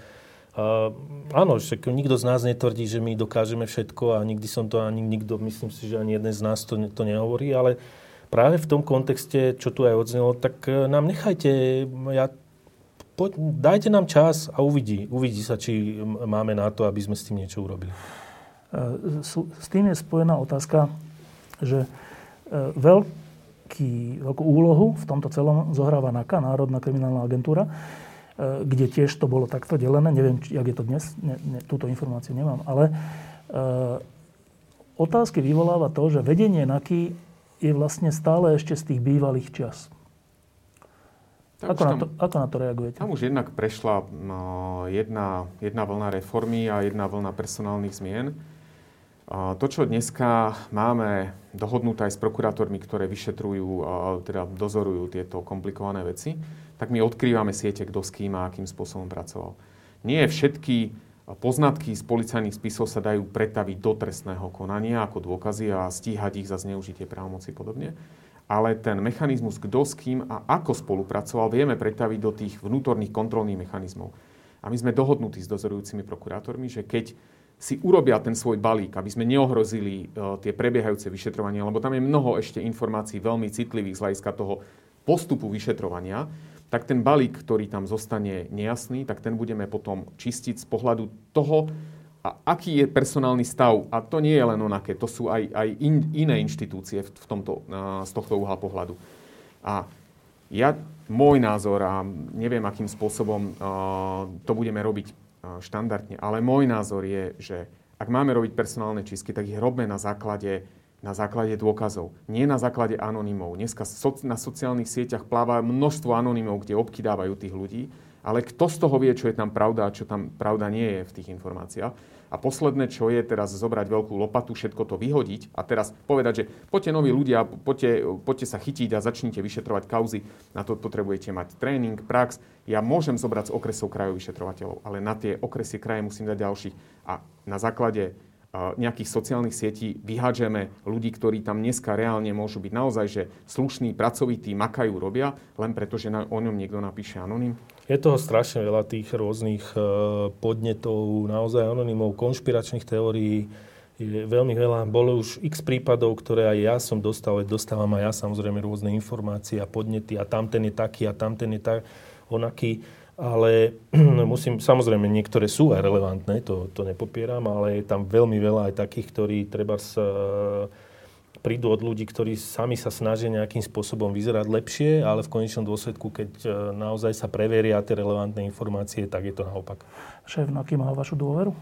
uh, áno, však nikto z nás netvrdí, že my dokážeme všetko a nikdy som to ani nikto, myslím si, že ani jeden z nás to, to nehovorí, ale práve v tom kontexte, čo tu aj odznelo, tak e, nám nechajte, ja, poď, dajte nám čas a uvidí, uvidí sa, či máme na to, aby sme s tým niečo urobili. E, s tým je spojená otázka, že e, veľký, veľkú úlohu v tomto celom zohráva NAKA, Národná kriminálna agentúra, e, kde tiež to bolo takto delené. Neviem, jak je to dnes, ne, ne, túto informáciu nemám, ale otázky vyvoláva to, že vedenie NAKY je vlastne stále ešte z tých bývalých čas. ako, tam, na to, ako na to reagujete? Tam už jednak prešla jedna, jedna vlna reformy a jedna vlna personálnych zmien. To, čo dneska máme dohodnuté aj s prokurátormi, ktoré vyšetrujú, teda dozorujú tieto komplikované veci, tak my odkrývame siete, kto s kým a akým spôsobom pracoval. Nie všetky poznatky z policajných spisov sa dajú pretaviť do trestného konania ako dôkazy a stíhať ich za zneužitie právomoci podobne. Ale ten mechanizmus, kto s kým a ako spolupracoval, vieme pretaviť do tých vnútorných kontrolných mechanizmov. A my sme dohodnutí s dozorujúcimi prokurátormi, že keď si urobia ten svoj balík, aby sme neohrozili uh, tie prebiehajúce vyšetrovania, lebo tam je mnoho ešte informácií veľmi citlivých z hľadiska toho postupu vyšetrovania, tak ten balík, ktorý tam zostane nejasný, tak ten budeme potom čistiť z pohľadu toho, a aký je personálny stav. A to nie je len onaké, to sú aj, aj in, iné inštitúcie v, tomto, uh, z tohto uhla pohľadu. A ja, môj názor, a neviem, akým spôsobom uh, to budeme robiť štandardne, ale môj názor je, že ak máme robiť personálne čistky, tak ich robme na základe, na základe dôkazov, nie na základe anonymov. Dneska na sociálnych sieťach pláva množstvo anonymov, kde obkydávajú tých ľudí, ale kto z toho vie, čo je tam pravda a čo tam pravda nie je v tých informáciách. A posledné, čo je teraz zobrať veľkú lopatu, všetko to vyhodiť a teraz povedať, že poďte noví ľudia, poďte, poďte sa chytiť a začnite vyšetrovať kauzy. Na to potrebujete mať tréning, prax. Ja môžem zobrať z okresov krajov vyšetrovateľov, ale na tie okresy kraje musím dať ďalších. A na základe nejakých sociálnych sietí vyhádžeme ľudí, ktorí tam dneska reálne môžu byť naozaj, že slušní, pracovití, makajú, robia, len preto, že na, o ňom niekto napíše anonym? Je toho strašne veľa tých rôznych e, podnetov, naozaj anonimov, konšpiračných teórií. Je veľmi veľa. Bolo už x prípadov, ktoré aj ja som dostal, dostávam aj ja samozrejme rôzne informácie a podnety a tamten je taký a tamten je tak, onaký. Ale musím, samozrejme, niektoré sú aj relevantné, to, to nepopieram, ale je tam veľmi veľa aj takých, ktorí treba sa prídu od ľudí, ktorí sami sa snažia nejakým spôsobom vyzerať lepšie, ale v konečnom dôsledku, keď e, naozaj sa preveria tie relevantné informácie, tak je to naopak. Šéf Naky má vašu dôveru?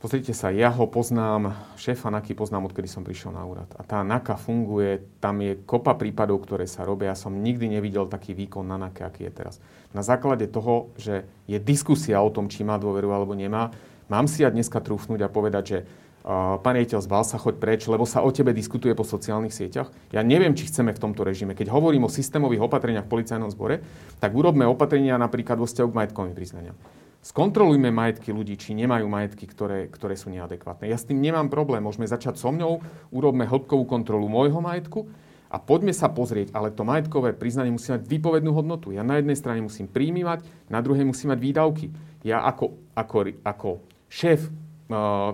Pozrite sa, ja ho poznám, šéfa NAKY poznám, odkedy som prišiel na úrad. A tá NAKA funguje, tam je kopa prípadov, ktoré sa robia. Ja som nikdy nevidel taký výkon na NAKE, aký je teraz. Na základe toho, že je diskusia o tom, či má dôveru alebo nemá, mám si ja dneska trúfnúť a povedať, že pán riaditeľ, zbal sa, choď preč, lebo sa o tebe diskutuje po sociálnych sieťach. Ja neviem, či chceme v tomto režime. Keď hovorím o systémových opatreniach v policajnom zbore, tak urobme opatrenia napríklad vo vzťahu k majetkovým priznaniam. Skontrolujme majetky ľudí, či nemajú majetky, ktoré, ktoré sú neadekvátne. Ja s tým nemám problém. Môžeme začať so mňou, urobme hĺbkovú kontrolu môjho majetku a poďme sa pozrieť, ale to majetkové priznanie musí mať výpovednú hodnotu. Ja na jednej strane musím príjmať, na druhej musím mať výdavky. Ja ako, ako, ako šéf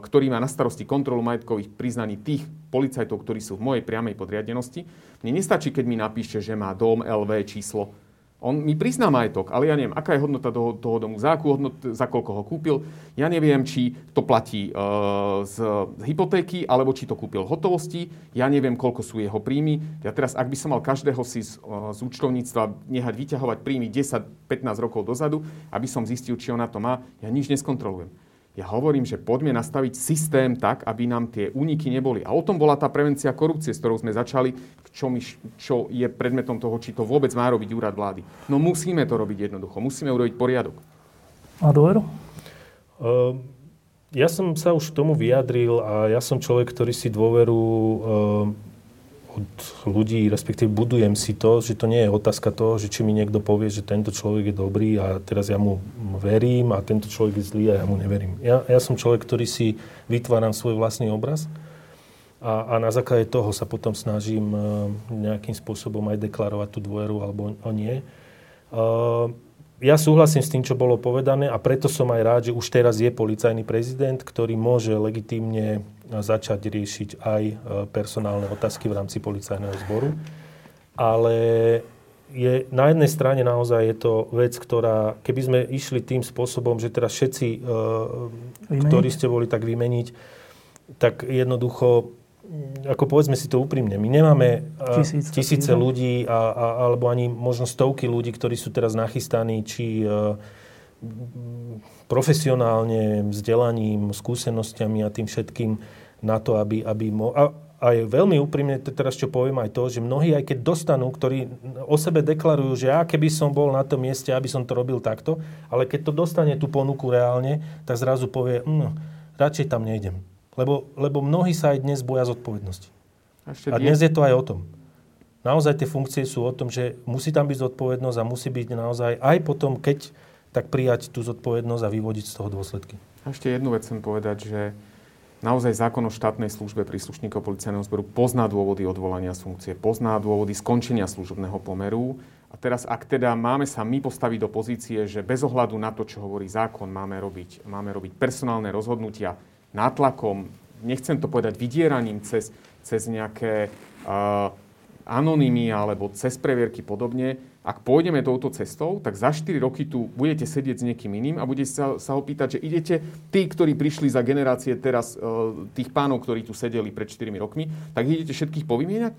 ktorý má na starosti kontrolu majetkových priznaní tých policajtov, ktorí sú v mojej priamej podriadenosti. Mne nestačí, keď mi napíše, že má dom, LV, číslo. On mi prizná majetok, ale ja neviem, aká je hodnota toho, toho domu, za, akú hodnot, za koľko ho kúpil. Ja neviem, či to platí e, z, z hypotéky, alebo či to kúpil v hotovosti. Ja neviem, koľko sú jeho príjmy. Ja teraz, ak by som mal každého si z, z účtovníctva nehať vyťahovať príjmy 10-15 rokov dozadu, aby som zistil, či ona to má, ja nič neskontrolujem. Ja hovorím, že poďme nastaviť systém tak, aby nám tie úniky neboli. A o tom bola tá prevencia korupcie, s ktorou sme začali, čo, my, čo je predmetom toho, či to vôbec má robiť úrad vlády. No musíme to robiť jednoducho, musíme urobiť poriadok. A dôveru? Uh, ja som sa už tomu vyjadril a ja som človek, ktorý si dôveru uh, od ľudí, respektíve budujem si to, že to nie je otázka toho, že či mi niekto povie, že tento človek je dobrý a teraz ja mu verím a tento človek je zlý a ja mu neverím. Ja, ja som človek, ktorý si vytváram svoj vlastný obraz a, a na základe toho sa potom snažím uh, nejakým spôsobom aj deklarovať tú dôveru alebo o nie. Uh, ja súhlasím s tým, čo bolo povedané a preto som aj rád, že už teraz je policajný prezident, ktorý môže legitímne začať riešiť aj e, personálne otázky v rámci policajného zboru. Ale je, na jednej strane naozaj je to vec, ktorá, keby sme išli tým spôsobom, že teraz všetci, e, ktorí ste boli tak vymeniť, tak jednoducho ako povedzme si to úprimne, my nemáme Tisíc, tisíce ľudí a, a, alebo ani možno stovky ľudí, ktorí sú teraz nachystaní, či profesionálne, vzdelaním, skúsenostiami a tým všetkým na to, aby, aby mo- a, a je veľmi úprimne teraz, čo poviem aj to, že mnohí, aj keď dostanú, ktorí o sebe deklarujú, že ja keby som bol na tom mieste, aby som to robil takto, ale keď to dostane tú ponuku reálne, tak zrazu povie, mm, radšej tam nejdem lebo, lebo mnohí sa aj dnes boja zodpovednosti. A, a dnes je to aj o tom. Naozaj tie funkcie sú o tom, že musí tam byť zodpovednosť a musí byť naozaj aj potom, keď tak prijať tú zodpovednosť a vyvodiť z toho dôsledky. A ešte jednu vec chcem povedať, že naozaj zákon o štátnej službe príslušníkov policajného zboru pozná dôvody odvolania z funkcie, pozná dôvody skončenia služobného pomeru A teraz, ak teda máme sa my postaviť do pozície, že bez ohľadu na to, čo hovorí zákon, máme robiť, máme robiť personálne rozhodnutia nátlakom, nechcem to povedať vydieraním cez, cez nejaké uh, anonymy alebo cez previerky podobne, ak pôjdeme touto cestou, tak za 4 roky tu budete sedieť s niekým iným a budete sa, sa opýtať, že idete, tí, ktorí prišli za generácie teraz, uh, tých pánov, ktorí tu sedeli pred 4 rokmi, tak idete všetkých povymieňať?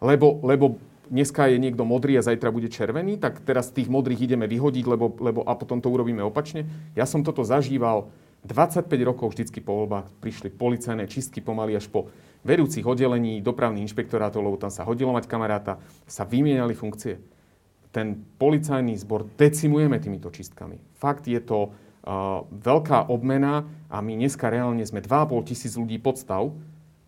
Lebo, lebo dneska je niekto modrý a zajtra bude červený, tak teraz tých modrých ideme vyhodiť, lebo, lebo a potom to urobíme opačne. Ja som toto zažíval 25 rokov vždycky po voľbách. Prišli policajné čistky pomaly až po vedúcich oddelení, dopravných inšpektorátov, lebo tam sa hodilo mať kamaráta, sa vymieniali funkcie. Ten policajný zbor decimujeme týmito čistkami. Fakt je to uh, veľká obmena a my dneska reálne sme 2,5 tisíc ľudí podstav,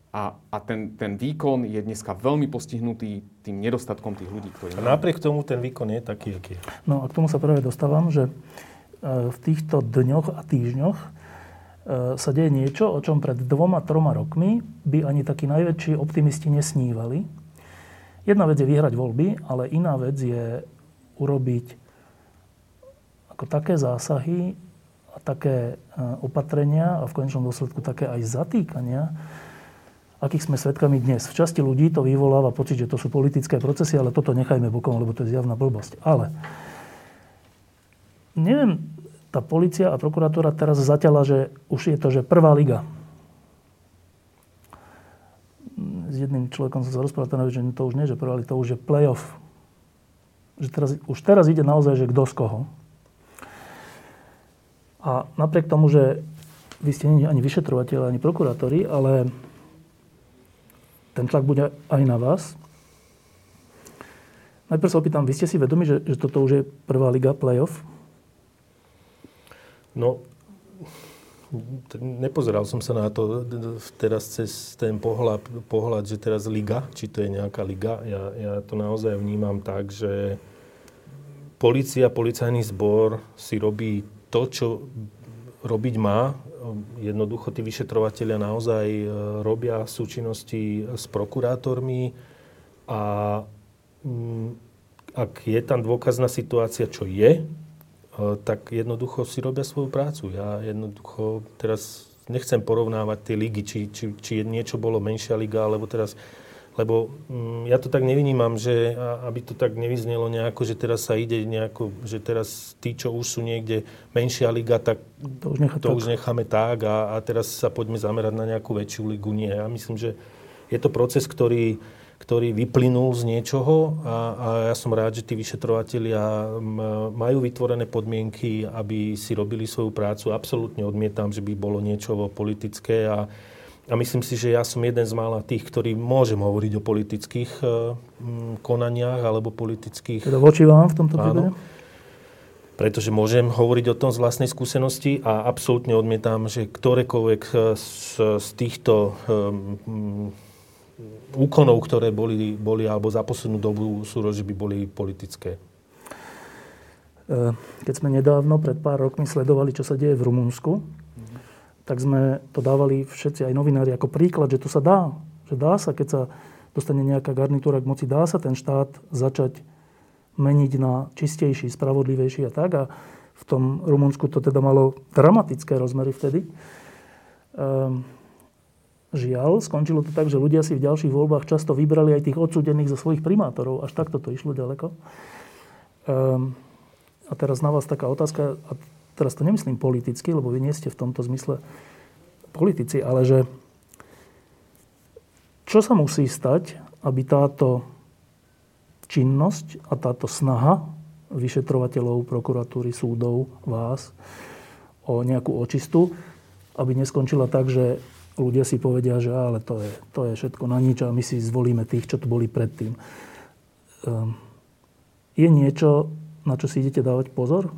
a, a ten, ten výkon je dneska veľmi postihnutý tým nedostatkom tých ľudí, ktorí... A napriek tomu ten výkon je taký, aký je. No a k tomu sa práve dostávam, že e, v týchto dňoch a týždňoch e, sa deje niečo, o čom pred dvoma, troma rokmi by ani takí najväčší optimisti nesnívali. Jedna vec je vyhrať voľby, ale iná vec je urobiť ako také zásahy a také e, opatrenia a v konečnom dôsledku také aj zatýkania, akých sme svedkami dnes. V časti ľudí to vyvoláva pocit, že to sú politické procesy, ale toto nechajme bokom, lebo to je zjavná blbosť. Ale neviem, tá policia a prokuratúra teraz zaťala, že už je to, že prvá liga. S jedným človekom som sa rozprával, že to už nie, že prvá liga, to už je playoff. Že teraz, už teraz ide naozaj, že kto z koho. A napriek tomu, že vy ste ani vyšetrovateľi, ani prokurátori, ale ten tlak bude aj na vás. Najprv sa opýtam, vy ste si vedomi, že, že toto už je prvá liga playoff? No, nepozeral som sa na to teraz cez ten pohľad, pohľad, že teraz liga, či to je nejaká liga. Ja, ja to naozaj vnímam tak, že policia, policajný zbor si robí to, čo robiť má. Jednoducho tí vyšetrovateľia naozaj e, robia súčinnosti s prokurátormi a mm, ak je tam dôkazná situácia, čo je, e, tak jednoducho si robia svoju prácu. Ja jednoducho teraz nechcem porovnávať tie ligy, či, či, či niečo bolo menšia liga, alebo teraz lebo mm, ja to tak nevinímam, že aby to tak nevyznelo nejako, že teraz sa ide nejako, že teraz tí, čo už sú niekde menšia liga, tak to už, nechá to tak. už necháme tak a, a teraz sa poďme zamerať na nejakú väčšiu ligu. Nie, ja myslím, že je to proces, ktorý, ktorý vyplynul z niečoho a, a ja som rád, že tí vyšetrovatelia majú vytvorené podmienky, aby si robili svoju prácu. Absolútne odmietam, že by bolo niečo politické a, a myslím si, že ja som jeden z mála tých, ktorí môžem hovoriť o politických uh, konaniach alebo politických... Teda voči vám v tomto prípade? Pretože môžem hovoriť o tom z vlastnej skúsenosti a absolútne odmietam, že ktorékoľvek e, z, z týchto um, úkonov, ktoré boli, boli alebo za poslednú dobu sú, by boli politické. Keď sme nedávno, pred pár rokmi, sledovali, čo sa deje v Rumunsku, tak sme to dávali všetci, aj novinári, ako príklad, že to sa dá. Že dá sa, keď sa dostane nejaká garnitúra k moci, dá sa ten štát začať meniť na čistejší, spravodlivejší a tak. A v tom Rumunsku to teda malo dramatické rozmery vtedy. Ehm, žiaľ, skončilo to tak, že ľudia si v ďalších voľbách často vybrali aj tých odsúdených za svojich primátorov. Až takto to išlo ďaleko. Ehm, a teraz na vás taká otázka, a teraz to nemyslím politicky, lebo vy nie ste v tomto zmysle politici, ale že čo sa musí stať, aby táto činnosť a táto snaha vyšetrovateľov, prokuratúry, súdov, vás o nejakú očistu, aby neskončila tak, že ľudia si povedia, že ale to je, to je všetko na nič a my si zvolíme tých, čo tu boli predtým. Um, je niečo, na čo si idete dávať pozor?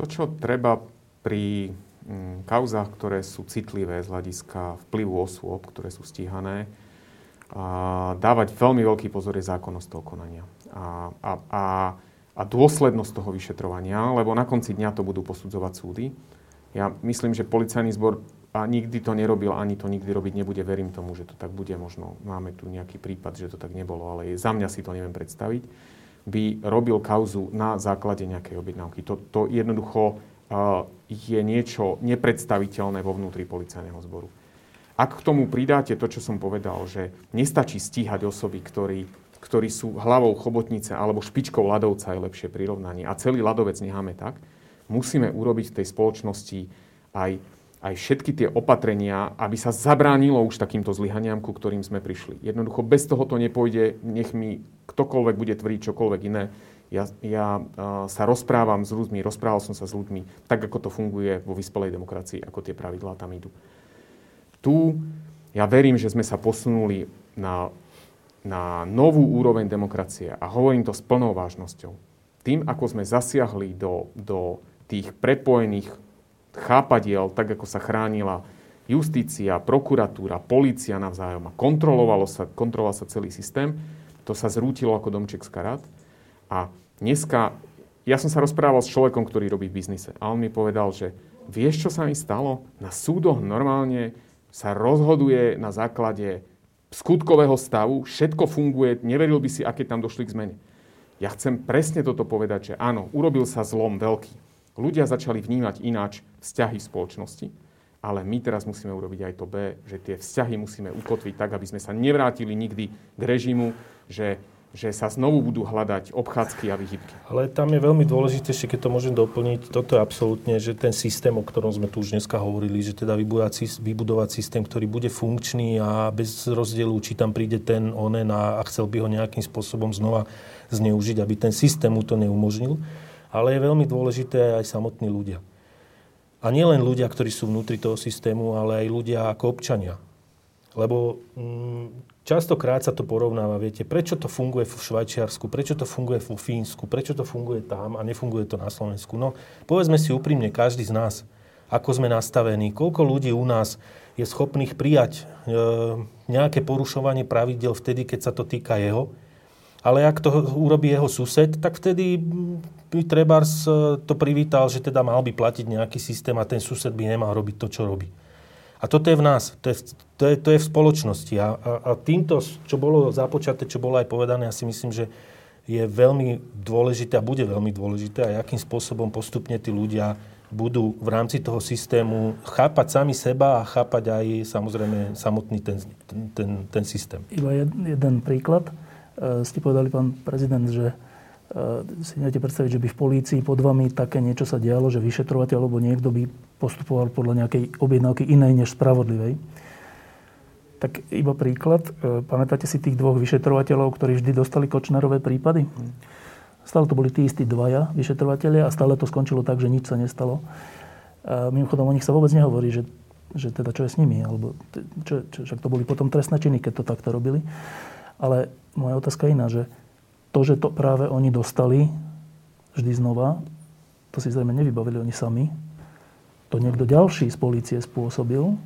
To, čo treba pri mm, kauzách, ktoré sú citlivé z hľadiska vplyvu osôb, ktoré sú stíhané, a dávať veľmi veľký pozor je zákonnosť toho konania. A, a, a, a dôslednosť toho vyšetrovania, lebo na konci dňa to budú posudzovať súdy. Ja myslím, že policajný zbor a nikdy to nerobil, ani to nikdy robiť nebude. Verím tomu, že to tak bude. Možno máme tu nejaký prípad, že to tak nebolo, ale za mňa si to neviem predstaviť. By robil kauzu na základe nejakej objednávky. To, to jednoducho uh, je niečo nepredstaviteľné vo vnútri policajného zboru. Ak k tomu pridáte to, čo som povedal, že nestačí stíhať osoby, ktorí, ktorí sú hlavou chobotnice alebo špičkou ľadovca, je lepšie prirovnanie, a celý ľadovec necháme tak, musíme urobiť v tej spoločnosti aj, aj všetky tie opatrenia, aby sa zabránilo už takýmto zlyhaniam, ku ktorým sme prišli. Jednoducho bez toho to nepôjde, nech mi ktokoľvek bude tvrdiť čokoľvek iné. Ja, ja sa rozprávam s ľuďmi, rozprával som sa s ľuďmi, tak ako to funguje vo vyspelej demokracii, ako tie pravidlá tam idú tu ja verím, že sme sa posunuli na, na novú úroveň demokracie a hovorím to s plnou vážnosťou. Tým, ako sme zasiahli do, do tých prepojených chápadiel, tak ako sa chránila justícia, prokuratúra, policia navzájom a kontrolovalo sa, kontroloval sa celý systém, to sa zrútilo ako domček z karát. A dneska, ja som sa rozprával s človekom, ktorý robí v biznise a on mi povedal, že vieš, čo sa mi stalo? Na súdoch normálne sa rozhoduje na základe skutkového stavu, všetko funguje, neveril by si, aké tam došli k zmene. Ja chcem presne toto povedať, že áno, urobil sa zlom veľký. Ľudia začali vnímať ináč vzťahy spoločnosti, ale my teraz musíme urobiť aj to B, že tie vzťahy musíme ukotviť tak, aby sme sa nevrátili nikdy k režimu, že že sa znovu budú hľadať obchádzky a vyhybky. Ale tam je veľmi dôležité, ešte keď to môžem doplniť, toto je absolútne, že ten systém, o ktorom sme tu už dneska hovorili, že teda vybudovať, vybudovať systém, ktorý bude funkčný a bez rozdielu, či tam príde ten onen a, a chcel by ho nejakým spôsobom znova zneužiť, aby ten systém mu to neumožnil. Ale je veľmi dôležité aj samotní ľudia. A nie len ľudia, ktorí sú vnútri toho systému, ale aj ľudia ako občania. Lebo mm, Častokrát sa to porovnáva, viete, prečo to funguje v Švajčiarsku, prečo to funguje v Fínsku, prečo to funguje tam a nefunguje to na Slovensku. No, povedzme si úprimne, každý z nás, ako sme nastavení, koľko ľudí u nás je schopných prijať e, nejaké porušovanie pravidel vtedy, keď sa to týka jeho, ale ak to urobí jeho sused, tak vtedy by Trebars e, to privítal, že teda mal by platiť nejaký systém a ten sused by nemal robiť to, čo robí. A toto je v nás, to je, to je, to je v spoločnosti. A, a, a týmto, čo bolo započaté, čo bolo aj povedané, ja si myslím, že je veľmi dôležité a bude veľmi dôležité aj akým spôsobom postupne tí ľudia budú v rámci toho systému chápať sami seba a chápať aj samozrejme samotný ten, ten, ten, systém. Iba jed, jeden príklad. E, ste povedali, pán prezident, že e, si neviete predstaviť, že by v polícii pod vami také niečo sa dialo, že vyšetrovateľ alebo niekto by postupoval podľa nejakej objednávky inej než spravodlivej. Tak iba príklad. E, pamätáte si tých dvoch vyšetrovateľov, ktorí vždy dostali Kočnerové prípady? Stále to boli tí istí dvaja vyšetrovateľia a stále to skončilo tak, že nič sa nestalo. A mimochodom, o nich sa vôbec nehovorí, že, že teda čo je s nimi, alebo čo, čo, však to boli potom trestné činy, keď to takto robili. Ale moja otázka je iná, že to, že to práve oni dostali vždy znova, to si zrejme nevybavili oni sami, to niekto ďalší z policie spôsobil.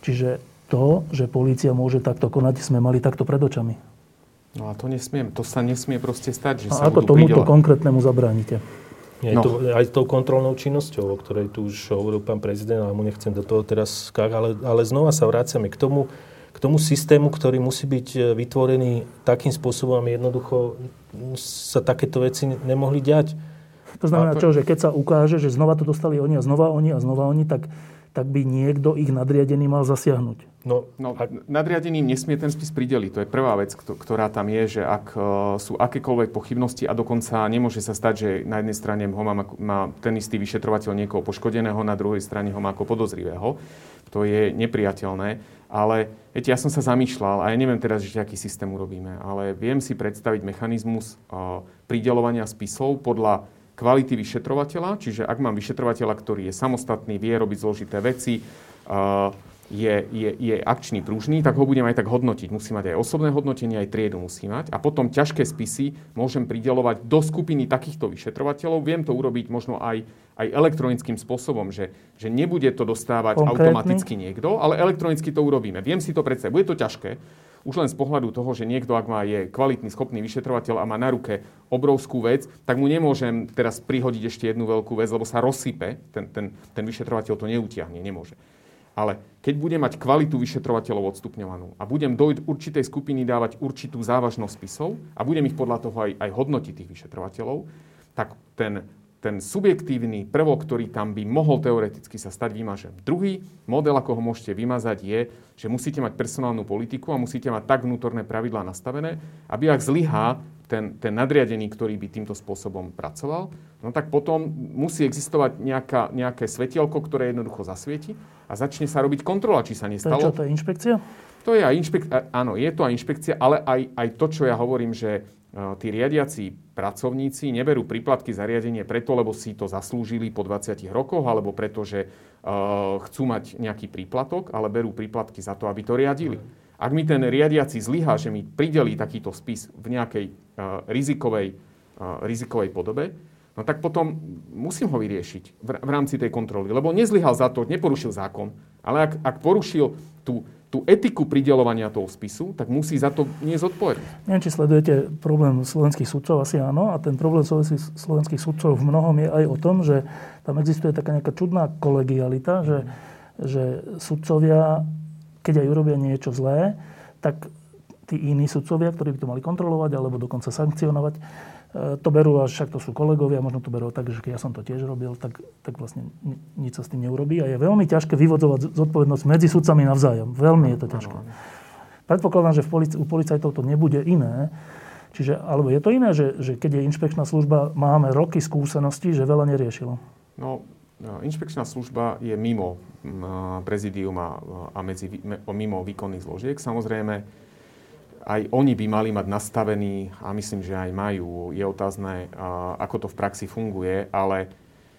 Čiže to, že polícia môže takto konať, sme mali takto pred očami. No a to nesmie, to sa nesmie proste stať, že a sa ako tomuto pridelať. konkrétnemu zabránite? Nie, no. to, aj tou kontrolnou činnosťou, o ktorej tu už hovoril pán prezident, ale mu nechcem do toho teraz skáť, ale, ale znova sa vrácame k tomu, k tomu systému, ktorý musí byť e, vytvorený takým spôsobom, aby jednoducho sa takéto veci nemohli diať. To znamená čo, že keď sa ukáže, že znova to dostali oni a znova oni a znova oni, tak, tak by niekto ich nadriadený mal zasiahnuť. No, no a... nadriadeným nesmie ten spis prideliť. To je prvá vec, ktorá tam je, že ak uh, sú akékoľvek pochybnosti a dokonca nemôže sa stať, že na jednej strane ho má, má ten istý vyšetrovateľ niekoho poškodeného, na druhej strane ho má ako podozrivého. To je nepriateľné. Ale viete, ja som sa zamýšľal, a ja neviem teraz, že aký systém urobíme, ale viem si predstaviť mechanizmus uh, pridelovania spisov podľa kvality vyšetrovateľa, čiže ak mám vyšetrovateľa, ktorý je samostatný, vie robiť zložité veci, je, je, je akčný, pružný, tak ho budem aj tak hodnotiť. Musí mať aj osobné hodnotenie, aj triedu musí mať. A potom ťažké spisy môžem pridelovať do skupiny takýchto vyšetrovateľov. Viem to urobiť možno aj, aj elektronickým spôsobom, že, že nebude to dostávať Konkrétny? automaticky niekto, ale elektronicky to urobíme. Viem si to predstaviť. Bude to ťažké, už len z pohľadu toho, že niekto, ak má je kvalitný, schopný vyšetrovateľ a má na ruke obrovskú vec, tak mu nemôžem teraz prihodiť ešte jednu veľkú vec, lebo sa rozsype, ten, ten, ten vyšetrovateľ to neutiahne, nemôže. Ale keď budem mať kvalitu vyšetrovateľov odstupňovanú a budem do určitej skupiny dávať určitú závažnosť spisov a budem ich podľa toho aj, aj hodnotiť tých vyšetrovateľov, tak ten, ten subjektívny prvok, ktorý tam by mohol teoreticky sa stať, vymažem. Druhý model, ako ho môžete vymazať, je, že musíte mať personálnu politiku a musíte mať tak vnútorné pravidlá nastavené, aby ak zlyhá ten, ten nadriadený, ktorý by týmto spôsobom pracoval, no tak potom musí existovať nejaká, nejaké svetielko, ktoré jednoducho zasvieti a začne sa robiť kontrola, či sa nestalo. To je čo, to je inšpekcia? To je aj inšpekcia, áno, je to aj inšpekcia, ale aj, aj to, čo ja hovorím, že uh, tí riadiaci pracovníci neberú príplatky za riadenie preto, lebo si to zaslúžili po 20 rokoch, alebo preto, že uh, chcú mať nejaký príplatok, ale berú príplatky za to, aby to riadili. Ak mi ten riadiaci zlyhá, že mi pridelí takýto spis v nejakej uh, rizikovej, uh, rizikovej podobe, no tak potom musím ho vyriešiť v, rámci tej kontroly. Lebo nezlyhal za to, neporušil zákon, ale ak, ak porušil tú, tú etiku pridelovania toho spisu, tak musí za to nie zodpovedať. Neviem, či sledujete problém slovenských sudcov, asi áno. A ten problém slovenských sudcov v mnohom je aj o tom, že tam existuje taká nejaká čudná kolegialita, že, že sudcovia keď aj urobia niečo zlé, tak tí iní sudcovia, ktorí by to mali kontrolovať alebo dokonca sankcionovať, to berú, až však to sú kolegovia, možno to berú tak, že keď ja som to tiež robil, tak, tak vlastne nič sa s tým neurobí. A je veľmi ťažké vyvodzovať zodpovednosť medzi sudcami navzájom. Veľmi je to ťažké. Predpokladám, že v polic- u policajtov to nebude iné. Čiže, alebo je to iné, že, že keď je inšpekčná služba, máme roky skúseností, že veľa neriešilo? No, No, inšpekčná služba je mimo prezidium a, a medzi, mimo výkonných zložiek. Samozrejme, aj oni by mali mať nastavený, a myslím, že aj majú, je otázne, ako to v praxi funguje, ale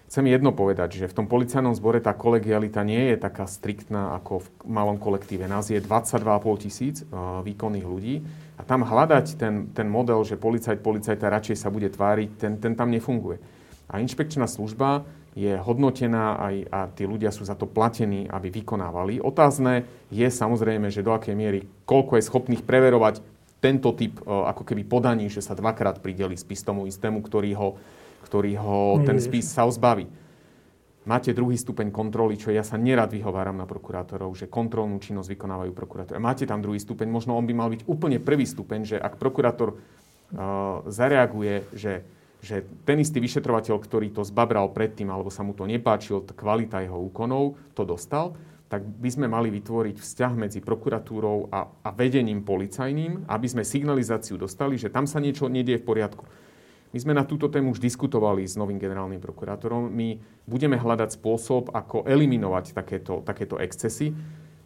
chcem jedno povedať, že v tom policajnom zbore tá kolegialita nie je taká striktná ako v malom kolektíve. Nás je 22,5 tisíc výkonných ľudí a tam hľadať ten, ten model, že policajt, policajta radšej sa bude tváriť, ten, ten tam nefunguje. A inšpekčná služba je hodnotená aj, a tí ľudia sú za to platení, aby vykonávali. Otázne je samozrejme, že do akej miery, koľko je schopných preverovať tento typ e, ako keby podaní, že sa dvakrát prideli spis tomu istému, ktorý ho, ktorý ho ten spis sa zbaví. Máte druhý stupeň kontroly, čo ja sa nerad vyhováram na prokurátorov, že kontrolnú činnosť vykonávajú prokurátori. Máte tam druhý stupeň, možno on by mal byť úplne prvý stupeň, že ak prokurátor uh, zareaguje, že že ten istý vyšetrovateľ, ktorý to zbabral predtým, alebo sa mu to nepáčil, kvalita jeho úkonov, to dostal, tak by sme mali vytvoriť vzťah medzi prokuratúrou a, a vedením policajným, aby sme signalizáciu dostali, že tam sa niečo nedie v poriadku. My sme na túto tému už diskutovali s novým generálnym prokurátorom. My budeme hľadať spôsob, ako eliminovať takéto, takéto excesy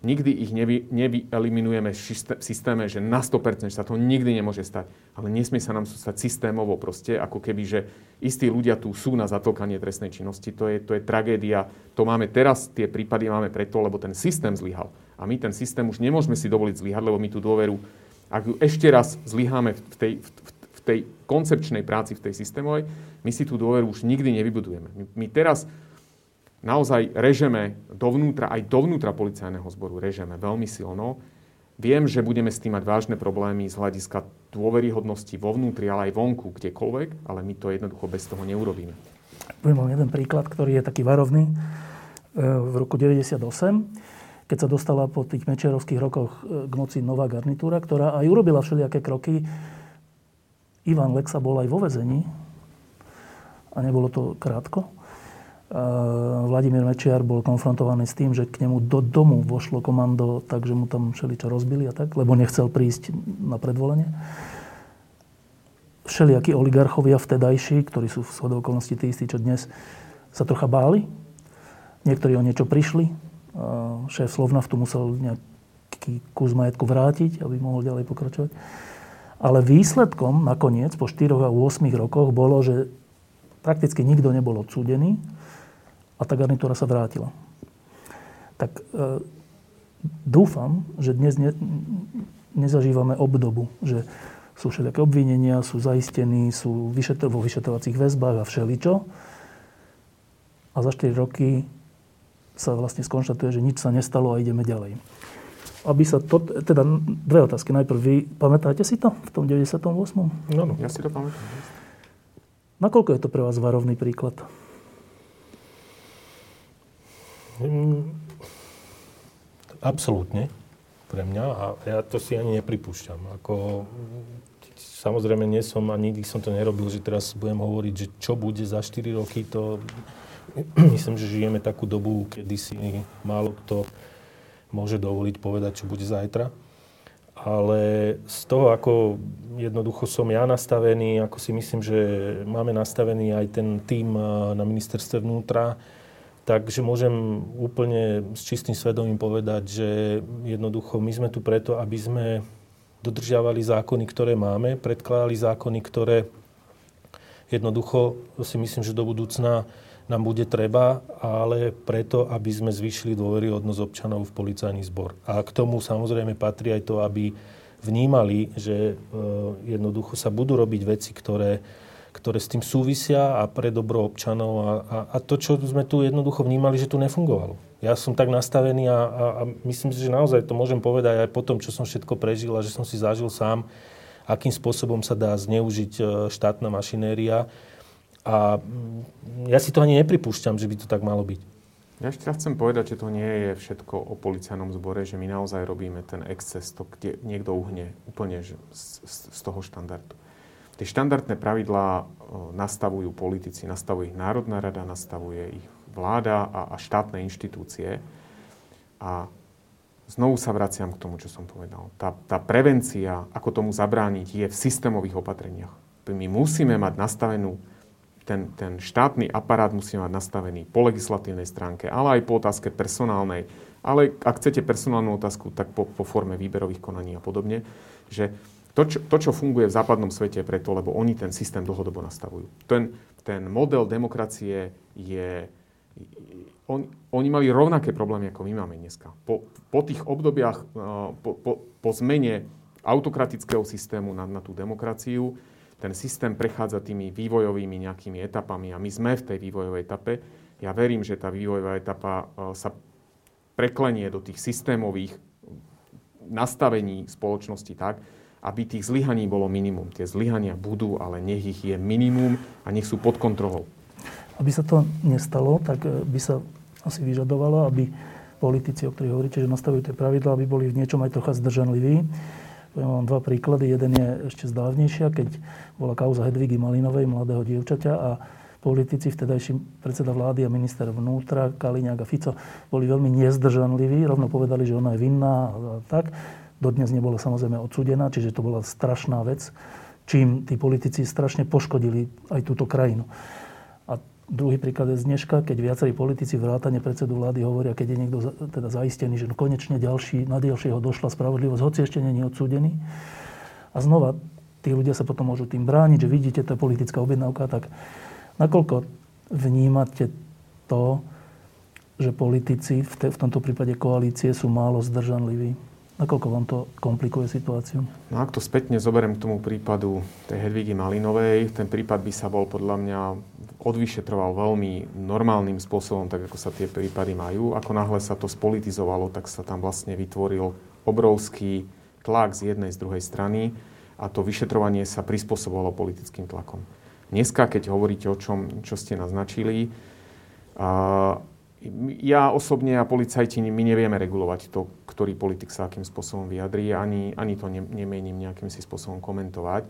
Nikdy ich nevy, nevyeliminujeme v systéme, že na 100%, že sa to nikdy nemôže stať. Ale nesmie sa nám stať systémovo proste, ako keby, že istí ľudia tu sú na zatlkanie trestnej činnosti. To je, to je tragédia. To máme teraz, tie prípady máme preto, lebo ten systém zlyhal. A my ten systém už nemôžeme si dovoliť zlyhať, lebo my tú dôveru, ak ju ešte raz zlyháme v tej, v, v tej koncepčnej práci, v tej systémovej, my si tú dôveru už nikdy nevybudujeme. My, my teraz naozaj režeme dovnútra, aj dovnútra policajného zboru režeme veľmi silno. Viem, že budeme s tým mať vážne problémy z hľadiska dôveryhodnosti vo vnútri, ale aj vonku, kdekoľvek, ale my to jednoducho bez toho neurobíme. Poviem vám jeden príklad, ktorý je taký varovný. E, v roku 98, keď sa dostala po tých mečiarovských rokoch e, k moci nová garnitúra, ktorá aj urobila všelijaké kroky, Ivan Lexa bol aj vo vezení a nebolo to krátko. Vladimír Mečiar bol konfrontovaný s tým, že k nemu do domu vošlo komando, takže mu tam všeličo rozbili a tak, lebo nechcel prísť na predvolenie. Všelijakí oligarchovia vtedajší, ktorí sú v shodou okolností tí istí, čo dnes, sa trocha báli. Niektorí o niečo prišli. Šéf Slovnaftu musel nejaký kus majetku vrátiť, aby mohol ďalej pokračovať. Ale výsledkom nakoniec, po 4 a 8 rokoch, bolo, že prakticky nikto nebol odsúdený a tá garnitúra sa vrátila. Tak e, dúfam, že dnes ne, nezažívame obdobu, že sú všelijaké obvinenia, sú zaistení, sú vyšetr- vo vyšetrovacích väzbách a všeličo. A za 4 roky sa vlastne skonštatuje, že nič sa nestalo a ideme ďalej. Aby sa to, teda dve otázky. Najprv vy, pamätáte si to v tom 98? No, no. Ja si to pamätám. Nakoľko je to pre vás varovný príklad? Absolútne pre mňa a ja to si ani nepripúšťam. Ako, samozrejme nie som a nikdy som to nerobil, že teraz budem hovoriť, že čo bude za 4 roky, to myslím, že žijeme takú dobu, kedy si málo kto môže dovoliť povedať, čo bude zajtra. Ale z toho, ako jednoducho som ja nastavený, ako si myslím, že máme nastavený aj ten tým na ministerstve vnútra, takže môžem úplne s čistým svedomím povedať, že jednoducho my sme tu preto, aby sme dodržiavali zákony, ktoré máme, predkladali zákony, ktoré jednoducho si myslím, že do budúcna nám bude treba, ale preto, aby sme zvýšili dôveryhodnosť občanov v policajný zbor. A k tomu samozrejme patrí aj to, aby vnímali, že e, jednoducho sa budú robiť veci, ktoré, ktoré s tým súvisia a pre dobro občanov. A, a, a to, čo sme tu jednoducho vnímali, že tu nefungovalo. Ja som tak nastavený a, a, a myslím si, že naozaj to môžem povedať aj po tom, čo som všetko prežil a že som si zažil sám, akým spôsobom sa dá zneužiť e, štátna mašinéria a ja si to ani nepripúšťam, že by to tak malo byť. Ja ešte raz chcem povedať, že to nie je všetko o policajnom zbore, že my naozaj robíme ten exces, to, kde niekto uhne úplne z, z, z toho štandardu. Tie štandardné pravidlá nastavujú politici, nastavuje ich Národná rada, nastavuje ich vláda a, a štátne inštitúcie. A znovu sa vraciam k tomu, čo som povedal. Tá, tá prevencia, ako tomu zabrániť, je v systémových opatreniach. My musíme mať nastavenú ten, ten štátny aparát musí mať nastavený po legislatívnej stránke, ale aj po otázke personálnej. Ale ak chcete personálnu otázku, tak po, po forme výberových konaní a podobne. Že to čo, to, čo funguje v západnom svete, preto, lebo oni ten systém dlhodobo nastavujú. Ten, ten model demokracie je... On, oni mali rovnaké problémy, ako my máme dneska. Po, po tých obdobiach, uh, po, po, po zmene autokratického systému na, na tú demokraciu, ten systém prechádza tými vývojovými nejakými etapami a my sme v tej vývojovej etape. Ja verím, že tá vývojová etapa e, sa preklenie do tých systémových nastavení spoločnosti tak, aby tých zlyhaní bolo minimum. Tie zlyhania budú, ale nech ich je minimum a nech sú pod kontrolou. Aby sa to nestalo, tak e, by sa asi vyžadovalo, aby politici, o ktorých hovoríte, že nastavujú tie pravidlá, aby boli v niečom aj trocha zdržanliví. Ja mám dva príklady. Jeden je ešte zdávnejšia, keď bola kauza Hedvigy Malinovej, mladého dievčaťa a politici, vtedajší predseda vlády a minister vnútra, Kaliňák a Fico, boli veľmi nezdržanliví, rovno povedali, že ona je vinná a tak. Dodnes nebola samozrejme odsudená, čiže to bola strašná vec, čím tí politici strašne poškodili aj túto krajinu. Druhý príklad je z dneška, keď viacerí politici vrátane predsedu vlády hovoria, keď je niekto teda zaistený, že no konečne ďalší, na ďalšieho došla spravodlivosť, hoci ešte není odsúdený. A znova, tí ľudia sa potom môžu tým brániť, že vidíte, je politická objednávka, tak nakoľko vnímate to, že politici, v, te, v tomto prípade koalície, sú málo zdržanliví? Nakoľko vám to komplikuje situáciu? No ak to spätne zoberiem k tomu prípadu tej Hedvigy Malinovej, ten prípad by sa bol podľa mňa odvyšetroval veľmi normálnym spôsobom, tak ako sa tie prípady majú. Ako náhle sa to spolitizovalo, tak sa tam vlastne vytvoril obrovský tlak z jednej, z druhej strany a to vyšetrovanie sa prispôsobovalo politickým tlakom. Dneska, keď hovoríte o čom, čo ste naznačili, uh, ja osobne a policajti, my nevieme regulovať to, ktorý politik sa akým spôsobom vyjadrí, ani, ani to ne, nemienim nejakým si spôsobom komentovať.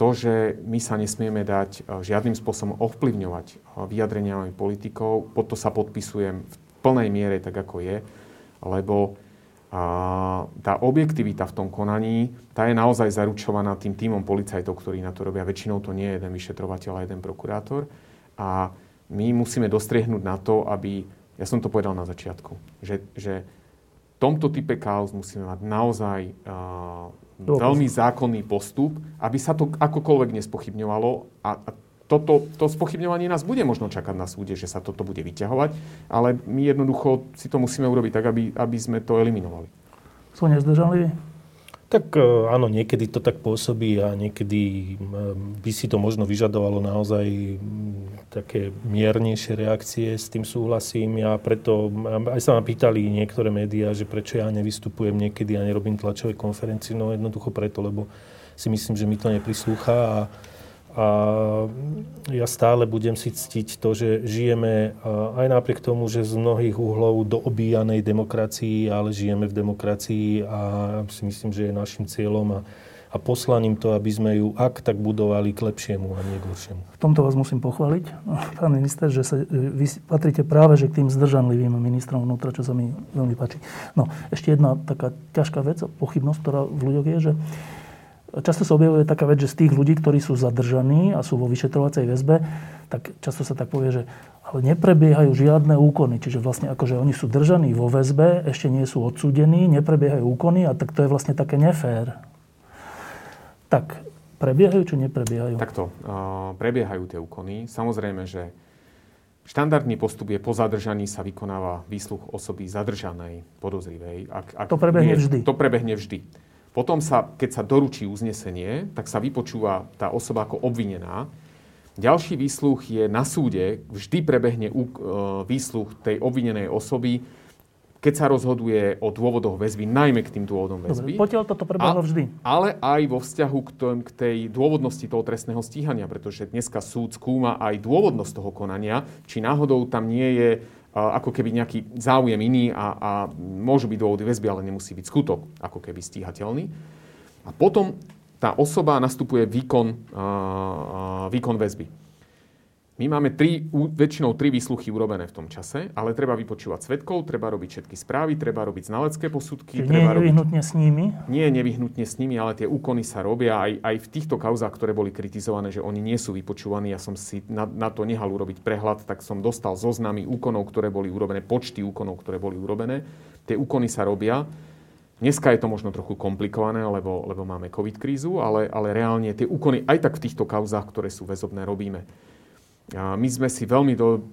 To, že my sa nesmieme dať e, žiadnym spôsobom ovplyvňovať e, vyjadreniami politikov, pod to sa podpisujem v plnej miere tak, ako je, lebo a tá objektivita v tom konaní, tá je naozaj zaručovaná tým týmom policajtov, ktorí na to robia. Väčšinou to nie je jeden vyšetrovateľ a jeden prokurátor. A my musíme dostriehnúť na to, aby ja som to povedal na začiatku, že, že v tomto type kauz musíme mať naozaj uh, veľmi zákonný postup, aby sa to akokoľvek nespochybňovalo a, a toto, to spochybňovanie nás bude možno čakať na súde, že sa toto bude vyťahovať, ale my jednoducho si to musíme urobiť tak, aby, aby sme to eliminovali. Sú nezdržanliví? Tak e, áno, niekedy to tak pôsobí a niekedy by si to možno vyžadovalo naozaj také miernejšie reakcie, s tým súhlasím. Ja preto, aj sa ma pýtali niektoré médiá, že prečo ja nevystupujem niekedy a nerobím tlačové konferencie, no jednoducho preto, lebo si myslím, že mi to neprislúcha a A ja stále budem si ctiť to, že žijeme aj napriek tomu, že z mnohých uhlov do obíjanej demokracii, ale žijeme v demokracii a si myslím, že je našim cieľom a, a poslaním to, aby sme ju ak tak budovali k lepšiemu a nie k horšiemu. V tomto vás musím pochváliť, pán minister, že sa, vy patrite práve že k tým zdržanlivým ministrom vnútra, čo sa mi veľmi páči. No, ešte jedna taká ťažká vec, pochybnosť, ktorá v ľuďoch je, že Často sa objavuje taká vec, že z tých ľudí, ktorí sú zadržaní a sú vo vyšetrovacej väzbe, tak často sa tak povie, že ale neprebiehajú žiadne úkony. Čiže vlastne akože oni sú držaní vo väzbe, ešte nie sú odsúdení, neprebiehajú úkony a tak to je vlastne také nefér. Tak, prebiehajú či neprebiehajú? Takto, uh, prebiehajú tie úkony. Samozrejme, že štandardný postup je po zadržaní sa vykonáva výsluch osoby zadržanej, podozrivej. Ak, ak to prebehne nie, vždy? To prebehne vždy. Potom sa, keď sa doručí uznesenie, tak sa vypočúva tá osoba ako obvinená. Ďalší výsluch je na súde, vždy prebehne e, výsluch tej obvinenej osoby, keď sa rozhoduje o dôvodoch väzby, najmä k tým dôvodom väzby. Dobre, potiaľ toto prebehlo vždy. Ale aj vo vzťahu k, tom, k tej dôvodnosti toho trestného stíhania, pretože dneska súd skúma aj dôvodnosť toho konania, či náhodou tam nie je ako keby nejaký záujem iný a, a môžu byť dôvody väzby, ale nemusí byť skutok ako keby stíhateľný. A potom tá osoba nastupuje výkon, výkon väzby. My máme tri, väčšinou tri výsluchy urobené v tom čase, ale treba vypočúvať svetkov, treba robiť všetky správy, treba robiť znalecké posudky. Čiže treba nie nevyhnutne robiť... s nimi? Nie nevyhnutne s nimi, ale tie úkony sa robia aj, aj v týchto kauzách, ktoré boli kritizované, že oni nie sú vypočúvaní. Ja som si na, na to nehal urobiť prehľad, tak som dostal zoznamy úkonov, ktoré boli urobené, počty úkonov, ktoré boli urobené. Tie úkony sa robia. Dneska je to možno trochu komplikované, lebo, lebo máme COVID krízu, ale, ale reálne tie úkony aj tak v týchto kauzách, ktoré sú väzobné, robíme. My sme si veľmi, do,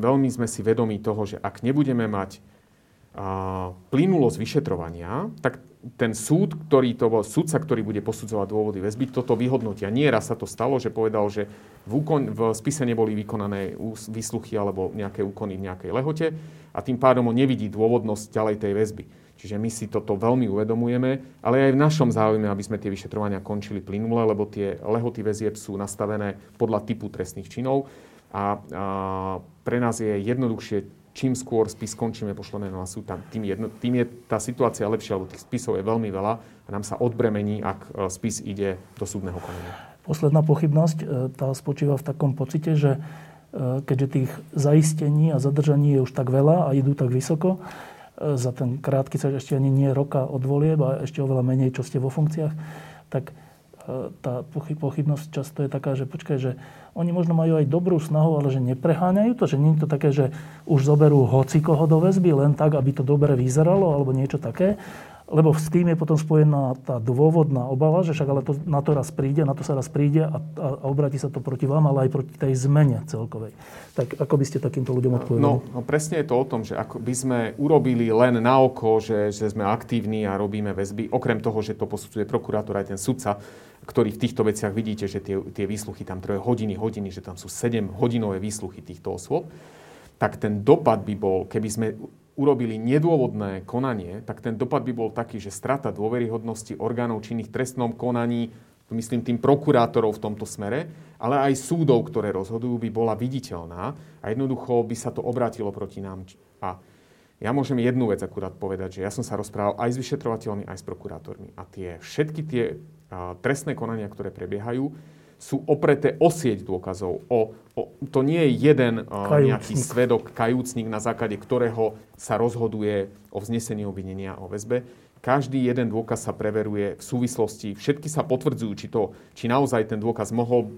veľmi sme si vedomí toho, že ak nebudeme mať plynulosť vyšetrovania, tak ten súd, ktorý to bol, súdca, ktorý bude posudzovať dôvody väzby, toto vyhodnotia. Nie raz sa to stalo, že povedal, že v, úkon, v spise neboli vykonané výsluchy alebo nejaké úkony v nejakej lehote a tým pádom on nevidí dôvodnosť ďalej tej väzby. Čiže my si toto veľmi uvedomujeme, ale aj v našom záujme, aby sme tie vyšetrovania končili plynule, lebo tie lehoty väzieb sú nastavené podľa typu trestných činov a, a pre nás je jednoduchšie, čím skôr spis skončíme, pošleme na súd, tým, tým je tá situácia lepšia, lebo tých spisov je veľmi veľa a nám sa odbremení, ak e, spis ide do súdneho konania. Posledná pochybnosť, e, tá spočíva v takom pocite, že e, keďže tých zaistení a zadržaní je už tak veľa a idú tak vysoko, za ten krátky čas, ešte ani nie roka od volieb a ešte oveľa menej, čo ste vo funkciách, tak e, tá pochybnosť často je taká, že počkaj, že oni možno majú aj dobrú snahu, ale že nepreháňajú to, že nie je to také, že už zoberú hoci koho do väzby len tak, aby to dobre vyzeralo, alebo niečo také, lebo s tým je potom spojená tá dôvodná obava, že však ale to, na to raz príde, na to sa raz príde a, a, a obratí sa to proti vám, ale aj proti tej zmene celkovej. Tak ako by ste takýmto ľuďom odpovedali? No, no presne je to o tom, že ako by sme urobili len na oko, že, že sme aktívni a robíme väzby, okrem toho, že to posudzuje prokurátor aj ten sudca, ktorý v týchto veciach vidíte, že tie, tie výsluchy tam trvajú hodiny, hodiny, že tam sú 7 hodinové výsluchy týchto osôb, tak ten dopad by bol, keby sme urobili nedôvodné konanie, tak ten dopad by bol taký, že strata dôveryhodnosti orgánov činných trestnom konaní, myslím tým prokurátorov v tomto smere, ale aj súdov, ktoré rozhodujú, by bola viditeľná a jednoducho by sa to obrátilo proti nám. A ja môžem jednu vec akurát povedať, že ja som sa rozprával aj s vyšetrovateľmi, aj s prokurátormi. A tie všetky tie trestné konania, ktoré prebiehajú, sú opreté o sieť dôkazov. O, to nie je jeden uh, nejaký svedok, kajúcnik, na základe ktorého sa rozhoduje o vznesení obvinenia o väzbe. Každý jeden dôkaz sa preveruje v súvislosti, všetky sa potvrdzujú, či, to, či naozaj ten dôkaz mohol,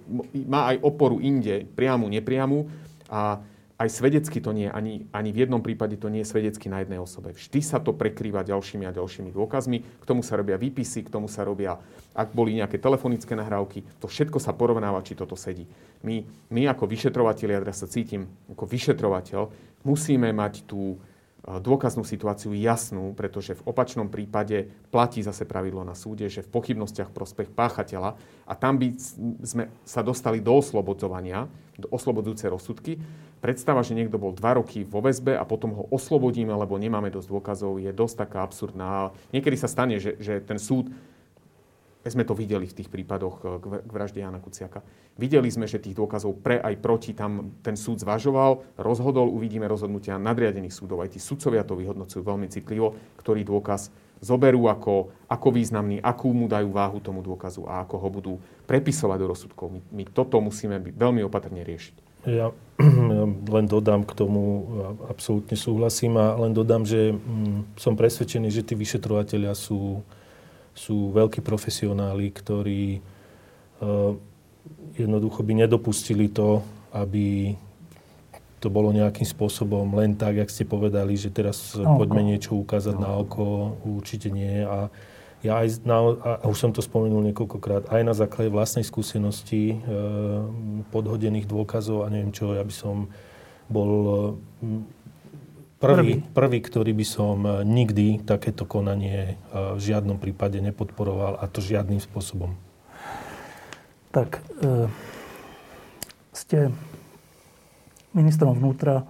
má aj oporu inde, priamu, nepriamu. A aj svedecky to nie, ani, ani v jednom prípade to nie je svedecky na jednej osobe. Vždy sa to prekrýva ďalšími a ďalšími dôkazmi. K tomu sa robia výpisy, k tomu sa robia, ak boli nejaké telefonické nahrávky, to všetko sa porovnáva, či toto sedí. My, my ako vyšetrovateľi, ja teraz sa cítim ako vyšetrovateľ, musíme mať tú dôkaznú situáciu jasnú, pretože v opačnom prípade platí zase pravidlo na súde, že v pochybnostiach prospech páchateľa a tam by sme sa dostali do oslobodzovania, do oslobodzujúce rozsudky. Predstava, že niekto bol dva roky vo väzbe a potom ho oslobodíme, lebo nemáme dosť dôkazov, je dosť taká absurdná. Niekedy sa stane, že, že ten súd sme to videli v tých prípadoch k vražde Jana Kuciaka. Videli sme, že tých dôkazov pre aj proti tam ten súd zvažoval, rozhodol, uvidíme rozhodnutia nadriadených súdov. Aj tí sudcovia to vyhodnocujú veľmi citlivo, ktorý dôkaz zoberú ako, ako významný, akú mu dajú váhu tomu dôkazu a ako ho budú prepisovať do rozsudkov. My, my toto musíme byť veľmi opatrne riešiť. Ja len dodám k tomu, absolútne súhlasím a len dodám, že mm, som presvedčený, že tí vyšetrovateľia sú sú veľkí profesionáli, ktorí uh, jednoducho by nedopustili to, aby to bolo nejakým spôsobom len tak, jak ste povedali, že teraz na poďme niečo ukázať na oko. Určite nie. A ja aj, na, a už som to spomenul niekoľkokrát, aj na základe vlastnej skúsenosti e, podhodených dôkazov a neviem čo, ja by som bol Prvý, prvý, ktorý by som e, nikdy takéto konanie e, v žiadnom prípade nepodporoval a to žiadnym spôsobom. Tak, e, ste ministrom vnútra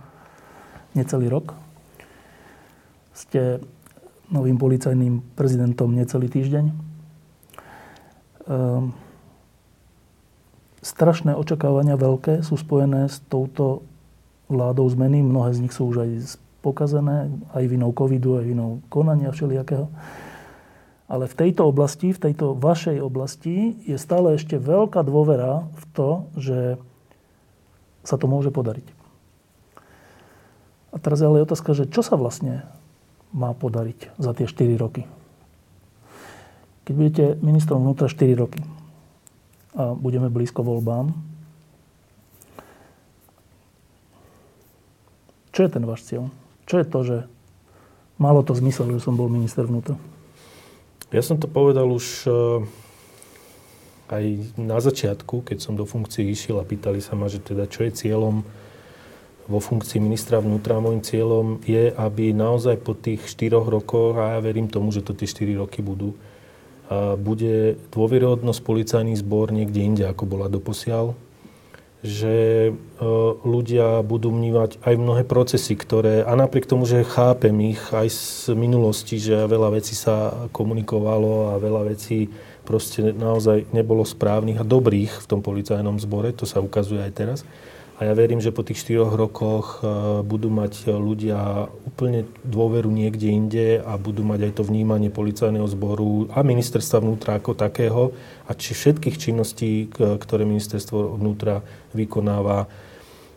necelý rok. Ste novým policajným prezidentom necelý týždeň. E, strašné očakávania veľké sú spojené s touto vládou zmeny. Mnohé z nich sú už aj pokazené aj vinou covidu, aj vinou konania všelijakého. Ale v tejto oblasti, v tejto vašej oblasti je stále ešte veľká dôvera v to, že sa to môže podariť. A teraz ale otázka, že čo sa vlastne má podariť za tie 4 roky? Keď budete ministrom vnútra 4 roky a budeme blízko voľbám, čo je ten váš cieľ? Čo je to, že malo to zmysel, že som bol minister vnútra? Ja som to povedal už eh, aj na začiatku, keď som do funkcie išiel a pýtali sa ma, že teda čo je cieľom vo funkcii ministra vnútra. Mojím cieľom je, aby naozaj po tých 4 rokoch, a ja verím tomu, že to tie 4 roky budú, bude dôveryhodnosť policajný zbor niekde inde, ako bola doposiaľ že e, ľudia budú vnívať aj mnohé procesy, ktoré, a napriek tomu, že chápem ich aj z minulosti, že veľa vecí sa komunikovalo a veľa vecí proste naozaj nebolo správnych a dobrých v tom policajnom zbore, to sa ukazuje aj teraz, a ja verím, že po tých 4 rokoch e, budú mať ľudia úplne dôveru niekde inde a budú mať aj to vnímanie policajného zboru a ministerstva vnútra ako takého a či všetkých činností, ktoré ministerstvo vnútra vykonáva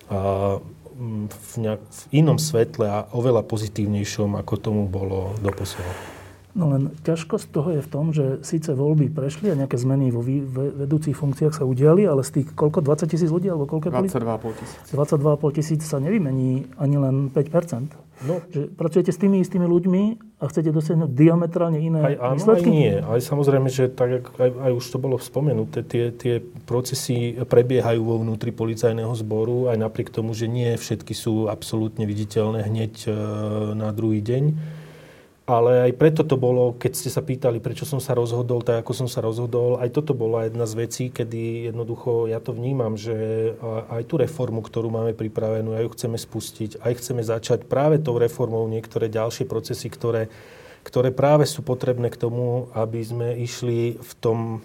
v, nejak, v inom svetle a oveľa pozitívnejšom, ako tomu bolo doposiaľ. No len ťažkosť toho je v tom, že síce voľby prešli a nejaké zmeny vo vedúcich funkciách sa udiali, ale z tých koľko? 20 tisíc ľudí? Alebo koľko 22,5 tisíc. 22,5 tisíc sa nevymení ani len 5 no. Že pracujete s tými istými ľuďmi a chcete dosiahnuť diametrálne iné aj, áno, výsledky? Aj nie. Aj samozrejme, že tak, aj, aj už to bolo spomenuté, tie, tie procesy prebiehajú vo vnútri policajného zboru, aj napriek tomu, že nie všetky sú absolútne viditeľné hneď e, na druhý deň ale aj preto to bolo, keď ste sa pýtali, prečo som sa rozhodol, tak ako som sa rozhodol, aj toto bola jedna z vecí, kedy jednoducho ja to vnímam, že aj tú reformu, ktorú máme pripravenú, aj ju chceme spustiť, aj chceme začať práve tou reformou niektoré ďalšie procesy, ktoré, ktoré práve sú potrebné k tomu, aby sme išli v tom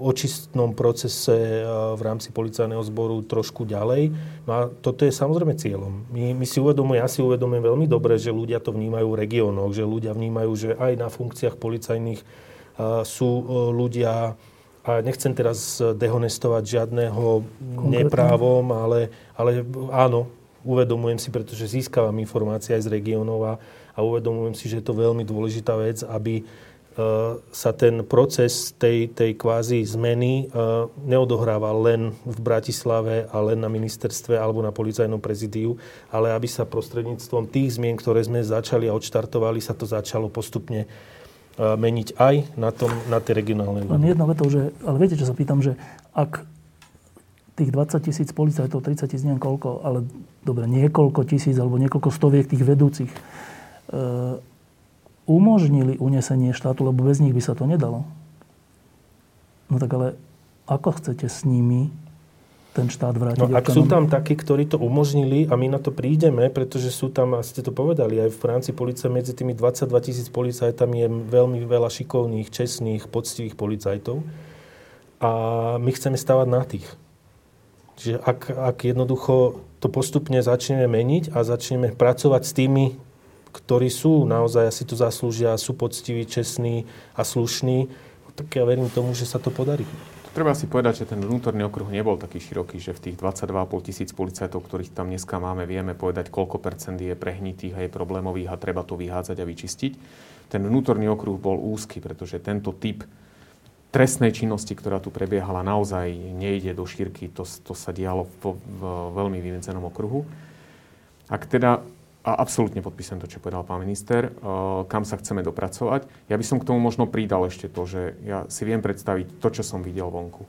očistnom procese v rámci policajného zboru trošku ďalej. No a toto je samozrejme cieľom. My, my si uvedomujeme, ja si uvedomujem veľmi dobre, že ľudia to vnímajú v regiónoch, že ľudia vnímajú, že aj na funkciách policajných sú ľudia, a nechcem teraz dehonestovať žiadného neprávom, ale, ale áno, uvedomujem si, pretože získavam informácie aj z regiónov a, a uvedomujem si, že je to veľmi dôležitá vec, aby E, sa ten proces tej, tej kvázi zmeny e, neodohrával len v Bratislave a len na ministerstve alebo na policajnom prezidiu, ale aby sa prostredníctvom tých zmien, ktoré sme začali a odštartovali, sa to začalo postupne e, meniť aj na, tom, na tej regionálnej úrovni. Len jedno vetou, že, ale viete, čo sa pýtam, že ak tých 20 tisíc policajtov, 30 tisíc, neviem koľko, ale dobre, niekoľko tisíc alebo niekoľko stoviek tých vedúcich umožnili unesenie štátu, lebo bez nich by sa to nedalo. No tak ale ako chcete s nimi ten štát vrátiť. No ak sú tam takí, ktorí to umožnili a my na to prídeme, pretože sú tam, a ste to povedali, aj v rámci policie medzi tými 22 tisíc policajtami je veľmi veľa šikovných, čestných, poctivých policajtov a my chceme stavať na tých. Čiže ak, ak jednoducho to postupne začneme meniť a začneme pracovať s tými, ktorí sú naozaj asi to zaslúžia, sú poctiví, čestní a slušní, tak ja verím tomu, že sa to podarí. Treba si povedať, že ten vnútorný okruh nebol taký široký, že v tých 22,5 tisíc policajtov, ktorých tam dneska máme, vieme povedať, koľko percent je prehnitých a je problémových a treba to vyhádzať a vyčistiť. Ten vnútorný okruh bol úzky, pretože tento typ trestnej činnosti, ktorá tu prebiehala, naozaj nejde do šírky. To, to sa dialo v veľmi vymedzenom okruhu. Ak teda a absolútne podpísam to, čo povedal pán minister, uh, kam sa chceme dopracovať. Ja by som k tomu možno pridal ešte to, že ja si viem predstaviť to, čo som videl vonku.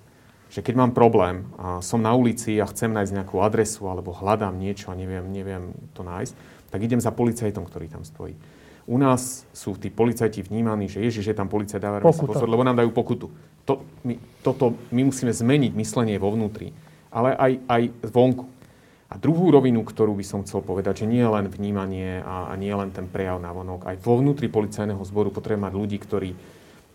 Že keď mám problém a som na ulici a chcem nájsť nejakú adresu alebo hľadám niečo a neviem, neviem to nájsť, tak idem za policajtom, ktorý tam stojí. U nás sú tí policajti vnímaní, že ježiš, že tam policajt dáva pozor, lebo nám dajú pokutu. To, my, toto my musíme zmeniť myslenie vo vnútri, ale aj, aj vonku. A druhú rovinu, ktorú by som chcel povedať, že nie len vnímanie a, nie len ten prejav na vonok, aj vo vnútri policajného zboru potrebujeme mať ľudí, ktorí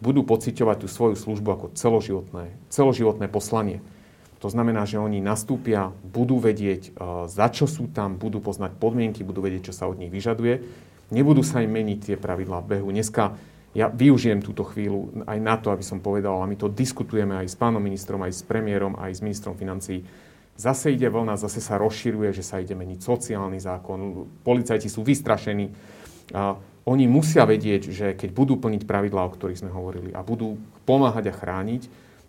budú pociťovať tú svoju službu ako celoživotné, celoživotné poslanie. To znamená, že oni nastúpia, budú vedieť, uh, za čo sú tam, budú poznať podmienky, budú vedieť, čo sa od nich vyžaduje. Nebudú sa im meniť tie pravidlá behu. Dneska ja využijem túto chvíľu aj na to, aby som povedal, a my to diskutujeme aj s pánom ministrom, aj s premiérom, aj s ministrom financií, Zase ide vlna, zase sa rozširuje, že sa ide meniť sociálny zákon. Policajti sú vystrašení. A oni musia vedieť, že keď budú plniť pravidlá, o ktorých sme hovorili a budú pomáhať a chrániť,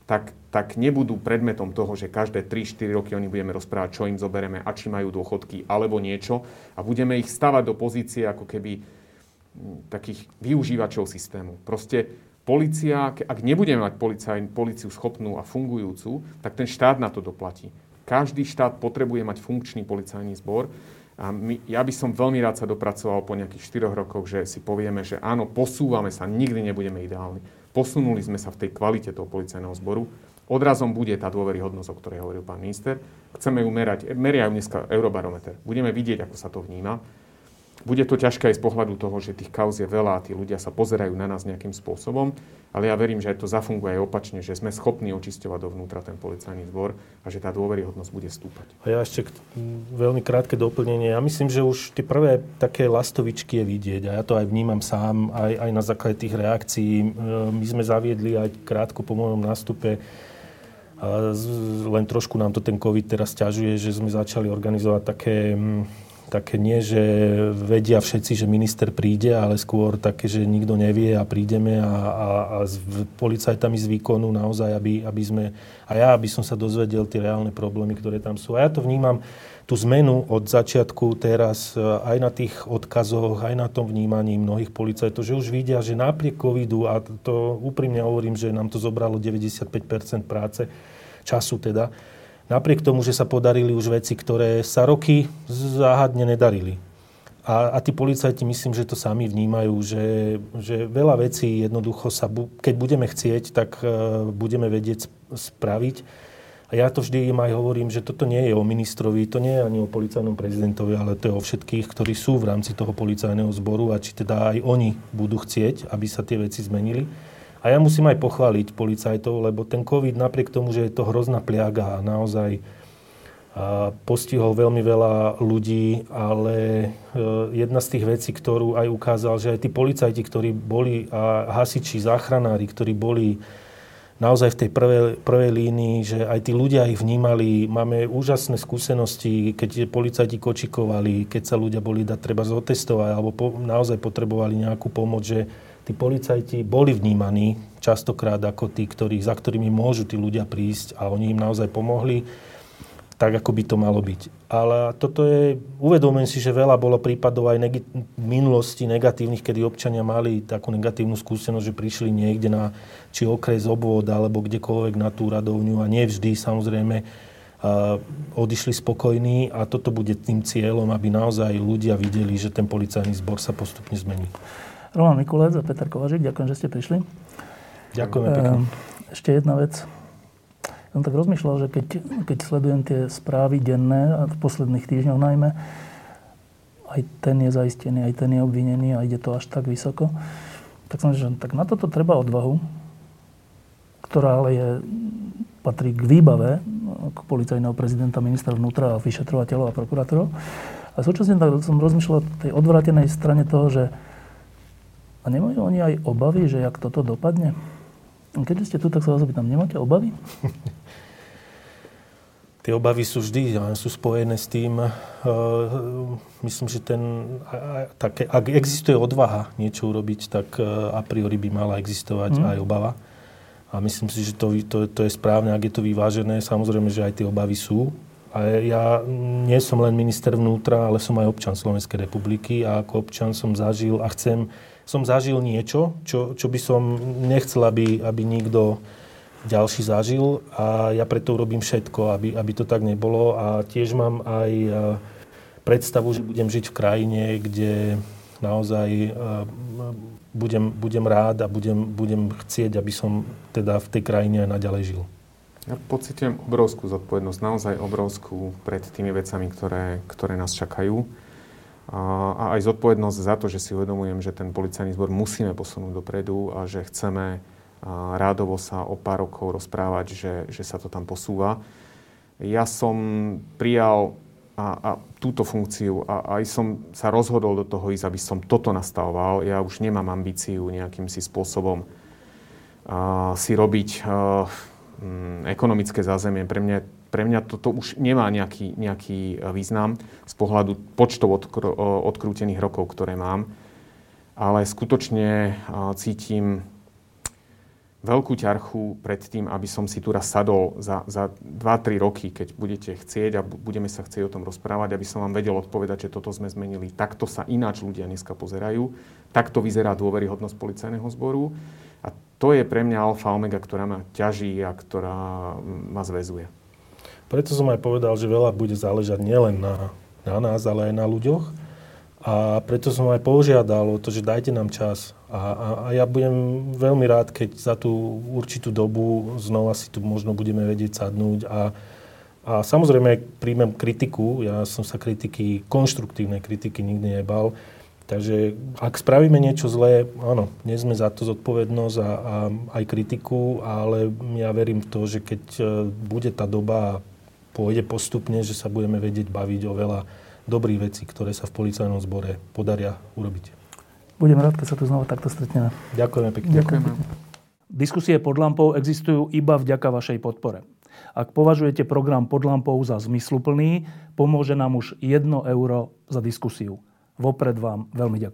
tak, tak nebudú predmetom toho, že každé 3-4 roky oni budeme rozprávať, čo im zobereme a či majú dôchodky alebo niečo a budeme ich stavať do pozície ako keby takých využívačov systému. Proste policia, ak nebudeme mať policiu schopnú a fungujúcu, tak ten štát na to doplatí. Každý štát potrebuje mať funkčný policajný zbor. A my, ja by som veľmi rád sa dopracoval po nejakých 4 rokoch, že si povieme, že áno, posúvame sa, nikdy nebudeme ideálni. Posunuli sme sa v tej kvalite toho policajného zboru. Odrazom bude tá dôveryhodnosť, o ktorej hovoril pán minister. Chceme ju merať, meriajú dneska Eurobarometer. Budeme vidieť, ako sa to vníma. Bude to ťažké aj z pohľadu toho, že tých kauz je veľa a tí ľudia sa pozerajú na nás nejakým spôsobom, ale ja verím, že aj to zafunguje aj opačne, že sme schopní očisťovať dovnútra ten policajný zbor a že tá dôveryhodnosť bude stúpať. A ja ešte veľmi krátke doplnenie. Ja myslím, že už tie prvé také lastovičky je vidieť a ja to aj vnímam sám, aj, aj na základe tých reakcií. My sme zaviedli aj krátko po mojom nástupe len trošku nám to ten COVID teraz ťažuje, že sme začali organizovať také také nie, že vedia všetci, že minister príde, ale skôr také, že nikto nevie a prídeme a, a, a s policajtami z výkonu naozaj, aby, aby sme, a ja, aby som sa dozvedel tie reálne problémy, ktoré tam sú. A ja to vnímam, tú zmenu od začiatku teraz e, aj na tých odkazoch, aj na tom vnímaní mnohých policajtov, že už vidia, že napriek covidu, a to úprimne hovorím, že nám to zobralo 95% práce, času teda, napriek tomu, že sa podarili už veci, ktoré sa roky záhadne nedarili. A, a tí policajti myslím, že to sami vnímajú, že, že veľa vecí jednoducho sa, keď budeme chcieť, tak uh, budeme vedieť spraviť. A ja to vždy im aj hovorím, že toto nie je o ministrovi, to nie je ani o policajnom prezidentovi, ale to je o všetkých, ktorí sú v rámci toho policajného zboru a či teda aj oni budú chcieť, aby sa tie veci zmenili. A ja musím aj pochváliť policajtov, lebo ten COVID napriek tomu, že je to hrozná pliaga a naozaj postihol veľmi veľa ľudí, ale e, jedna z tých vecí, ktorú aj ukázal, že aj tí policajti, ktorí boli a hasiči, záchranári, ktorí boli naozaj v tej prvej, prvej línii, že aj tí ľudia ich vnímali. Máme úžasné skúsenosti, keď policajti kočikovali, keď sa ľudia boli dať treba zotestovať alebo po, naozaj potrebovali nejakú pomoc, že tí policajti boli vnímaní častokrát ako tí, ktorí, za ktorými môžu tí ľudia prísť a oni im naozaj pomohli tak, ako by to malo byť. Ale toto je, uvedomujem si, že veľa bolo prípadov aj neg- v minulosti negatívnych, kedy občania mali takú negatívnu skúsenosť, že prišli niekde na či okres, obvod alebo kdekoľvek na tú radovňu a nevždy samozrejme uh, odišli spokojní a toto bude tým cieľom, aby naozaj ľudia videli, že ten policajný zbor sa postupne zmení. Roman Mikulec a Peter Kovažik, ďakujem, že ste prišli. Ďakujeme pekne. Ehm, ešte jedna vec. som tak rozmýšľal, že keď, keď sledujem tie správy denné, a v posledných týždňoch najmä, aj ten je zaistený, aj ten je obvinený a ide to až tak vysoko, tak som že tak na toto treba odvahu, ktorá ale je, patrí k výbave ako policajného prezidenta, ministra vnútra a vyšetrovateľov a prokurátorov. A súčasne tak som rozmýšľal o tej odvratenej strane toho, že a nemajú oni aj obavy, že jak toto dopadne? Keď ste tu, tak sa vás opýtam, nemáte obavy? Tie obavy sú vždy, sú spojené s tým, uh, myslím, že ten, tak, ak existuje odvaha niečo urobiť, tak uh, a priori by mala existovať mm. aj obava. A myslím si, že to, to, to je správne, ak je to vyvážené. Samozrejme, že aj tie obavy sú. A ja nie som len minister vnútra, ale som aj občan Slovenskej republiky a ako občan som zažil a chcem som zažil niečo, čo, čo by som nechcel, aby, aby nikto ďalší zažil a ja preto urobím všetko, aby, aby to tak nebolo a tiež mám aj e, predstavu, že budem žiť v krajine, kde naozaj e, budem, budem rád a budem, budem chcieť, aby som teda v tej krajine aj naďalej žil. Ja pocitujem obrovskú zodpovednosť, naozaj obrovskú pred tými vecami, ktoré, ktoré nás čakajú a aj zodpovednosť za to, že si uvedomujem, že ten policajný zbor musíme posunúť dopredu a že chceme rádovo sa o pár rokov rozprávať, že, že sa to tam posúva. Ja som prijal a, a túto funkciu a aj som sa rozhodol do toho ísť, aby som toto nastavoval. Ja už nemám ambíciu nejakým si spôsobom a, si robiť a, m, ekonomické zázemie. Pre mňa pre mňa toto už nemá nejaký, nejaký e, význam z pohľadu počtov odkr- odkrútených rokov, ktoré mám. Ale skutočne e, cítim veľkú ťarchu pred tým, aby som si tu raz sadol za, za 2-3 roky, keď budete chcieť a budeme sa chcieť o tom rozprávať, aby som vám vedel odpovedať, že toto sme zmenili. Takto sa ináč ľudia dneska pozerajú. Takto vyzerá dôveryhodnosť policajného zboru. A to je pre mňa alfa omega, ktorá ma ťaží a ktorá ma zväzuje. Preto som aj povedal, že veľa bude záležať nielen na, na nás, ale aj na ľuďoch. A preto som aj požiadal o to, že dajte nám čas. A, a, a ja budem veľmi rád, keď za tú určitú dobu znova si tu možno budeme vedieť sadnúť. A, a samozrejme príjmem kritiku. Ja som sa kritiky, konštruktívnej kritiky nikdy nebal. Takže ak spravíme niečo zlé, áno, nie sme za to zodpovednosť a, a aj kritiku, ale ja verím v to, že keď e, bude tá doba pôjde postupne, že sa budeme vedieť baviť o veľa dobrých vecí, ktoré sa v policajnom zbore podaria urobiť. Budem rád, keď sa tu znova takto stretneme. Ďakujeme pekne. Ďakujeme. Diskusie pod lampou existujú iba vďaka vašej podpore. Ak považujete program pod lampou za zmysluplný, pomôže nám už 1 euro za diskusiu. Vopred vám veľmi ďakujem.